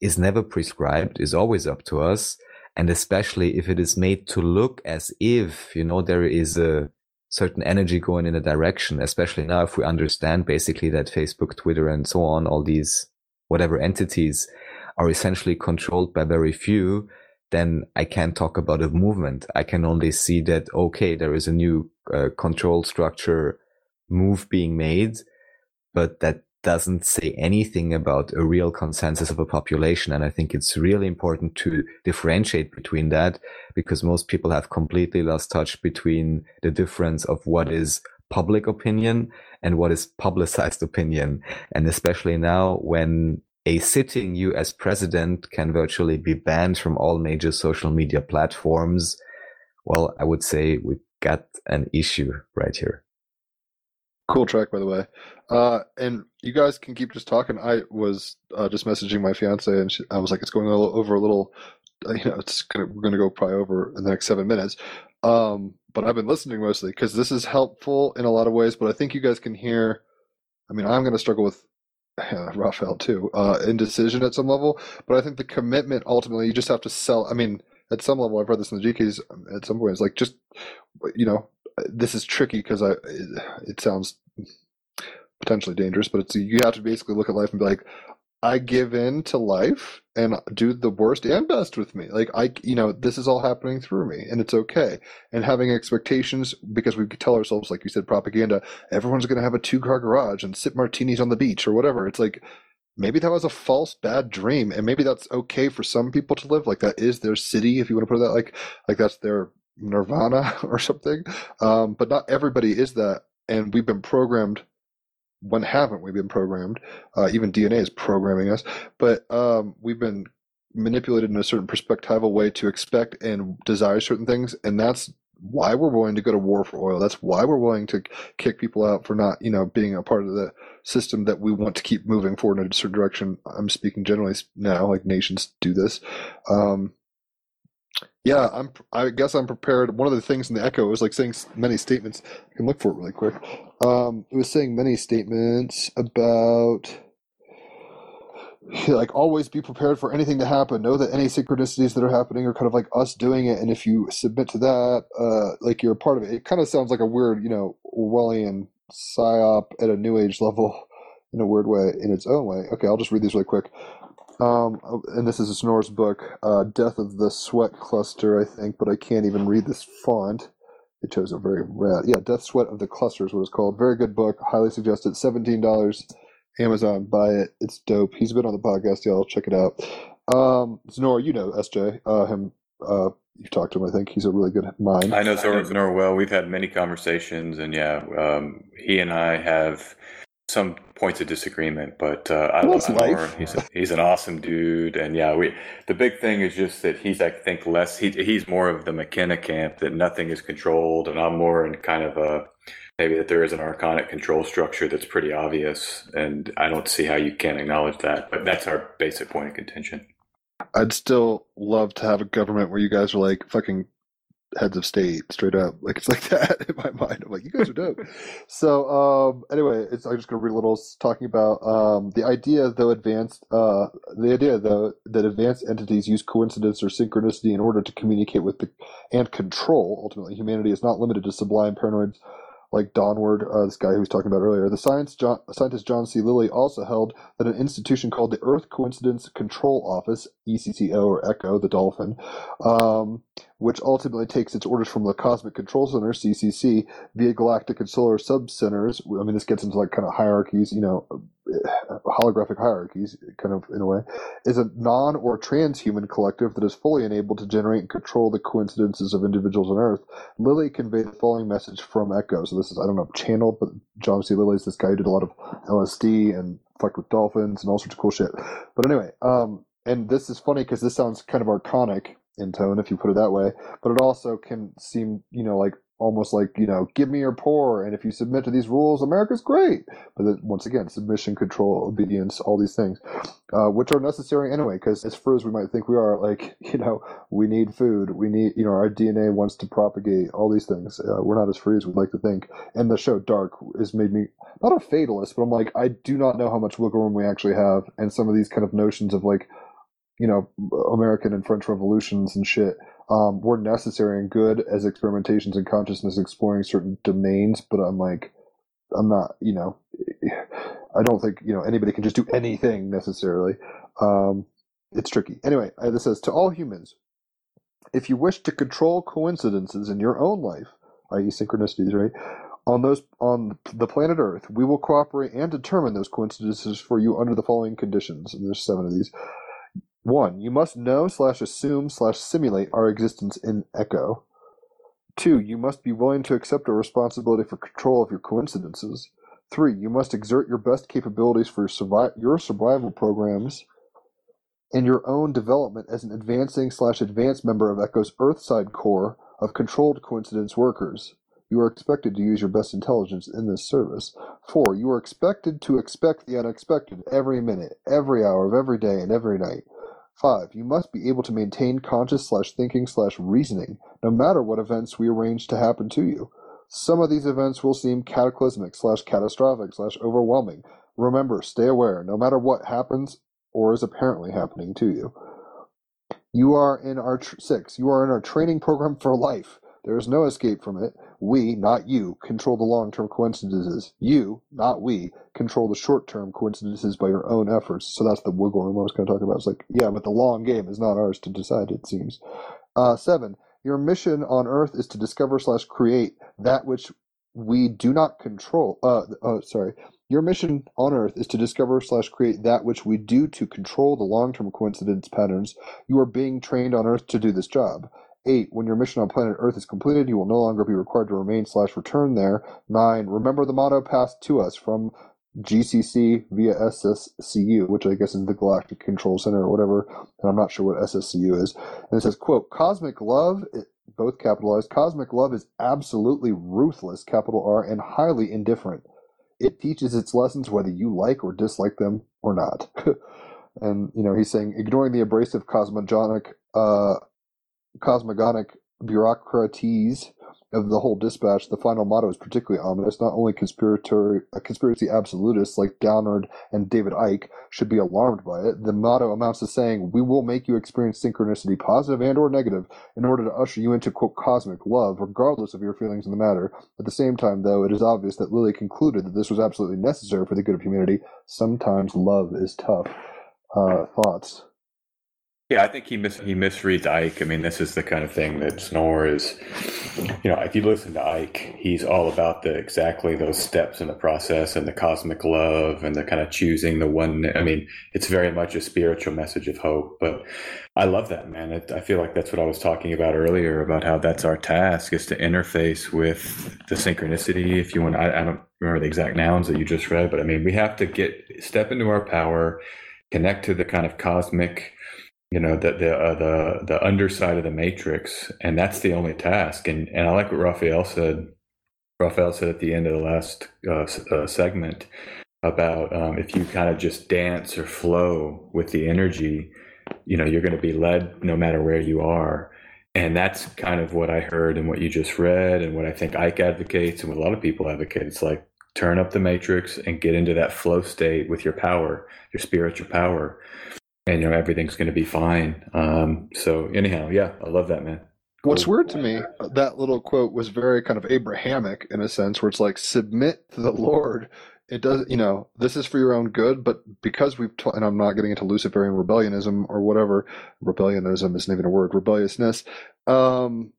is never prescribed, is always up to us. And especially if it is made to look as if, you know, there is a certain energy going in a direction, especially now if we understand basically that Facebook, Twitter, and so on, all these whatever entities are essentially controlled by very few, then I can't talk about a movement. I can only see that, okay, there is a new uh, control structure move being made, but that doesn't say anything about a real consensus of a population. And I think it's really important to differentiate between that because most people have completely lost touch between the difference of what is public opinion and what is publicized opinion. And especially now when a sitting US president can virtually be banned from all major social media platforms. Well, I would say we got an issue right here. Cool track, by the way. Uh, and you guys can keep just talking. I was uh, just messaging my fiance, and she, I was like, "It's going over a little. uh, You know, it's gonna we're gonna go probably over in the next seven minutes." Um, but I've been listening mostly because this is helpful in a lot of ways. But I think you guys can hear. I mean, I'm gonna struggle with uh, Raphael too, uh, indecision at some level. But I think the commitment ultimately, you just have to sell. I mean, at some level, I've read this in the GKs at some points. Like, just you know, this is tricky because I it, it sounds potentially dangerous, but it's you have to basically look at life and be like, I give in to life and do the worst and best with me. Like I, you know, this is all happening through me, and it's okay. And having expectations because we tell ourselves, like you said, propaganda. Everyone's going to have a two-car garage and sip martinis on the beach or whatever. It's like maybe that was a false bad dream, and maybe that's okay for some people to live. Like that is their city, if you want to put it that like like that's their nirvana or something. Um, but not everybody is that, and we've been programmed when haven't we been programmed? Uh, even DNA is programming us, but um, we've been manipulated in a certain perspectival way to expect and desire certain things, and that's why we're willing to go to war for oil. That's why we're willing to kick people out for not, you know, being a part of the system that we want to keep moving forward in a certain direction. I'm speaking generally now, like nations do this. Um, yeah, I'm. I guess I'm prepared. One of the things in the echo was like saying many statements. I can look for it really quick. Um, it was saying many statements about like always be prepared for anything to happen. Know that any synchronicities that are happening are kind of like us doing it, and if you submit to that, uh, like you're a part of it. It kind of sounds like a weird, you know, Orwellian psyop at a new age level in a weird way, in its own way. Okay, I'll just read these really quick. Um, and this is a Snor's book, uh, Death of the Sweat Cluster, I think, but I can't even read this font. It chose a very red. Yeah, Death Sweat of the Cluster is what it's called. Very good book. Highly suggested. $17. Amazon, buy it. It's dope. He's been on the podcast, y'all. Check it out. Um, you know SJ. Uh, him. Uh, you've talked to him. I think he's a really good mind. I know Znor well. We've had many conversations, and yeah, um, he and I have some points of disagreement, but uh, I love Znor. He's a, he's an awesome dude, and yeah, we. The big thing is just that he's, I think, less. He, he's more of the McKenna camp that nothing is controlled, and I'm more in kind of a maybe that there is an archonic control structure that's pretty obvious, and I don't see how you can't acknowledge that. But that's our basic point of contention. I'd still love to have a government where you guys are like fucking heads of state straight up. Like it's like that in my mind. I'm like, you guys are dope. so um, anyway, it's, I'm just gonna read a little talking about um, the idea though advanced uh, the idea though that advanced entities use coincidence or synchronicity in order to communicate with the and control ultimately humanity is not limited to sublime paranoids like Downard, uh, this guy who was talking about earlier. The science John, scientist John C. Lilly also held that an institution called the Earth Coincidence Control Office, ECCO or ECHO, the dolphin, um, which ultimately takes its orders from the Cosmic Control Center, CCC, via galactic and solar subcenters. I mean, this gets into like kind of hierarchies, you know, holographic hierarchies, kind of in a way, is a non or transhuman collective that is fully enabled to generate and control the coincidences of individuals on Earth. Lilly conveyed the following message from Echo. So this is, I don't know, channeled, but John C. Lilly is this guy who did a lot of LSD and fucked with dolphins and all sorts of cool shit. But anyway, um, and this is funny because this sounds kind of archonic in tone if you put it that way but it also can seem you know like almost like you know give me your poor and if you submit to these rules america's great. But then, once again submission control obedience all these things uh, which are necessary anyway because as far as we might think we are like you know we need food we need you know our dna wants to propagate all these things. Uh, we're not as free as we'd like to think. And the show dark has made me not a fatalist but i'm like i do not know how much wiggle room we actually have and some of these kind of notions of like you know, American and French revolutions and shit um, were necessary and good as experimentations in consciousness exploring certain domains. But I'm like, I'm not, you know, I don't think, you know, anybody can just do anything necessarily. Um, it's tricky. Anyway, uh, this says to all humans, if you wish to control coincidences in your own life, i.e., synchronicities, right? On those on the planet Earth, we will cooperate and determine those coincidences for you under the following conditions. And there's seven of these. One, you must know slash assume slash simulate our existence in echo. Two, you must be willing to accept a responsibility for control of your coincidences. Three, you must exert your best capabilities for survi- your survival programs and your own development as an advancing slash advanced member of Echo's Earthside Corps of controlled coincidence workers. You are expected to use your best intelligence in this service. Four, you are expected to expect the unexpected every minute, every hour of every day, and every night. Five, you must be able to maintain conscious slash thinking slash reasoning, no matter what events we arrange to happen to you. Some of these events will seem cataclysmic slash catastrophic slash overwhelming. Remember, stay aware, no matter what happens or is apparently happening to you. You are in our tr- six. You are in our training program for life. There is no escape from it. We, not you, control the long term coincidences. You, not we, control the short term coincidences by your own efforts. So that's the wiggle room I was going to talk about. It's like, yeah, but the long game is not ours to decide, it seems. Uh, seven, your mission on Earth is to discover slash create that which we do not control. Uh, uh, sorry. Your mission on Earth is to discover slash create that which we do to control the long term coincidence patterns. You are being trained on Earth to do this job. Eight, when your mission on planet Earth is completed, you will no longer be required to remain slash return there. Nine, remember the motto passed to us from GCC via SSCU, which I guess is the Galactic Control Center or whatever, and I'm not sure what SSCU is. And it says, quote, cosmic love, both capitalized, cosmic love is absolutely ruthless, capital R, and highly indifferent. It teaches its lessons whether you like or dislike them or not. and, you know, he's saying, ignoring the abrasive cosmogonic, uh, cosmogonic bureaucraties of the whole dispatch, the final motto is particularly ominous. Not only conspirator, conspiracy absolutists like Downard and David Icke should be alarmed by it. The motto amounts to saying, "We will make you experience synchronicity, positive and or negative, in order to usher you into quote cosmic love, regardless of your feelings in the matter." At the same time, though, it is obvious that Lilly concluded that this was absolutely necessary for the good of humanity. Sometimes love is tough. Uh, thoughts. Yeah, I think he mis he misreads Icke. I mean, this is the kind of thing that Snore is. You know, if you listen to Icke, he's all about the exactly those steps in the process and the cosmic love and the kind of choosing the one. I mean, it's very much a spiritual message of hope. But I love that man. It, I feel like that's what I was talking about earlier about how that's our task is to interface with the synchronicity. If you want, I, I don't remember the exact nouns that you just read, but I mean, we have to get step into our power, connect to the kind of cosmic you know the the uh, the the underside of the matrix, and that's the only task. And and I like what Raphael said. Raphael said at the end of the last uh, uh, segment about um, if you kind of just dance or flow with the energy, you know, you're going to be led no matter where you are. And that's kind of what I heard and what you just read, and what I think Icke advocates, and what a lot of people advocate. It's like turn up the matrix and get into that flow state with your power, your spiritual power and you know everything's going to be fine. Um, so anyhow, yeah, I love that man. What's weird to me, that little quote was very kind of Abrahamic in a sense, where it's like submit to the Lord. It does, you know, this is for your own good, but because we've, ta- and I'm not getting into Luciferian rebellionism or whatever, rebellionism isn't even a word, rebelliousness. Um,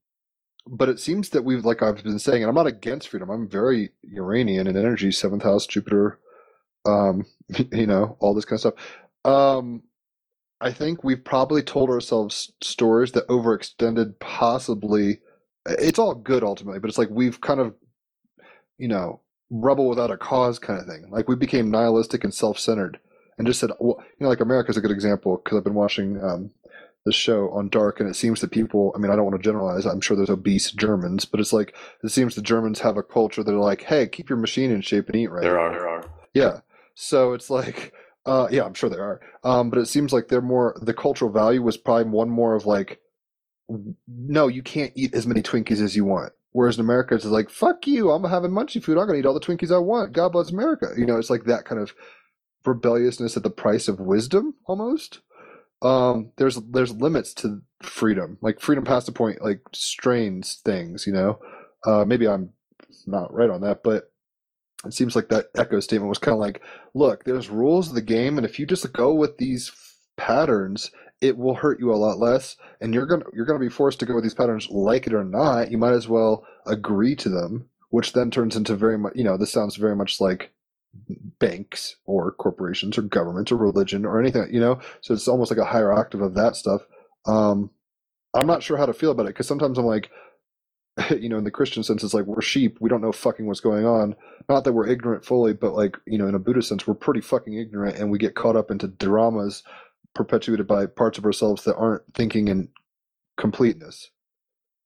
but it seems that we've, like I've been saying, and I'm not against freedom. I'm very Uranian in energy, seventh house, Jupiter, um, you know, all this kind of stuff. Um, I think we've probably told ourselves stories that overextended possibly it's all good ultimately, but it's like we've kind of you know, rebel without a cause kind of thing. Like we became nihilistic and self-centered and just said well, you know like America's a good example because I've been watching um the show on Dark, and it seems that people, I mean, I don't want to generalize, I'm sure there's obese Germans, but it's like, it seems the Germans have a culture that are like, hey, keep your machine in shape and eat right. There are, there are. Yeah. So it's like, uh, yeah, I'm sure there are. Um, but it seems like they're more the cultural value was probably one more of like, no, you can't eat as many Twinkies as you want. Whereas in America, it's like, fuck you, I'm having munchy food. I'm gonna eat all the Twinkies I want. God bless America. You know, it's like that kind of rebelliousness at the price of wisdom, almost. Um, there's there's limits to freedom. Like freedom past a point, like strains things. You know, uh, maybe I'm not right on that, but it seems like that echo statement was kind of like, look, there's rules of the game, and if you just go with these patterns, it will hurt you a lot less, and you're gonna you're gonna be forced to go with these patterns, like it or not. You might as well agree to them, which then turns into very much, you know, this sounds very much like banks or corporations or governments or religion or anything, you know. So it's almost like a higher octave of that stuff. Um, I'm not sure how to feel about it because sometimes I'm like, you know, in the Christian sense, it's like we're sheep. We don't know fucking what's going on. Not that we're ignorant fully, but like, you know, in a Buddhist sense, we're pretty fucking ignorant and we get caught up into dramas perpetuated by parts of ourselves that aren't thinking in completeness.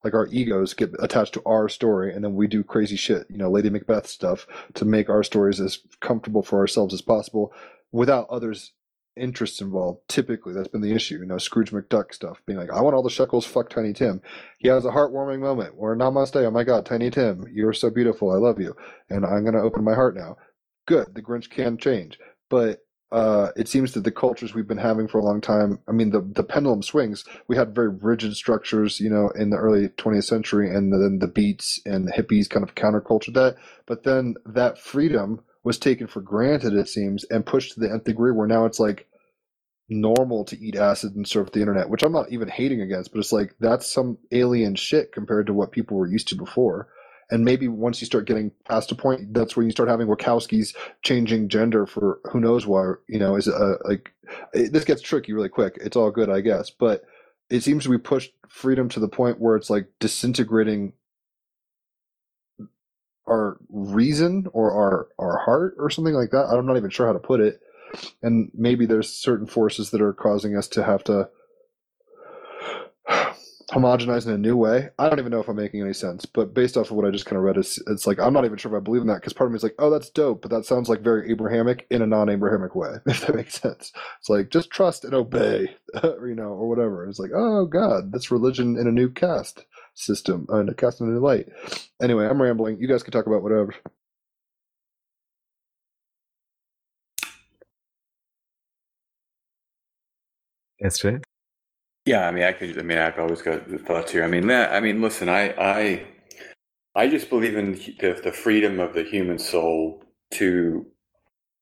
Like our egos get attached to our story and then we do crazy shit, you know, Lady Macbeth stuff to make our stories as comfortable for ourselves as possible without others interests involved. Typically, that's been the issue. You know, Scrooge McDuck stuff, being like, "I want all the shekels, fuck Tiny Tim." He has a heartwarming moment where Namaste, oh my God, Tiny Tim, you're so beautiful, I love you, and I'm gonna open my heart now. Good, the Grinch can change, but uh, it seems that the cultures we've been having for a long time. I mean, the the pendulum swings. We had very rigid structures, you know, in the early 20th century, and then the beats and the hippies kind of counterculture that. But then that freedom was taken for granted, it seems, and pushed to the nth degree where now it's like normal to eat acid and surf the internet, which I'm not even hating against, but it's like that's some alien shit compared to what people were used to before. And maybe once you start getting past a point, that's where you start having Wachowski's changing gender for who knows why. You know, is uh, like it, this gets tricky really quick. It's all good, I guess, but it seems be pushed freedom to the point where it's like disintegrating our reason or our our heart or something like that. I'm not even sure how to put it. And maybe there's certain forces that are causing us to have to homogenize in a new way. I don't even know if I'm making any sense, but based off of what I just kind of read, it's, it's like I'm not even sure if I believe in that because part of me is like, oh, that's dope, but that sounds like very Abrahamic in a non-Abrahamic way, if that makes sense. It's like just trust and obey, or, you know, or whatever. It's like, oh God, that's religion in a new caste system, uh, in a cast a new light. Anyway, I'm rambling. You guys can talk about whatever. That's Jay. Yeah, I mean, I could. I mean, I've always got the thoughts here. I mean, that, I mean, listen, I, I, I just believe in the, the freedom of the human soul to,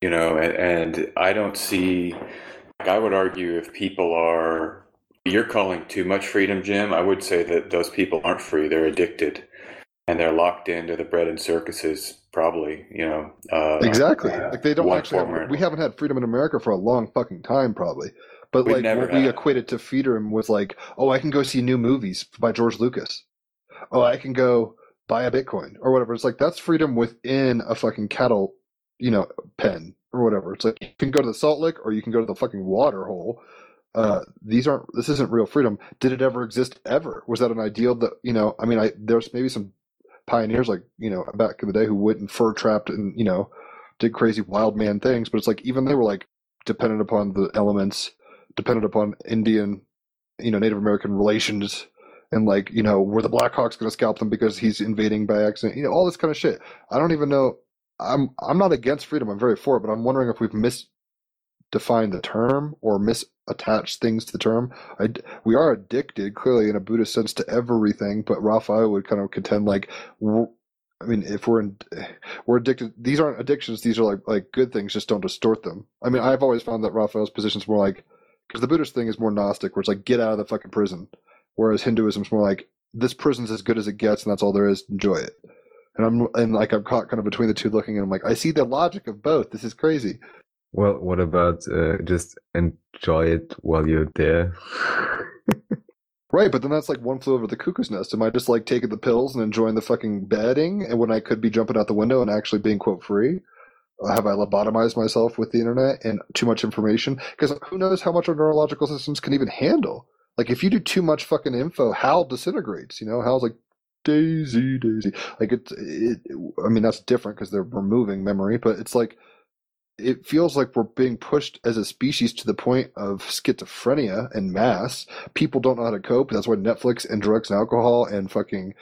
you know, and, and I don't see. Like, I would argue if people are, you're calling too much freedom, Jim. I would say that those people aren't free; they're addicted, and they're locked into the bread and circuses. Probably, you know. Uh, Exactly. uh, Like they don't actually. Have, we haven't had freedom in America for a long fucking time, probably. But We've like what we equated to freedom was like, oh, I can go see new movies by George Lucas. Oh, I can go buy a Bitcoin or whatever. It's like that's freedom within a fucking cattle, you know, pen or whatever. It's like you can go to the Salt Lick or you can go to the fucking water hole. Uh, these aren't. This isn't real freedom. Did it ever exist? Ever? Was that an ideal that you know? I mean, I there's maybe some pioneers like you know back in the day who went and fur trapped and you know did crazy wild man things, but it's like even they were like dependent upon the elements, dependent upon Indian, you know, Native American relations, and like you know, were the Blackhawks going to scalp them because he's invading by accident? You know, all this kind of shit. I don't even know. I'm I'm not against freedom. I'm very for it, but I'm wondering if we've misdefined the term or misattach things to the term. I, we are addicted clearly in a Buddhist sense to everything, but Raphael would kind of contend like. I mean, if we're in, we're addicted. These aren't addictions. These are like like good things. Just don't distort them. I mean, I've always found that Raphael's position is more like because the Buddhist thing is more Gnostic, where it's like get out of the fucking prison, whereas Hinduism's more like this prison's as good as it gets, and that's all there is. Enjoy it. And I'm and like I'm caught kind of between the two, looking, and I'm like, I see the logic of both. This is crazy. Well, what about uh, just enjoy it while you're there? Right, but then that's like one flew over the cuckoo's nest. Am I just like taking the pills and enjoying the fucking bedding, and when I could be jumping out the window and actually being quote free? Uh, Have I lobotomized myself with the internet and too much information? Because who knows how much our neurological systems can even handle? Like if you do too much fucking info, Hal disintegrates. You know, Hal's like Daisy, Daisy. Like it. it I mean, that's different because they're removing memory, but it's like it feels like we're being pushed as a species to the point of schizophrenia and mass. People don't know how to cope. That's why Netflix and drugs and alcohol and fucking,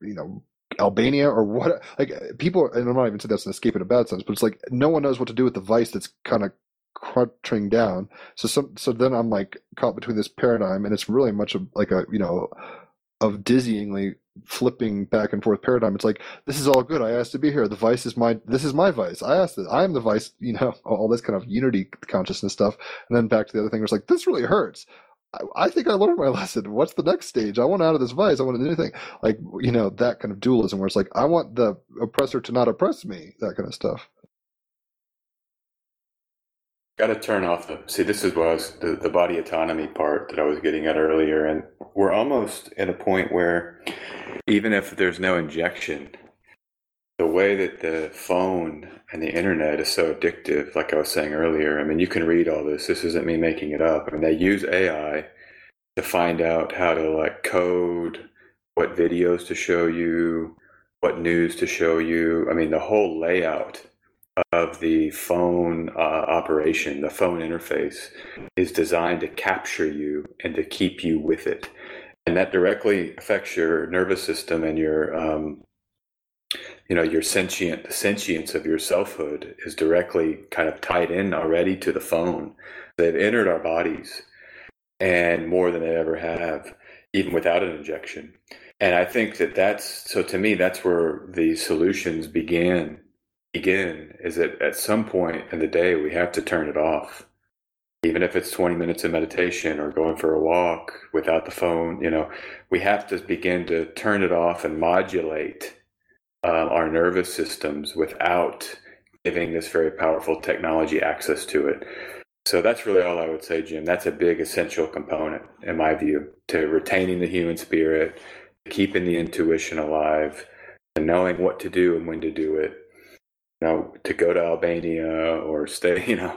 you know, Albania or what, like people, and I'm not even saying that's an escape in a bad sense, but it's like no one knows what to do with the vice that's kind of crunching down. So some, so then I'm like caught between this paradigm and it's really much of like a, you know, of dizzyingly flipping back and forth paradigm. It's like this is all good. I asked to be here. The vice is my. This is my vice. I asked it. I am the vice. You know, all this kind of unity consciousness stuff. And then back to the other thing. It's like this really hurts. I, I think I learned my lesson. What's the next stage? I want out of this vice. I want anything. Like you know that kind of dualism where it's like I want the oppressor to not oppress me. That kind of stuff. Got to turn off the. See, this is was the, the body autonomy part that I was getting at earlier, and we're almost at a point where even if there's no injection, the way that the phone and the internet is so addictive, like I was saying earlier, I mean, you can read all this. This isn't me making it up. I mean, they use AI to find out how to like code what videos to show you, what news to show you. I mean, the whole layout of the phone uh, operation, the phone interface, is designed to capture you and to keep you with it. And that directly affects your nervous system and your, um, you know, your sentient, the sentience of your selfhood is directly kind of tied in already to the phone. They've entered our bodies and more than they ever have, even without an injection. And I think that that's so to me, that's where the solutions began begin is that at some point in the day we have to turn it off. Even if it's 20 minutes of meditation or going for a walk without the phone you know we have to begin to turn it off and modulate uh, our nervous systems without giving this very powerful technology access to it. So that's really all i would say jim. That's a big essential component in my view to retaining the human spirit keeping the intuition alive and knowing what to do and when to do it. You know, to go to Albania or stay, you know,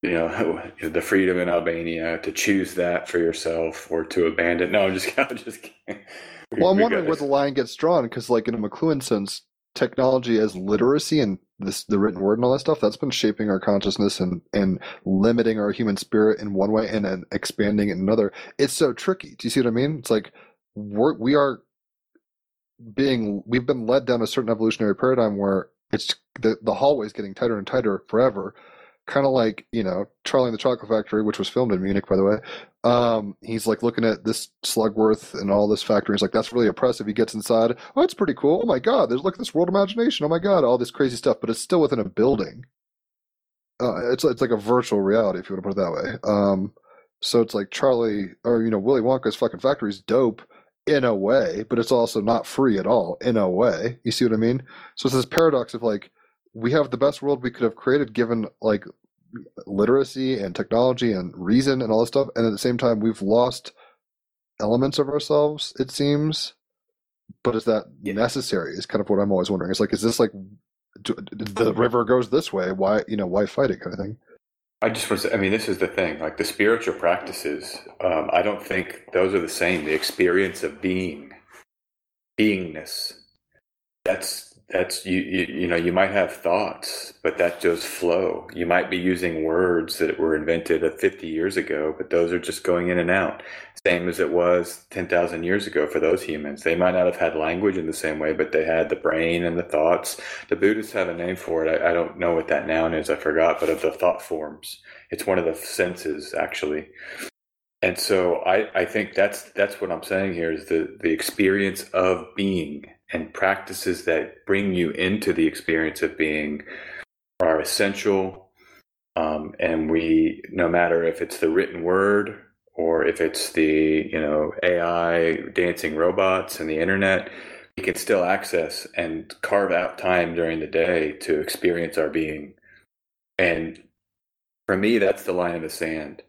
you know, the freedom in Albania to choose that for yourself or to abandon. No, I'm just, I'm just kidding. Well, I'm We wondering where the line gets drawn because, like in a McLuhan sense, technology as literacy and this the written word and all that stuff that's been shaping our consciousness and and limiting our human spirit in one way and then expanding in another. It's so tricky. Do you see what I mean? It's like we're we are being we've been led down a certain evolutionary paradigm where it's the the hallway's getting tighter and tighter forever. Kind of like you know Charlie and the Chocolate Factory, which was filmed in Munich, by the way. Um, he's like looking at this Slugworth and all this factory. He's like, "That's really oppressive." He gets inside. Oh, it's pretty cool. Oh my god, there's look at this world imagination. Oh my god, all this crazy stuff, but it's still within a building. Uh, it's it's like a virtual reality, if you want to put it that way. Um, so it's like Charlie or you know Willy Wonka's fucking factory is dope in a way, but it's also not free at all in a way. You see what I mean? So it's this paradox of like we have the best world we could have created given like literacy and technology and reason and all this stuff, and at the same time we've lost elements of ourselves. It seems, but is that Yeah. necessary? Is kind of what I'm always wondering. It's like, is this like do- the river goes this way? Why you know why fight it kind of thing? I just want to say, I mean, this is the thing. Like the spiritual practices, um, I don't think those are the same. The experience of being, beingness, that's that's you, you you know you might have thoughts but that just flow. You might be using words that were invented uh, 50 years ago but those are just going in and out. Same as it was 10,000 years ago for those humans. They might not have had language in the same way but they had the brain and the thoughts. The buddhists have a name for it. I, I don't know what that noun is. I forgot but of the thought forms. It's one of the senses actually. And so I, I think that's that's what I'm saying here is the the experience of being and practices that bring you into the experience of being are essential. Um, and we, no matter if it's the written word or if it's the you know AI dancing robots and the internet, we can still access and carve out time during the day to experience our being. And for me, that's the line in the sand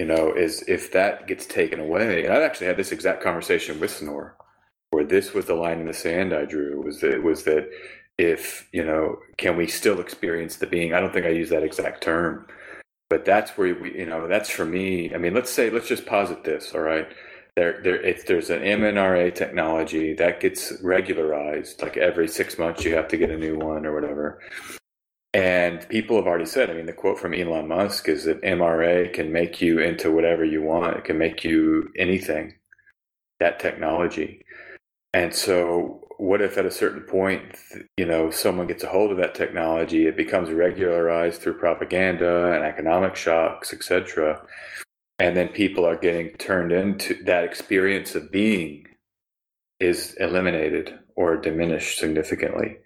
you know, is if that gets taken away. And I've actually had this exact conversation with Snore, where this was the line in the sand I drew was that was that if you know, can we still experience the being? I don't think I use that exact term, but that's where we, you know, that's for me. I mean, let's say let's just posit this. All right, there, there, if there's an mRNA technology that gets regularized, like every six months you have to get a new one or whatever. And people have already said, I mean, the quote from Elon Musk is that MRA can make you into whatever you want. It can make you anything, that technology. And so, what if at a certain point, you know, someone gets a hold of that technology, it becomes regularized through propaganda and economic shocks, etc. And then people are getting turned into that experience of being is eliminated or diminished significantly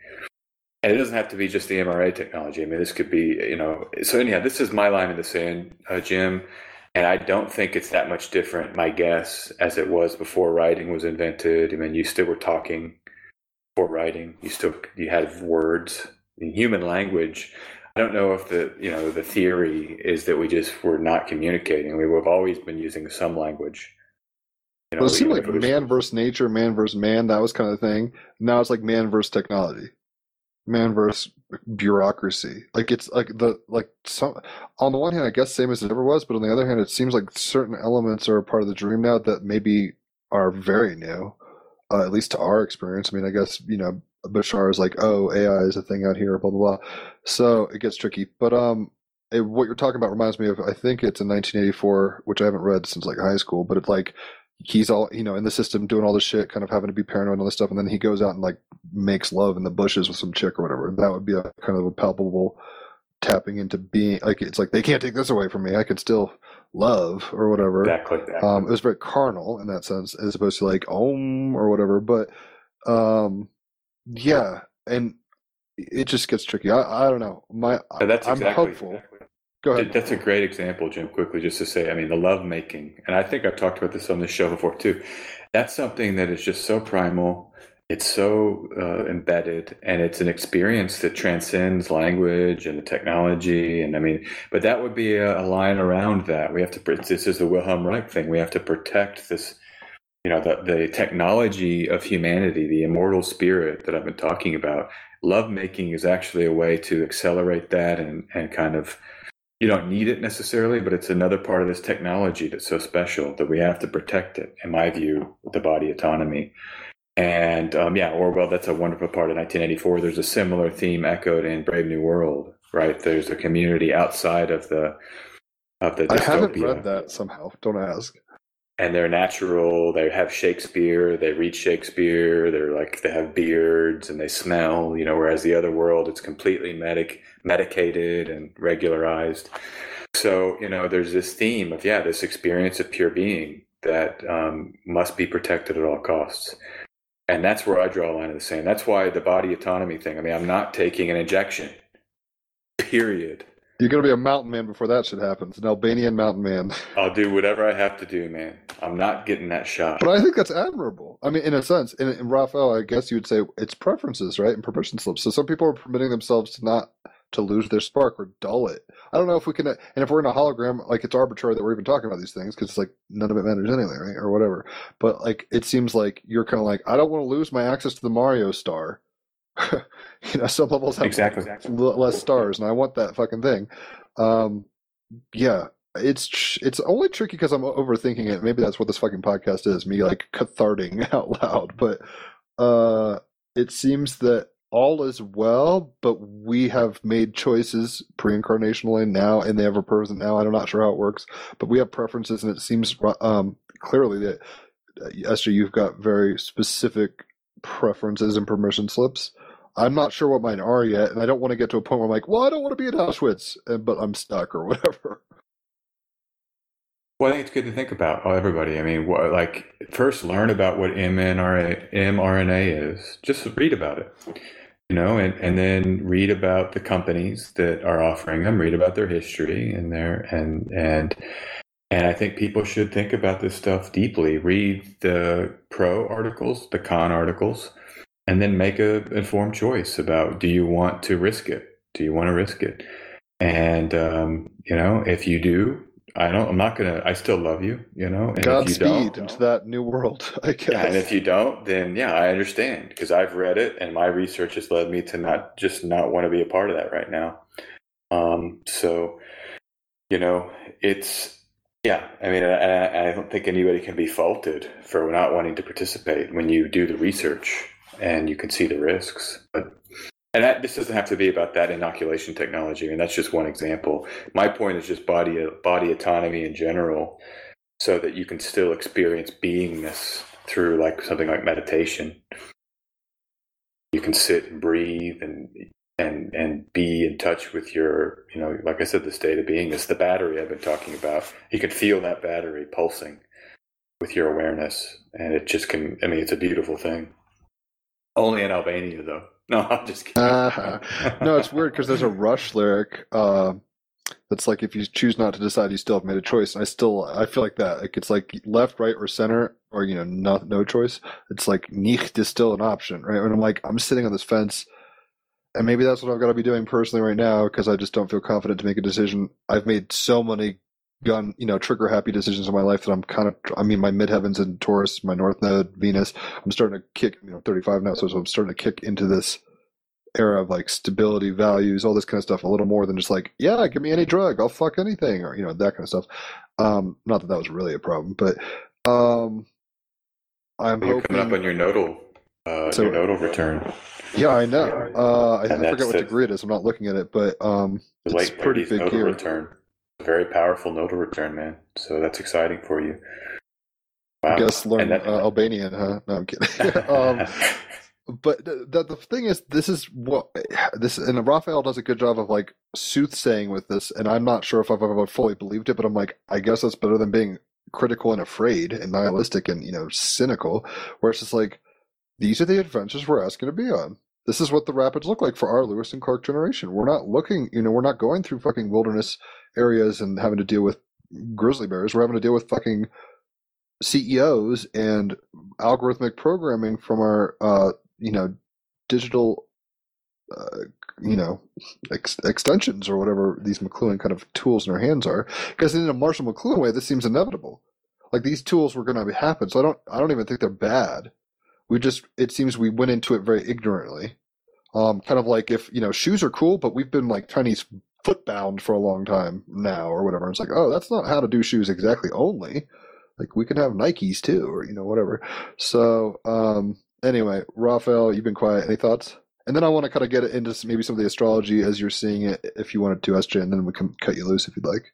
and it doesn't have to be just the MRA technology. I mean, this could be, you know. So anyhow, this is my line in the sand, uh, Jim, and I don't think it's that much different. My guess, as it was before writing was invented. I mean, you still were talking before writing. You still you had words in human language. I don't know if the you know the theory is that we just were not communicating. We have always been using some language. You Well, it seemed like man versus nature, man versus man. That was kind of thing. Now it's like man versus technology, man versus bureaucracy. Like it's like the like some. On the one hand, I guess same as it ever was, but on the other hand, it seems like certain elements are a part of the dream now that maybe are very new, uh, at least to our experience. I mean, I guess you know Bashar is like, oh, AI is a thing out here, blah blah blah. So it gets tricky. But um, it, what you're talking about reminds me of I think it's in 1984, which I haven't read since like high school, but it's like he's all you know in the system doing all this shit, kind of having to be paranoid and all this stuff, and then he goes out and like makes love in the bushes with some chick or whatever. That would be a kind of a palpable tapping into being like it's like they can't take this away from me. I could still love or whatever. exactly, exactly. Um, it was very carnal in that sense, as opposed to like om or whatever. But um, yeah, and it just gets tricky. I, I don't know. My So that's I'm exactly, hopeful. exactly. Go ahead. That's a great example, Jim. Quickly, just to say, I mean, the love making, and I think I've talked about this on the show before too. That's something that is just so primal. It's so uh, embedded, and it's an experience that transcends language and the technology. And I mean, but that would be a, a line around that. We have to. This is the Wilhelm Reich thing. We have to protect this you know the the technology of humanity, the immortal spirit that I've been talking about. Love making is actually a way to accelerate that and and kind of you don't need it necessarily, but it's another part of this technology that's so special that we have to protect it. In my view, the body autonomy. And um, yeah, Orwell, that's a wonderful part of 1984. There's a similar theme echoed in Brave New World, right? There's a community outside of the of the I haven't dystopia. read that somehow. Don't ask. and they're natural. They have Shakespeare. They read Shakespeare. They're like they have beards and they smell. You know, whereas the other world, it's completely medic medicated and regularized. So you know, there's this theme of yeah, this experience of pure being that um, must be protected at all costs. And that's where I draw a line in the sand. That's why the body autonomy thing. I mean, I'm not taking an injection. Period. You're going to be a mountain man before that shit happens. An Albanian mountain man. I'll do whatever I have to do, man. I'm not getting that shot. But I think that's admirable. I mean, in a sense, in, in Raphael, I guess you would say it's preferences, right? And permission slips. So some people are permitting themselves to not to lose their spark or dull it. I don't know if we can, and if we're in a hologram, like it's arbitrary that we're even talking about these things because it's like none of it matters anyway, right? Or whatever. But like, it seems like you're kind of like, I don't want to lose my access to the Mario star. you know, some levels have Exactly. less stars, and I want that fucking thing. Um, yeah, it's it's only tricky because I'm overthinking it. Maybe that's what this fucking podcast is, me like catharting out loud. But uh, it seems that all is well, but we have made choices pre-incarnationally now, and they have a present now. I'm not sure how it works, but we have preferences, and it seems um, clearly that uh, Esther, you've got very specific preferences and permission slips. I'm not sure what mine are yet, and I don't want to get to a point where I'm like, well, I don't want to be at Auschwitz, and, but I'm stuck or whatever. Well, I think it's good to think about. Oh, everybody. I mean, what, like first learn about what mRNA, mRNA is. Just read about it, you know, and, and then read about the companies that are offering them. Read about their history and their and and and I think people should think about this stuff deeply. Read the pro articles, the con articles, and then make a informed choice about do you want to risk it? Do you want to risk it? And um, you know, if you do, I don't. I'm not gonna. I still love you. You know, and Godspeed into that new world, I guess. yeah, and if you don't, then yeah, I understand because I've read it and my research has led me to not just not want to be a part of that right now. Um, so, you know, it's yeah. I mean, I, I I don't think anybody can be faulted for not wanting to participate when you do the research and you can see the risks. But and that, this doesn't have to be about that inoculation technology. I mean, that's just one example. My point is just body body autonomy in general, so that you can still experience beingness through like something like meditation. You can sit and breathe and and and be in touch with your, you know, like I said, the state of being is the battery I've been talking about. You can feel that battery pulsing with your awareness, and it just can. I mean, it's a beautiful thing. Only in Albania, though. No, I'm just kidding. Uh-huh. No, it's weird because there's a Rush lyric uh, that's like if you choose not to decide, you still have made a choice. And I still, I feel like that. Like it's like left, right, or center, or you know, no, no choice. It's like nicht is still an option, right? And I'm like, I'm sitting on this fence, and maybe that's what I've got to be doing personally right now because I just don't feel confident to make a decision. I've made so many gun, you know, trigger happy decisions in my life that I'm kind of, I mean, my midheavens in Taurus, my North Node, Venus. I'm starting to kick, you know, 35 now, so, so I'm starting to kick into this era of like stability, values, all this kind of stuff, a little more than just like, yeah, give me any drug, I'll fuck anything, or you know, that kind of stuff. Um, not that that was really a problem, but um, I'm You're hoping. coming up on your nodal, uh, So- your nodal return. yeah, I know. Uh, I, I forget what the- degree it is. I'm not looking at it, but um, it's pretty 30s big nodal here. return. Very powerful nodal return, man. So that's exciting for you. Wow. I guess learn that- uh, Albanian, huh? No, I'm kidding. um, but the, the the thing is, this is what this and Raphael does a good job of like soothsaying with this, and I'm not sure if I've ever fully believed it, but I'm like, I guess that's better than being critical and afraid and nihilistic and you know cynical, where it's just like these are the adventures we're asking to be on. This is what the rapids look like for our Lewis and Clark generation. We're not looking, you know, we're not going through fucking wilderness areas and having to deal with grizzly bears. We're having to deal with fucking CEOs and algorithmic programming from our, uh, you know, digital, uh, you know, ex- extensions or whatever these McLuhan kind of tools in our hands are. Because in a Marshall McLuhan way, this seems inevitable. Like these tools were going to happen, so I don't I don't even think they're bad. We just it seems we went into it very ignorantly. Um, kind of like if you know shoes are cool, but we've been like Chinese foot bound for a long time now or whatever. It's like, oh, that's not how to do shoes exactly only. Like we can have Nikes too, or you know, whatever. So um anyway, Raphael, you've been quiet. Any thoughts? And then I want to kind of get it into maybe some of the astrology as you're seeing it, if you wanted to, SJ, and then we can cut you loose if you'd like.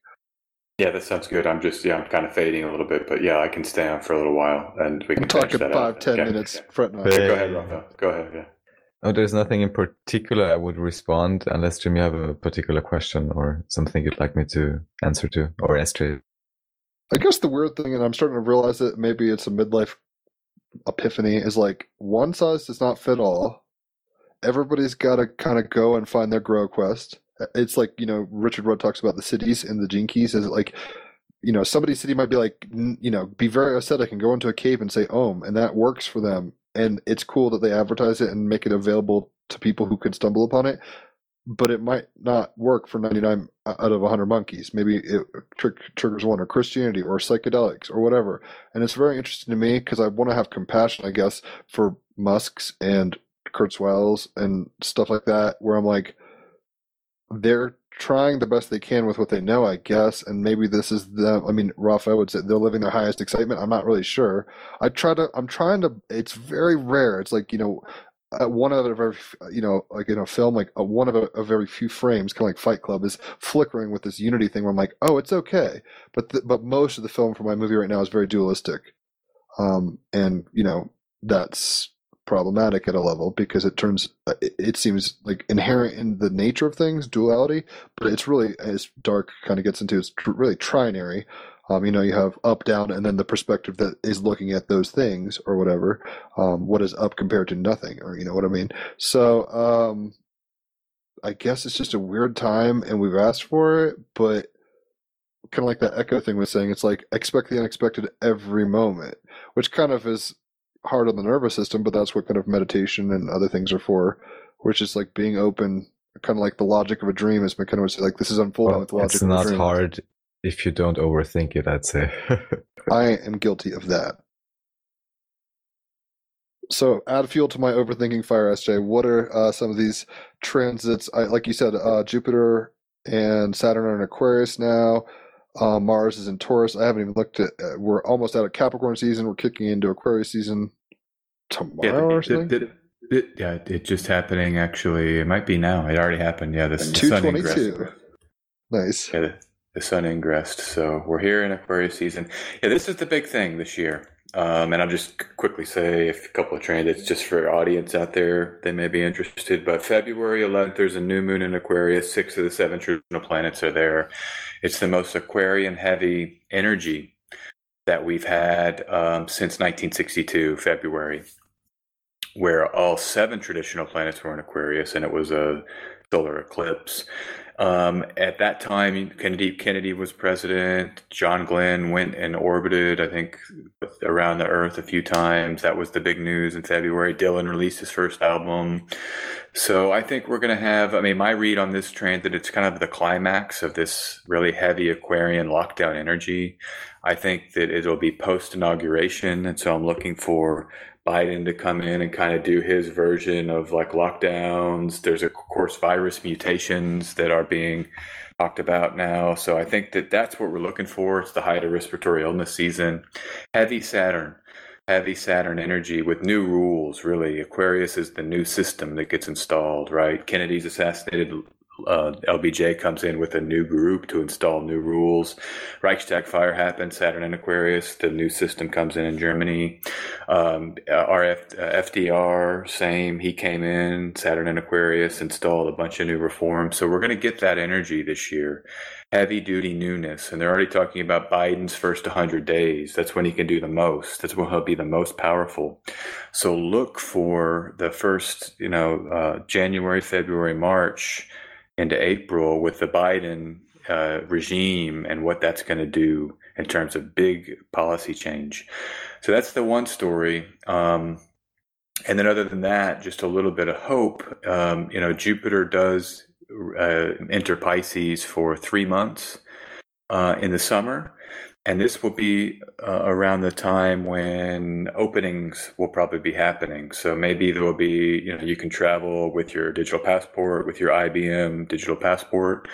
Yeah, that sounds good. I'm just yeah, I'm kind of fading a little bit, but yeah, I can stay on for a little while, and we can talking that five, out. ten Okay. minutes. Not. But- Go ahead, Rafa. Go ahead. Yeah. Oh, there's nothing in particular I would respond unless Jim, you have a particular question or something you'd like me to answer to, or SJ. I guess the weird thing, and I'm starting to realize that maybe it's a midlife epiphany, is like one size does not fit all. Everybody's got to kind of go and find their grow quest. It's like you know Richard Rudd talks about the siddhis and the gene keys. Is like you know somebody's city might be like you know be very ascetic and go into a cave and say om, and that works for them. And it's cool that they advertise it and make it available to people who could stumble upon it. But it might not work for 99 out of 100 monkeys. Maybe it tr- triggers one or Christianity or psychedelics or whatever. And it's very interesting to me because I want to have compassion, I guess, for Musk's and Kurzweil's and stuff like that, where I'm like, they're trying the best they can with what they know, I guess. And maybe this is the, I mean, Raphael would say they're living their highest excitement. I'm not really sure. I try to, I'm trying to, it's very rare. It's like, you know, one of a very, you know, like in a film, like a, one of a, a very few frames, kind of like Fight Club, is flickering with this unity thing. Where I'm like, oh, it's okay, but the, but most of the film for my movie right now is very dualistic, um, and you know that's problematic at a level because it turns, uh, it, seems like inherent in the nature of things, duality, but it's really as dark kind of gets into, it's really trinary. Um, you know, you have up, down, and then the perspective that is looking at those things or whatever. Um, what is up compared to nothing, or you know what I mean? So, um, I guess it's just a weird time, and we've asked for it, but kind of like that echo thing was saying, it's like expect the unexpected every moment, which kind of is hard on the nervous system, but that's what kind of meditation and other things are for, which is like being open. Kind of like the logic of a dream been kind of like this is unfolding Well, with the logic it's not hard if you don't overthink it, I'd say. I am guilty of that. So, add fuel to my overthinking fire, SJ. What are uh, some of these transits? I, like you said, uh, Jupiter and Saturn are in Aquarius now. Uh, Mars is in Taurus. I haven't even looked at. Uh, we're almost out of Capricorn season. We're kicking into Aquarius season tomorrow or the- something. the- yeah, it's just happening. Actually, it might be now. It already happened. Yeah, the sun twenty two. Nice. Yeah, the, the sun ingressed. So we're here in Aquarius season. Yeah, this is the big thing this year. Um, and I'll just quickly say a couple of transits just for audience out there They may be interested. But February 11th, there's a new moon in Aquarius. Six of the seven traditional planets are there. It's the most Aquarian heavy energy that we've had um, since 1962, February, where all seven traditional planets were in Aquarius and it was a solar eclipse. Um, at that time, Kennedy Kennedy was president. John Glenn went and orbited, I think, around the Earth a few times. That was the big news in February. Dylan released his first album. So I think we're going to have. I mean, my read on this transit, that it's kind of the climax of this really heavy Aquarian lockdown energy. I think that it'll be post inauguration, and so I'm looking for Biden to come in and kind of do his version of like lockdowns. There's of course virus mutations that are being talked about now. So I think that that's what we're looking for. It's the height of respiratory illness season. Heavy Saturn, heavy Saturn energy with new rules. Really, Aquarius is the new system that gets installed. Right, Kennedy's assassinated. Uh, LBJ comes in with a new group to install new rules. Reichstag fire happened. Saturn and Aquarius. The new system comes in in Germany. Um, RF, uh, FDR, same. He came in, Saturn and Aquarius, installed a bunch of new reforms. So we're going to get that energy this year. Heavy duty newness. And they're already talking about Biden's first 100 days. That's when he can do the most. That's when he'll be the most powerful. So look for the first, you know, uh, January, February, March into April with the Biden uh, regime and what that's going to do in terms of big policy change. So that's the one story. Um, and then, other than that, just a little bit of hope. Um, you know, Jupiter does uh, enter Pisces for three months. uh, in the summer. And this will be uh, around the time when openings will probably be happening. So maybe there will be, you know, you can travel with your digital passport, with your IBM digital passport.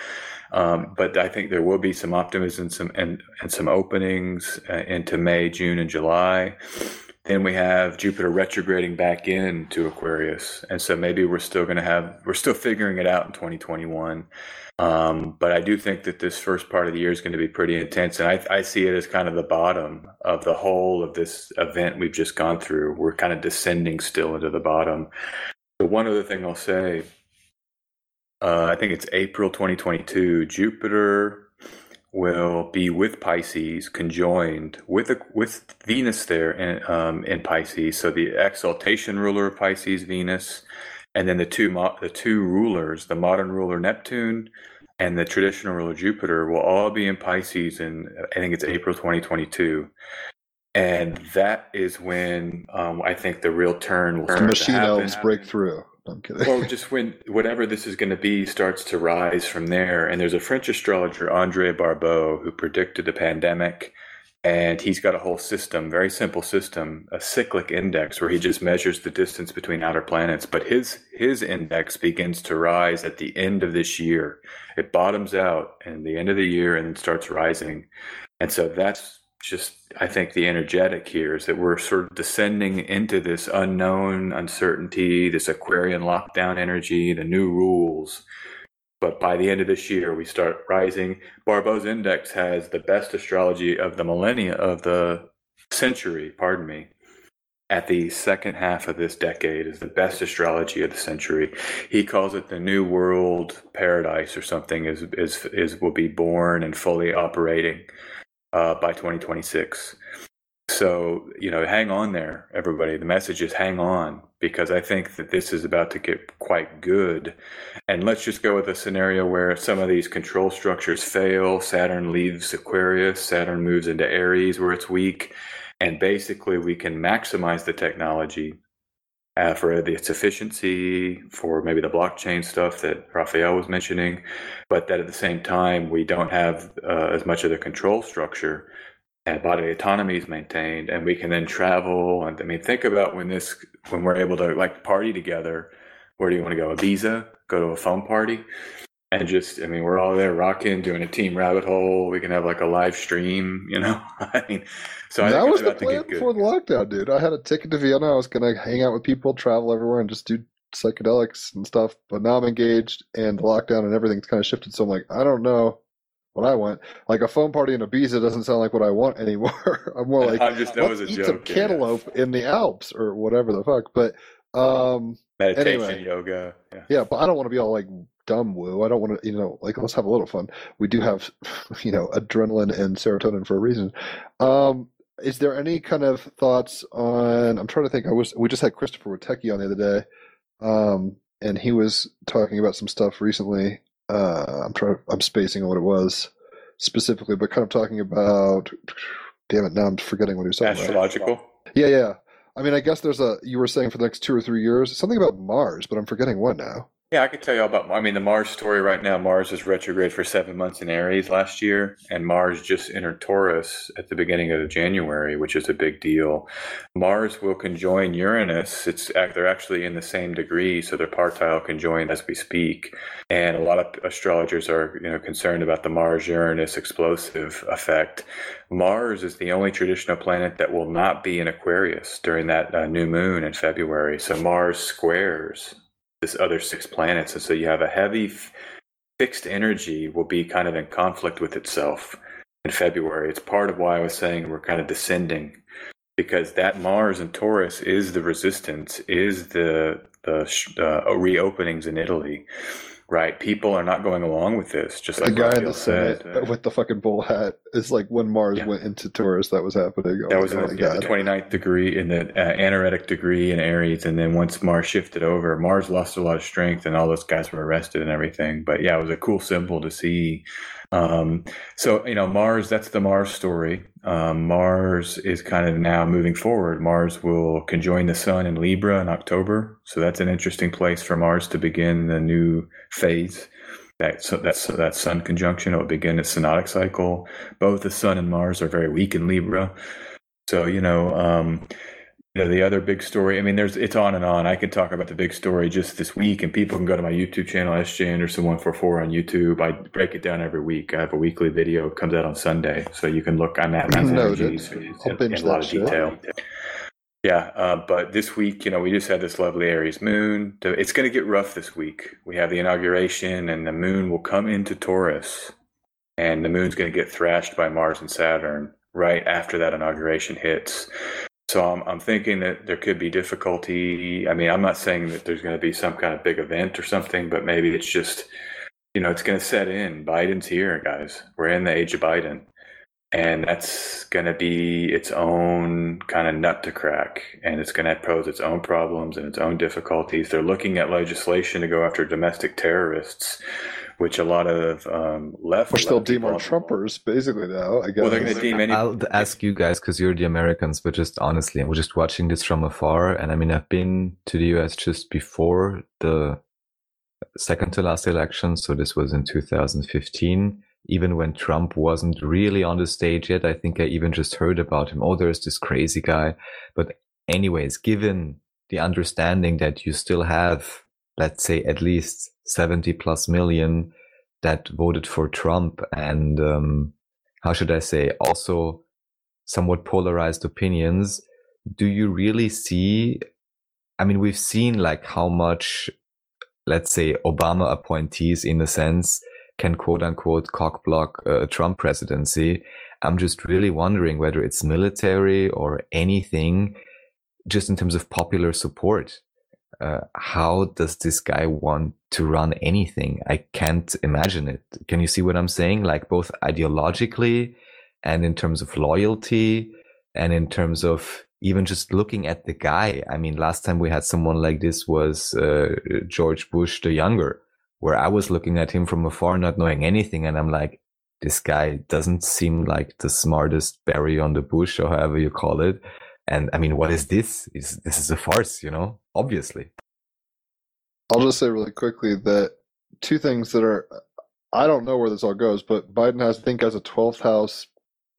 Um, but I think there will be some optimism some, and, and some openings uh, into May, June, and July. Then we have Jupiter retrograding back into Aquarius. And so maybe we're still going to have, we're still figuring it out in 2021. Um, but I do think that this first part of the year is going to be pretty intense. And I, I see it as kind of the bottom of the whole of this event we've just gone through. We're kind of descending still into the bottom. So, one other thing I'll say uh, I think it's April 2022, Jupiter will be with Pisces, conjoined with with Venus there in, um, in Pisces. So the exaltation ruler of Pisces, Venus, and then the two mo- the two rulers, the modern ruler Neptune and the traditional ruler Jupiter, will all be in Pisces in I think it's April 2022. And that is when um, I think the real turn will start Machine elves break through. I'm kidding. well, just when whatever this is going to be starts to rise from there. And there's a French astrologer, Andre Barbault, who predicted the pandemic. And he's got a whole system, very simple system, a cyclic index where he just measures the distance between outer planets. But his his index begins to rise at the end of this year. It bottoms out in the end of the year and starts rising. And so that's just I think the energetic here is that we're sort of descending into this unknown uncertainty, this Aquarian lockdown energy, the new rules. But by the end of this year, we start rising. Barbault's index has the best astrology of the millennia of the century, pardon me. At the second half of this decade is the best astrology of the century. He calls it the new world paradise or something is is is will be born and fully operating uh, by 2026. So, you know, hang on there, everybody. The message is hang on because I think that this is about to get quite good. And let's just go with a scenario where some of these control structures fail. Saturn leaves Aquarius, Saturn moves into Aries where it's weak. And basically, we can maximize the technology uh, for its efficiency, for maybe the blockchain stuff that Raphael was mentioning, but that at the same time, we don't have uh, as much of the control structure and bodily autonomy is maintained, and we can then travel. And I mean, think about when this, when we're able to like party together. Where do you want to go? Ibiza? Go to a phone party? And just, I mean, we're all there rocking, doing a team rabbit hole. We can have like a live stream, you know. I mean, so I that was the plan before the lockdown, dude. I had a ticket to Vienna. I was gonna hang out with people, travel everywhere, and just do psychedelics and stuff. But now I'm engaged, and the lockdown and everything's kind of shifted. So I'm like, I don't know what I want. Like a phone party in Ibiza doesn't sound like what I want anymore. I'm more like, I'm just that was a joke. some yeah. cantaloupe in the Alps or whatever the fuck. But um, Meditation, Anyway. yoga. Yeah. yeah, but I don't want to be all like dumb woo. I don't want to, you know, like let's have a little fun. We do have, you know, adrenaline and serotonin for a reason. Um, is there any kind of thoughts on? I'm trying to think. I was we just had Christopher Witecki on the other day, um, and he was talking about some stuff recently. Uh, I'm trying. I'm spacing on what it was specifically, but kind of talking about. Damn it! Now I'm forgetting what he was talking about. Astrological. Yeah, yeah. I mean, I guess there's a. You were saying for the next two or three years something about Mars, but I'm forgetting what now. Yeah, I could tell you all about. I mean, the Mars story right now. Mars is retrograde for seven months in Aries last year, and Mars just entered Taurus at the beginning of January, which is a big deal. Mars will conjoin Uranus. It's they're actually in the same degree, so they're partile conjoined as we speak. And a lot of astrologers are, you know, concerned about the Mars Uranus explosive effect. Mars is the only traditional planet that will not be in Aquarius during that uh, new moon in February. So Mars squares this other six planets, and so you have a heavy f- fixed energy will be kind of in conflict with itself in February. It's part of why I was saying we're kind of descending because that Mars and Taurus is the resistance, is the the uh, reopenings in Italy. Right, people are not going along with this. Just like the guy in the Senate said, with the fucking bull hat is like when Mars Yeah. went into Taurus. That was happening. Oh That was in God. the, yeah, the 29th degree in the uh, anaretic degree in Aries. And then once Mars shifted over, Mars lost a lot of strength and all those guys were arrested and everything. But yeah, it was a cool symbol to see. Um, so, you know, Mars, that's the Mars story. Um, Mars is kind of now moving forward. Mars will conjoin the sun in Libra in October. So that's an interesting place for Mars to begin the new phase. that so that's that Sun conjunction. It will begin its synodic cycle. Both the Sun and Mars are very weak in Libra. So you know, um, you know, the other big story. I mean, there's it's on and on. I could talk about the big story just this week, and people can go to my YouTube channel, SJ Anderson one four four on YouTube. I break it down every week. I have a weekly video. It comes out on Sunday, so you can look. I'm at Mass Noted. I'll in, binge in a lot that of shit. detail. Yeah, uh, but this week, you know, we just had this lovely Aries moon. It's going to get rough this week. We have the inauguration, and the moon will come into Taurus, and the moon's going to get thrashed by Mars and Saturn right after that inauguration hits. So I'm, I'm thinking that there could be difficulty. I mean, I'm not saying that there's going to be some kind of big event or something, but maybe it's just, you know, it's going to set in. Biden's here, guys. We're in the age of Biden and that's going to be its own kind of nut to crack and it's going to pose its own problems and its own difficulties they're looking at legislation to go after domestic terrorists which a lot of um, left Which they'll left deem our Trumpers, basically, now, I guess. well they're going to deem any I'll ask you guys because you're the Americans, but just honestly, we're just watching this from afar. And I mean, I've been to the US just before the second to last election. So this was in 2015. Even when Trump wasn't really on the stage yet, I think I even just heard about him. Oh, there's this crazy guy. But anyways, given the understanding that you still have, let's say, at least 70 plus million that voted for Trump and, um, how should I say, also somewhat polarized opinions. Do you really see? I mean, we've seen like how much, let's say, Obama appointees, in a sense, can quote unquote cockblock a Trump presidency. I'm just really wondering whether it's military or anything, just in terms of popular support. Uh, how does this guy want to run anything? I can't imagine it. Can you see what I'm saying? Like both ideologically and in terms of loyalty and in terms of even just looking at the guy. I mean, last time we had someone like this was uh, George Bush the younger, where I was looking at him from afar, not knowing anything. And I'm like, this guy doesn't seem like the smartest berry on the bush or however you call it. And I mean, what is this? Is this is a farce, you know? Obviously. I'll just say really quickly that two things that are I don't know where this all goes, but Biden has I think has a twelfth house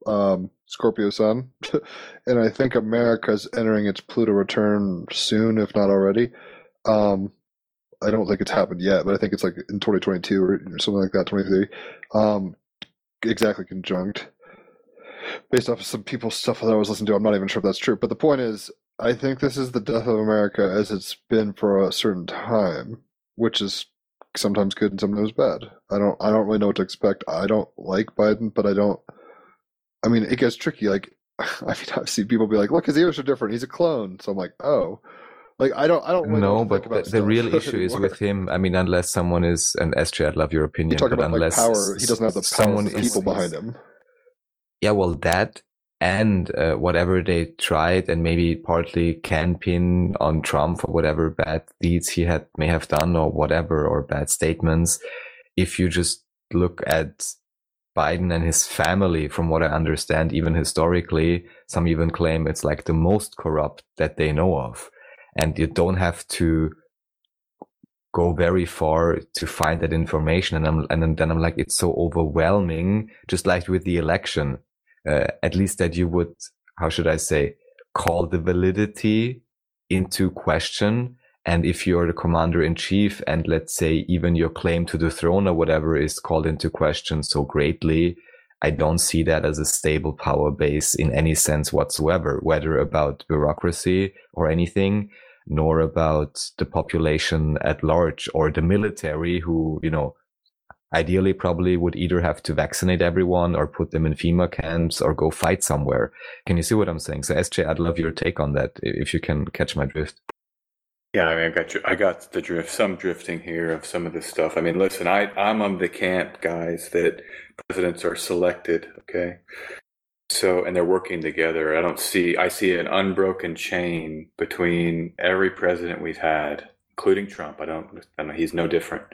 um, Scorpio Sun, and I think America's entering its Pluto return soon, if not already. Um, I don't think it's happened yet, but I think it's like in 2022 or something like that, 23. Um, exactly conjunct. Based off of some people's stuff that I was listening to, I'm not even sure if that's true. But the point is, I think this is the death of America as it's been for a certain time, which is sometimes good and sometimes bad. I don't I don't really know what to expect. I don't like Biden, but I don't I mean it gets tricky. Like I mean I've seen people be like, look, his ears are different, he's a clone. So I'm like, oh. Like I don't I don't really know No, but the, the real issue is with him. I mean, unless someone is, and SJ, I'd love your You opinion, but about like unless power, he doesn't have the power someone of the is, people behind him. Yeah, well, that and uh, whatever they tried and maybe partly can pin on Trump for whatever bad deeds he had may have done or whatever or bad statements. If you just look at Biden and his family, from what I understand, even historically, some even claim it's like the most corrupt that they know of. And you don't have to go very far to find that information. And I'm, and then I'm like, it's so overwhelming, just like with the election, uh, at least that you would, how should I say, call the validity into question. And if you're the commander in chief and let's say even your claim to the throne or whatever is called into question so greatly, I don't see that as a stable power base in any sense whatsoever, whether about bureaucracy or anything, nor about the population at large or the military who, you know, ideally probably would either have to vaccinate everyone or put them in FEMA camps or go fight somewhere. Can you see what I'm saying? So SJ, I'd love your take on that if you can catch my drift. Yeah, I mean, I got you. I got the drift, some drifting here of some of this stuff. I mean, listen, I I'm on the camp, guys, that presidents are selected. Okay, so and they're working together. I don't see. I see an unbroken chain between every president we've had, including Trump. I don't. I know he's no different.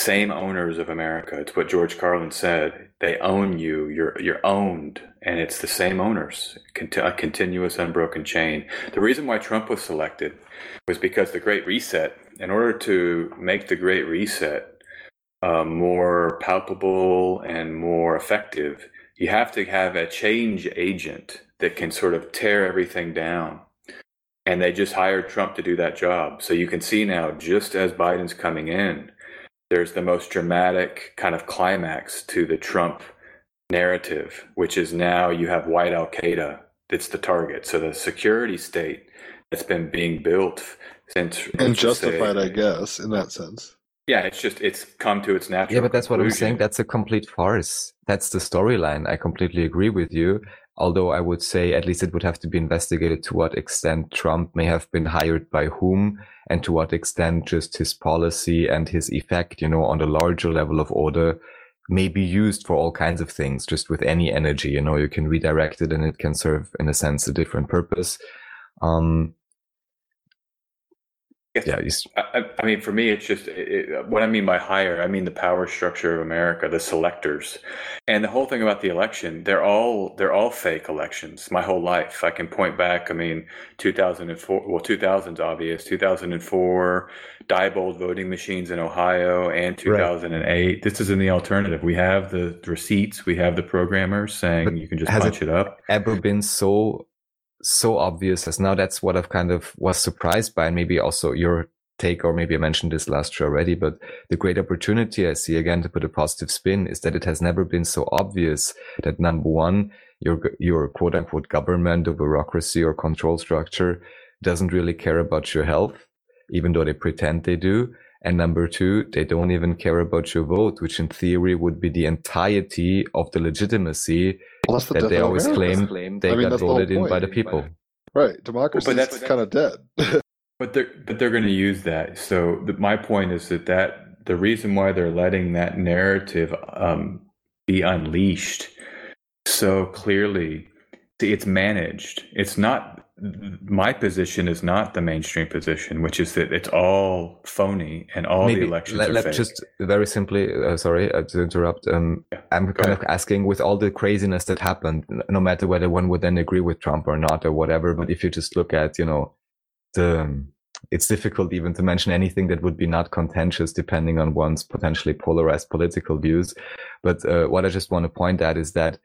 Same owners of America. It's what George Carlin said. They own you. You're you're owned, and it's the same owners. A continuous, unbroken chain. The reason why Trump was selected was because the Great Reset. In order to make the Great Reset, uh, more palpable and more effective, you have to have a change agent that can sort of tear everything down. And they just hired Trump to do that job. So you can see now, just as Biden's coming in, there's the most dramatic kind of climax to the Trump narrative, which is now you have white Al Qaeda that's the target. So the security state that's been being built since and justified, say, I guess, in that sense. Yeah, it's just it's come to its natural. Yeah, but that's conclusion. what I'm saying. That's a complete farce. That's the storyline. I completely agree with you. Although I would say at least it would have to be investigated to what extent Trump may have been hired by whom and to what extent just his policy and his effect, you know, on the larger level of order may be used for all kinds of things, just with any energy, you know, you can redirect it and it can serve in a sense a different purpose. Um, yeah, you... I, I, mean, for me, it's just it, what I mean by higher. I mean the power structure of America, the selectors, and the whole thing about the election. They're all they're all fake elections. My whole life, I can point back. I mean, 2004. Well, 2000's obvious. 2004, Diebold voting machines in Ohio, and 2008. Right. This is in the alternative. We have the receipts. We have the programmers saying but you can just punch it, it up. Ever been so so obvious as now that's what I've kind of was surprised by and maybe also your take or maybe I mentioned this last year already, but the great opportunity I see again to put a positive spin is that it has never been so obvious that number one, your your quote unquote government or bureaucracy or control structure doesn't really care about your health, even though they pretend they do. And number two, they don't even care about your vote, which in theory would be the entirety of the legitimacy well, that's the that they always claim they I mean, got voted the in by the people. Right, democracy well, but that's kind of dead. but they're but they're going to use that. So the, my point is that that the reason why they're letting that narrative um, be unleashed so clearly, see, it's managed. It's not my position is not the mainstream position, which is that it's all phony and all Maybe, the elections let, are let fake. Just very simply, uh, sorry uh, to interrupt. Um, yeah, I'm kind ahead. of asking with all the craziness that happened, no matter whether one would then agree with Trump or not or whatever. But if you just look at, you know, the it's difficult even to mention anything that would be not contentious depending on one's potentially polarized political views. But uh, what I just want to point at is that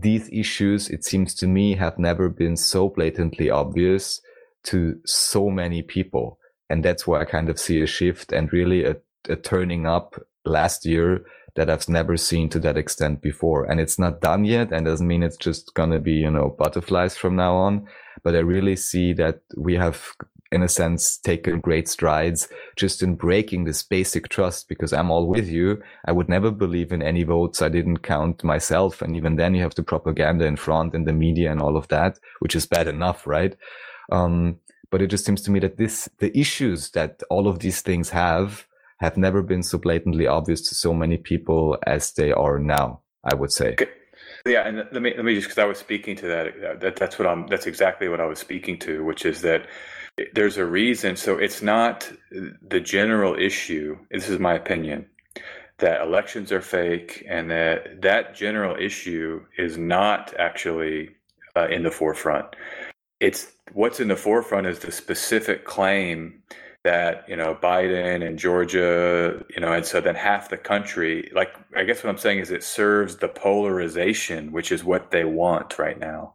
these issues, it seems to me, have never been so blatantly obvious to so many people. And that's where I kind of see a shift and really a, a turning up last year that I've never seen to that extent before. And it's not done yet and doesn't mean it's just going to be, you know, butterflies from now on. But I really see that we have in a sense, taken great strides just in breaking this basic trust because I'm all with you. I would never believe in any votes I didn't count myself. And even then you have the propaganda in front and the media and all of that, which is bad enough, right? Um, but it just seems to me that this, the issues that all of these things have, have never been so blatantly obvious to so many people as they are now, I would say. Okay. Yeah, and let me let me just because I was speaking to that, that. That's what I'm. That's exactly what I was speaking to, which is that there's a reason. So it's not the general issue. This is my opinion that elections are fake and that that general issue is not actually uh, in the forefront. It's what's in the forefront is the specific claim that you know Biden and Georgia, you know, and so then half the country. Like I guess what I'm saying is it serves the polarization, which is what they want right now.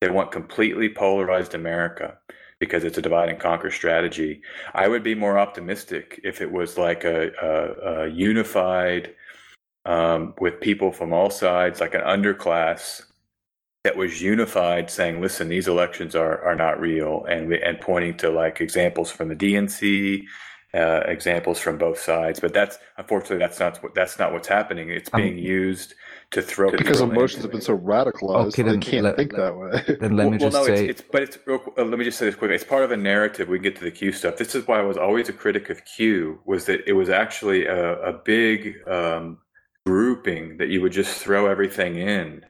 They want completely polarized America because it's a divide and conquer strategy. I would be more optimistic if it was like a, a, a unified um, with people from all sides, like an underclass that was unified, saying, "Listen, these elections are are not real," and and pointing to like examples from the DNC, uh, examples from both sides. But that's unfortunately that's not what that's not what's happening. It's um, being used to throw because emotions have been so radicalized. Okay, then, they can't let, think let, that way. Then let me just well, no, say, it's, it's, but it's real, uh, let me just say this quickly. It's part of a narrative. We get to the Q stuff. This is why I was always a critic of Q. Was that it was actually a, a big um, grouping that you would just throw everything in.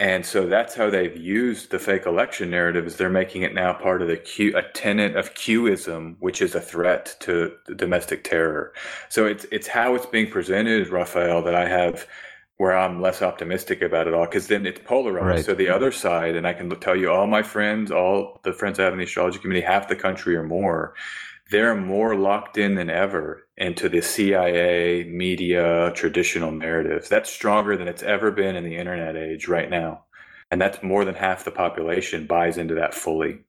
And so that's how they've used the fake election narrative is they're making it now part of the Q, a tenet of Qism, which is a threat to domestic terror. So it's it's how it's being presented, Raphael, that I have where I'm less optimistic about it all because then it's polarized. Right. So the other side, and I can tell you, all my friends, all the friends I have in the astrology community, half the country or more, they're more locked in than ever into the CIA media traditional narratives. That's stronger than it's ever been in the internet age right now. And that's more than half the population buys into that fully.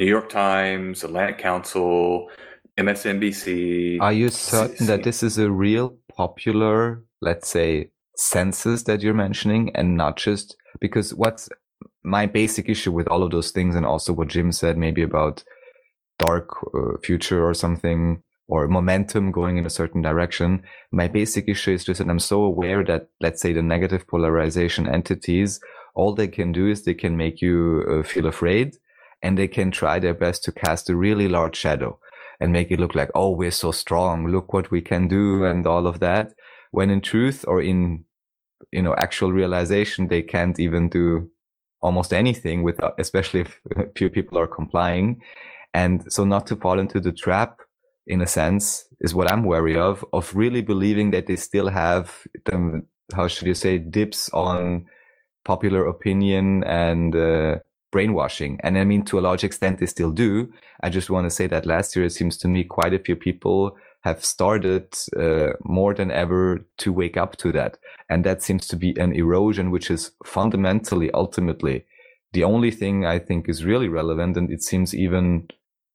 New York Times, Atlantic Council, MSNBC. Are you certain that this is a real popular, let's say, census that you're mentioning and not just because what's my basic issue with all of those things and also what Jim said maybe about dark uh, future or something or momentum going in a certain direction. My basic issue is just that I'm so aware that, let's say, the negative polarization entities, all they can do is they can make you uh, feel afraid and they can try their best to cast a really large shadow and make it look like, oh, we're so strong. Look what we can do and all of that. When in truth or in, you know, actual realization, they can't even do almost anything with, especially if few people are complying. And so not to fall into the trap in a sense is what I'm wary of, of really believing that they still have them, how should you say, dips on popular opinion and, uh, brainwashing. And I mean, to a large extent, they still do. I just want to say that last year, it seems to me quite a few people have started uh, more than ever to wake up to that. And that seems to be an erosion, which is fundamentally, ultimately, the only thing I think is really relevant. And it seems even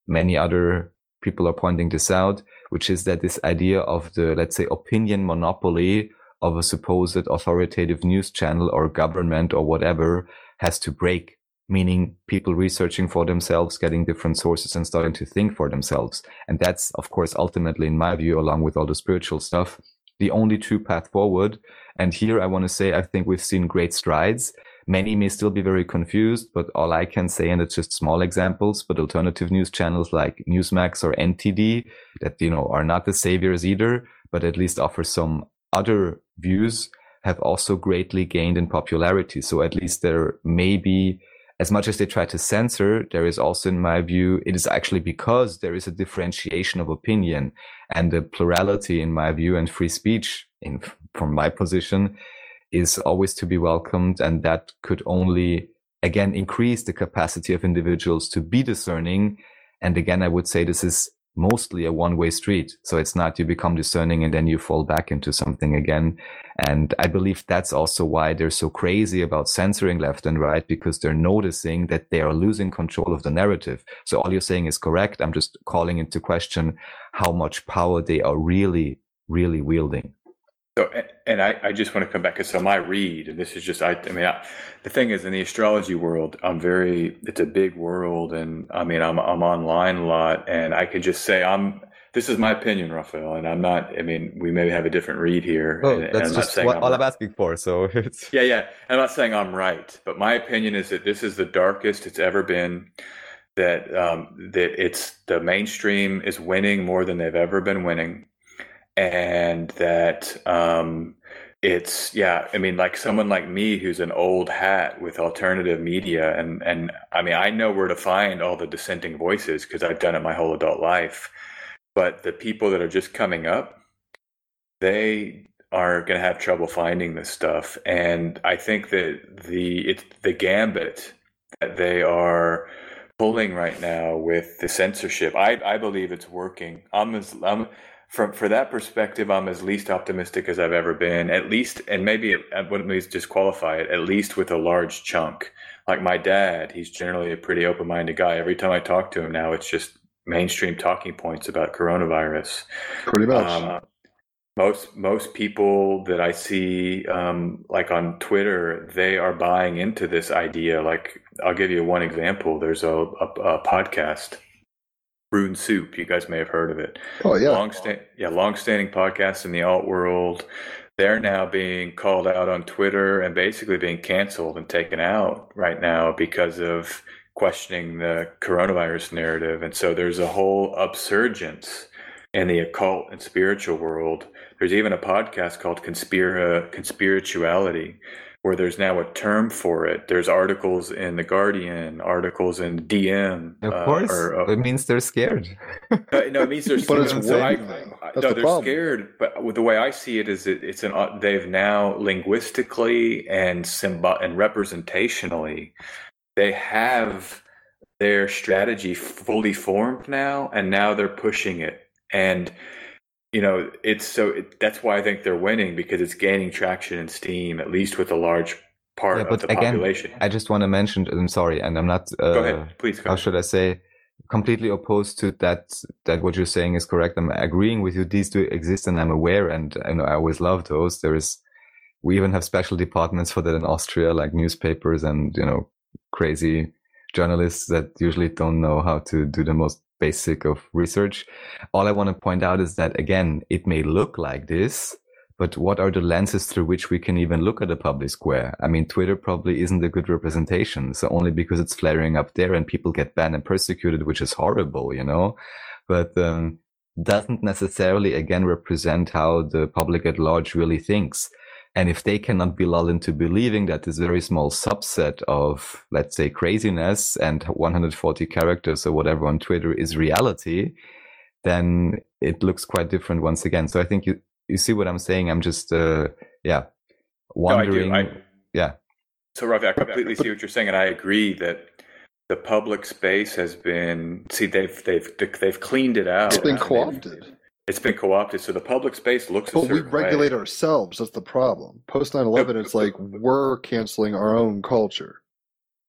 many other people are pointing this out, which is that this idea of the, let's say, opinion monopoly of a supposed authoritative news channel or government or whatever has to break meaning people researching for themselves, getting different sources and starting to think for themselves. And that's, of course, ultimately, in my view, along with all the spiritual stuff, the only true path forward. And here I want to say, I think we've seen great strides. Many may still be very confused, but all I can say, and it's just small examples, but alternative news channels like Newsmax or NTD that, you know, are not the saviors either, but at least offer some other views have also greatly gained in popularity. So at least there may be as much as they try to censor, there is also, in my view, it is actually because there is a differentiation of opinion and the plurality, in my view, and free speech, in, from my position, is always to be welcomed. And that could only, again, increase the capacity of individuals to be discerning. And again, I would say this is mostly a one way street. So it's not you become discerning and then you fall back into something again. And I believe that's also why they're so crazy about censoring left and right because they're noticing that they are losing control of the narrative. So all you're saying is correct. I'm just calling into question how much power they are really, really wielding. So, and I, I just want to come back. So my read, and this is just, I, I mean, I, the thing is in the astrology world, I'm very, it's a big world. And I mean, I'm, I'm online a lot and I can just say, I'm, this is my opinion, Raphael, and I'm not. I mean, we may have a different read here. Oh, and, that's just what, I'm all I'm asking for. So it's yeah, yeah. I'm not saying I'm right, but my opinion is that this is the darkest it's ever been. That um, that it's the mainstream is winning more than they've ever been winning, and that um, it's yeah i mean like someone like me who's an old hat with alternative media and and i mean i know where to find all the dissenting voices because i've done it my whole adult life. But the people that are just coming up they are going to have trouble finding this stuff. And i think that the it's the gambit that they are pulling right now with the censorship i i believe it's working. I'm as i'm from for that perspective, I'm as least optimistic as I've ever been. At least, and maybe it, what me disqualify it. At least with a large chunk, like my dad, he's generally a pretty open-minded guy. Every time I talk to him now, it's just mainstream talking points about coronavirus. Pretty much. Um, most most people that I see, um, like on Twitter, they are buying into this idea. Like, I'll give you one example. There's a, a, a podcast Rune Soup. You guys may have heard of it. Oh yeah, long sta- yeah, long-standing podcast in the alt world. They're now being called out on Twitter and basically being canceled and taken out right now because of questioning the coronavirus narrative. And so there's a whole upsurgence in the occult and spiritual world. There's even a podcast called Conspira Conspirituality, where there's now a term for it. There's articles in the Guardian, articles in DM. Of uh, course, or, uh, it means they're scared. uh, no, it means they're But it's scared. I- I- no, the they're problem. scared. But the way I see it is, it, it's an uh, they've now linguistically and symbo- and representationally, they have their strategy fully formed now, and now they're pushing it. And you know, it's so it, that's why I think they're winning because it's gaining traction and steam, at least with a large part Yeah, of but the again, population. I just want to mention. I'm sorry, and I'm not. Uh, go ahead, please. Go how ahead. should I say? Completely opposed to that. That what you're saying is correct. I'm agreeing with you. These do exist, and I'm aware. And you know, I always love those. There is. We even have special departments for that in Austria, like newspapers and you know, crazy journalists that usually don't know how to do the most basic of research. All I want to point out is that again, it may look like this, but what are the lenses through which we can even look at a public square? I mean, Twitter probably isn't a good representation. So only because it's flaring up there and people get banned and persecuted, which is horrible, you know, but, um, doesn't necessarily again represent how the public at large really thinks. And if they cannot be lulled into believing that this very small subset of, let's say, craziness and 140 characters or whatever on Twitter is reality, then it looks quite different once again. So I think you, you see what I'm saying? I'm just, uh, yeah, No, I do. I, yeah. So, Ravi, I completely see what you're saying, and I agree that the public space has been see they've they've they've cleaned it out. It's been co-opted. It's been co-opted, so the public space looks. a But we certain way. regulate ourselves. That's the problem. Post 9/11, it's like we're canceling our own culture.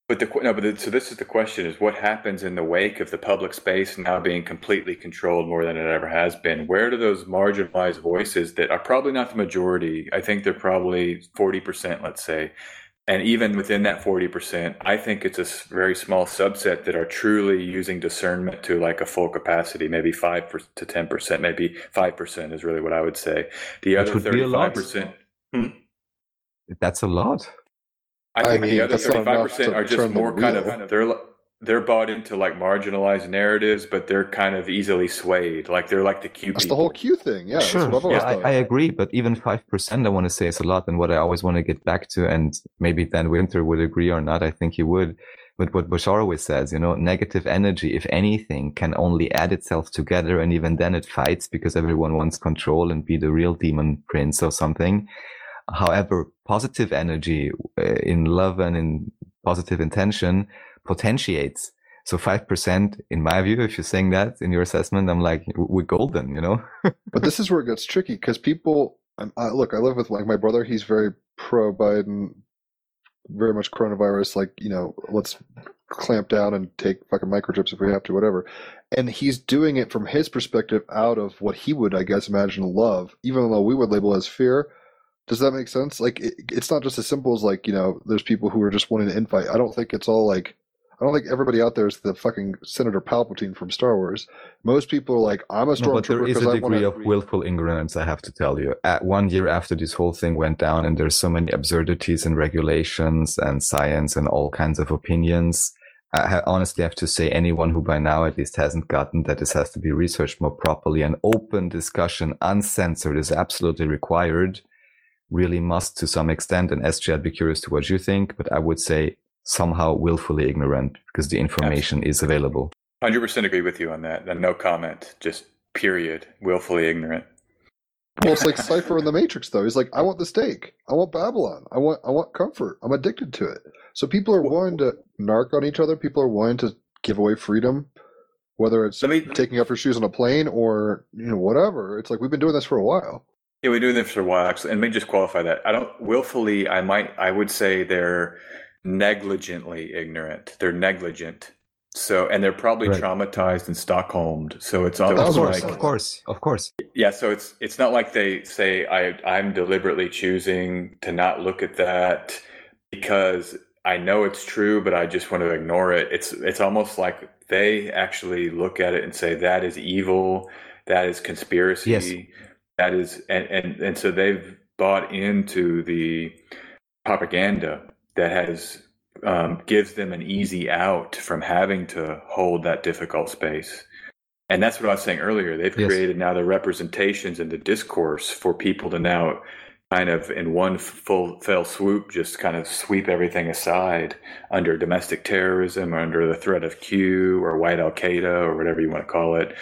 But the no, but the, so this is the question: is what happens in the wake of the public space now being completely controlled more than it ever has been? Where do those marginalized voices that are probably not the majority? I think they're probably forty percent, let's say, and even within that forty percent, I think it's a very small subset that are truly using discernment to like a full capacity, maybe five per- to ten percent, maybe five percent is really what I would say. The Which other would be a lot. thirty-five percent. Hmm? That's a lot. I I think mean, the other 35% are just turn the more kind of they're they're bought into like marginalized narratives, but they're kind of easily swayed. Like they're like the Q That's the whole Q thing. Yeah, that's what I've Yeah, I. I agree, but even five percent, I want to say is a lot, and what I always want to get back to, and maybe Dan Winter would agree or not. I think he would. But what Bashar always says, you know, negative energy, if anything, can only add itself together, and even then it fights because everyone wants control and be the real demon prince or something. However, positive energy uh, in love and in positive intention potentiates. So five percent, in my view, if you're saying that in your assessment, I'm like, we're golden, you know. But this is where it gets tricky because people. I, look, I live with like my brother. He's very pro Biden, very much coronavirus. Like you know, let's clamp down and take fucking microchips if we have to, whatever. And he's doing it from his perspective, out of what he would, I guess, imagine love, even though we would label as fear. Does that make sense? Like, it, it's not just as simple as like you know, there's people who are just wanting to infight. I don't think it's all like. I don't think everybody out there is the fucking Senator Palpatine from Star Wars. Most people are like, I'm a stormtrooper. No, but there is stormtrooper is because a degree of willful ignorance, I have to tell you. At one year after this whole thing went down, and there's so many absurdities and regulations and science and all kinds of opinions. I honestly have to say, anyone who by now at least hasn't gotten that this has to be researched more properly, an open discussion, uncensored, is absolutely required. Really must to some extent. And SJ, I'd be curious to what you think, but I would say somehow willfully ignorant because the information is available. Hundred percent agree with you on that. And no comment. Just period. Willfully ignorant. Well, it's like Cypher in the Matrix, though. He's like, I want the steak. I want Babylon. I want, I want comfort. I'm addicted to it. So people are willing to narc on each other. People are willing to give away freedom, whether it's me taking off your shoes on a plane or you know whatever. It's like we've been doing this for a while. Yeah, we've been doing this for a while, actually. And let me just qualify that. I don't willfully. I might. I would say they're negligently ignorant. They're negligent. So, and they're probably Right. traumatized and Stockholmed. So it's Of Of course, like of course, of course. yeah. So it's it's not like they say I I'm deliberately choosing to not look at that because I know it's true, but I just want to ignore it. It's it's almost like they actually look at it and say that is evil, that is conspiracy, Yes. that is, and and and so they've bought into the propaganda that has um, gives them an easy out from having to hold that difficult space. And that's what I was saying earlier. They've Yes. created now the representations and the discourse for people to now kind of in one full fell swoop just kind of sweep everything aside under domestic terrorism or under the threat of Q or white Al Qaeda or whatever you want to call it.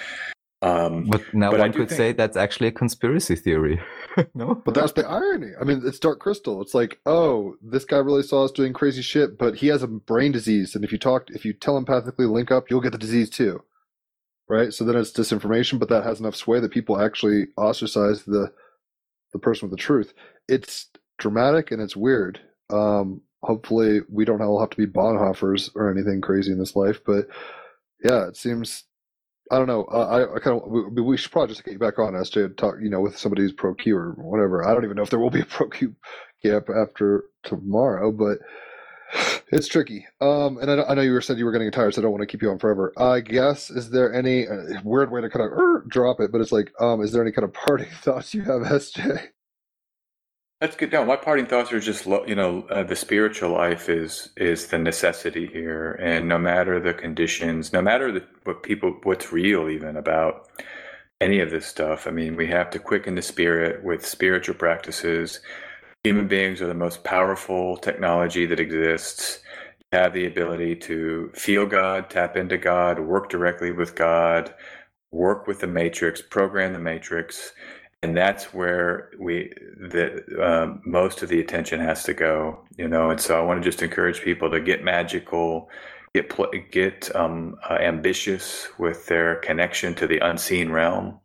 Um, But now But one do could think- say that's actually a conspiracy theory. no? But that's the irony. I mean, it's Dark Crystal. It's like, oh, this guy really saw us doing crazy shit, but he has a brain disease, and if you talk, if you telepathically link up, you'll get the disease too, right? So then it's disinformation, but that has enough sway that people actually ostracize the the person with the truth. It's dramatic and it's weird. Um, hopefully, we don't all have to be Bonhoeffers or anything crazy in this life, but yeah, it seems. I don't know. Uh, I, I kind of we, we should probably just get you back on SJ and talk, you know, with somebody who's pro Q or whatever. I don't even know if there will be a pro Q camp after tomorrow, but it's tricky. Um, and I, I know you were said you were getting tired, so I don't want to keep you on forever. I guess is there any uh, weird way to kind of er, drop it? But it's like, um, is there any kind of parting thoughts you have, SJ? That's good. No, my parting thoughts are just, you know, uh, the spiritual life is is the necessity here, and no matter the conditions, no matter the, what people, what's real even about any of this stuff. I mean, we have to quicken the spirit with spiritual practices. Human beings are the most powerful technology that exists. You have the ability to feel God, tap into God, work directly with God, work with the matrix, program the matrix and that's where we the um, most of the attention has to go you know? And so i want to just encourage people to get magical get pl- get um, uh, ambitious with their connection to the unseen realm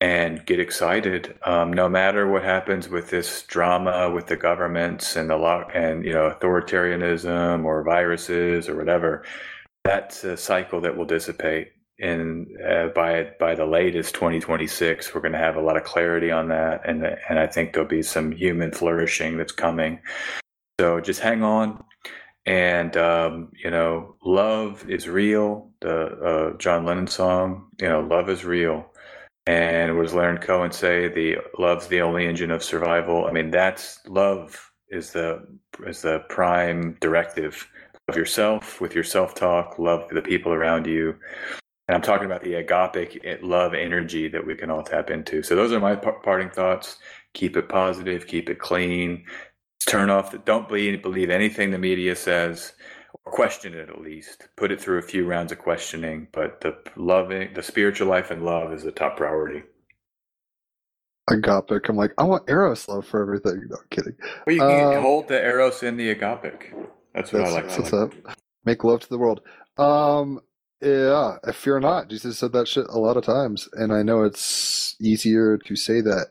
and get excited. Um, no matter what happens with this drama with the governments and the law and you know authoritarianism or viruses or whatever that's a cycle that will dissipate and uh, by by the latest 2026 we're going to have a lot of clarity on that and and I think there'll be some human flourishing that's coming. So just hang on and um, you know love is real. The uh, John Lennon song you know love is real. And what does Cohen say? The love's the only engine of survival. I mean that's love is the is the prime directive of yourself with your self-talk love for the people around you and I'm talking about the agapic love energy that we can all tap into. So those are my par- parting thoughts. Keep it positive, keep it clean. Turn off the, don't believe, believe anything the media says or question it at least. Put it through a few rounds of questioning, but the loving, the spiritual life and love is the top priority. Agapic. I'm like, I want Eros love for everything. No kidding. Well, you can Um, hold the eros in the agapic. That's what That's, I like. that's what's up. Make love to the world. Um, yeah, I fear not. Jesus said that shit a lot of times, and I know it's easier to say that,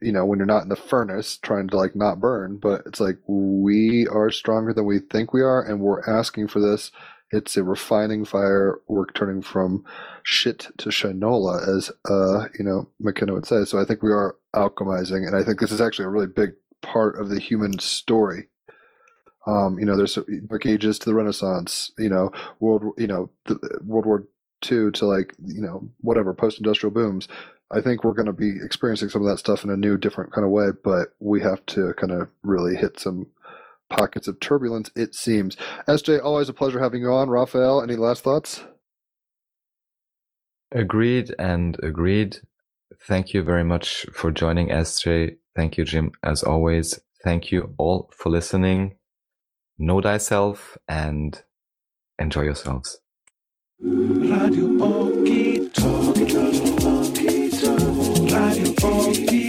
you know, when you're not in the furnace trying to like not burn. But it's like we are stronger than we think we are, and we're asking for this. It's a refining fire. We're turning from shit to shinola, as uh, you know, McKenna would say. So I think we are alchemizing, and I think this is actually a really big part of the human story. Um, you know, there's Dark Ages to the Renaissance. You know, world, you know, the, World War II to like, you know, whatever post-industrial booms. I think we're going to be experiencing some of that stuff in a new, different kind of way, but we have to kind of really hit some pockets of turbulence. It seems. SJ, always a pleasure having you on. Raphael, any last thoughts? Agreed and agreed. Thank you very much for joining, SJ. Thank you, Jim, as always. Thank you all for listening know thyself and enjoy yourselves. Radio Radio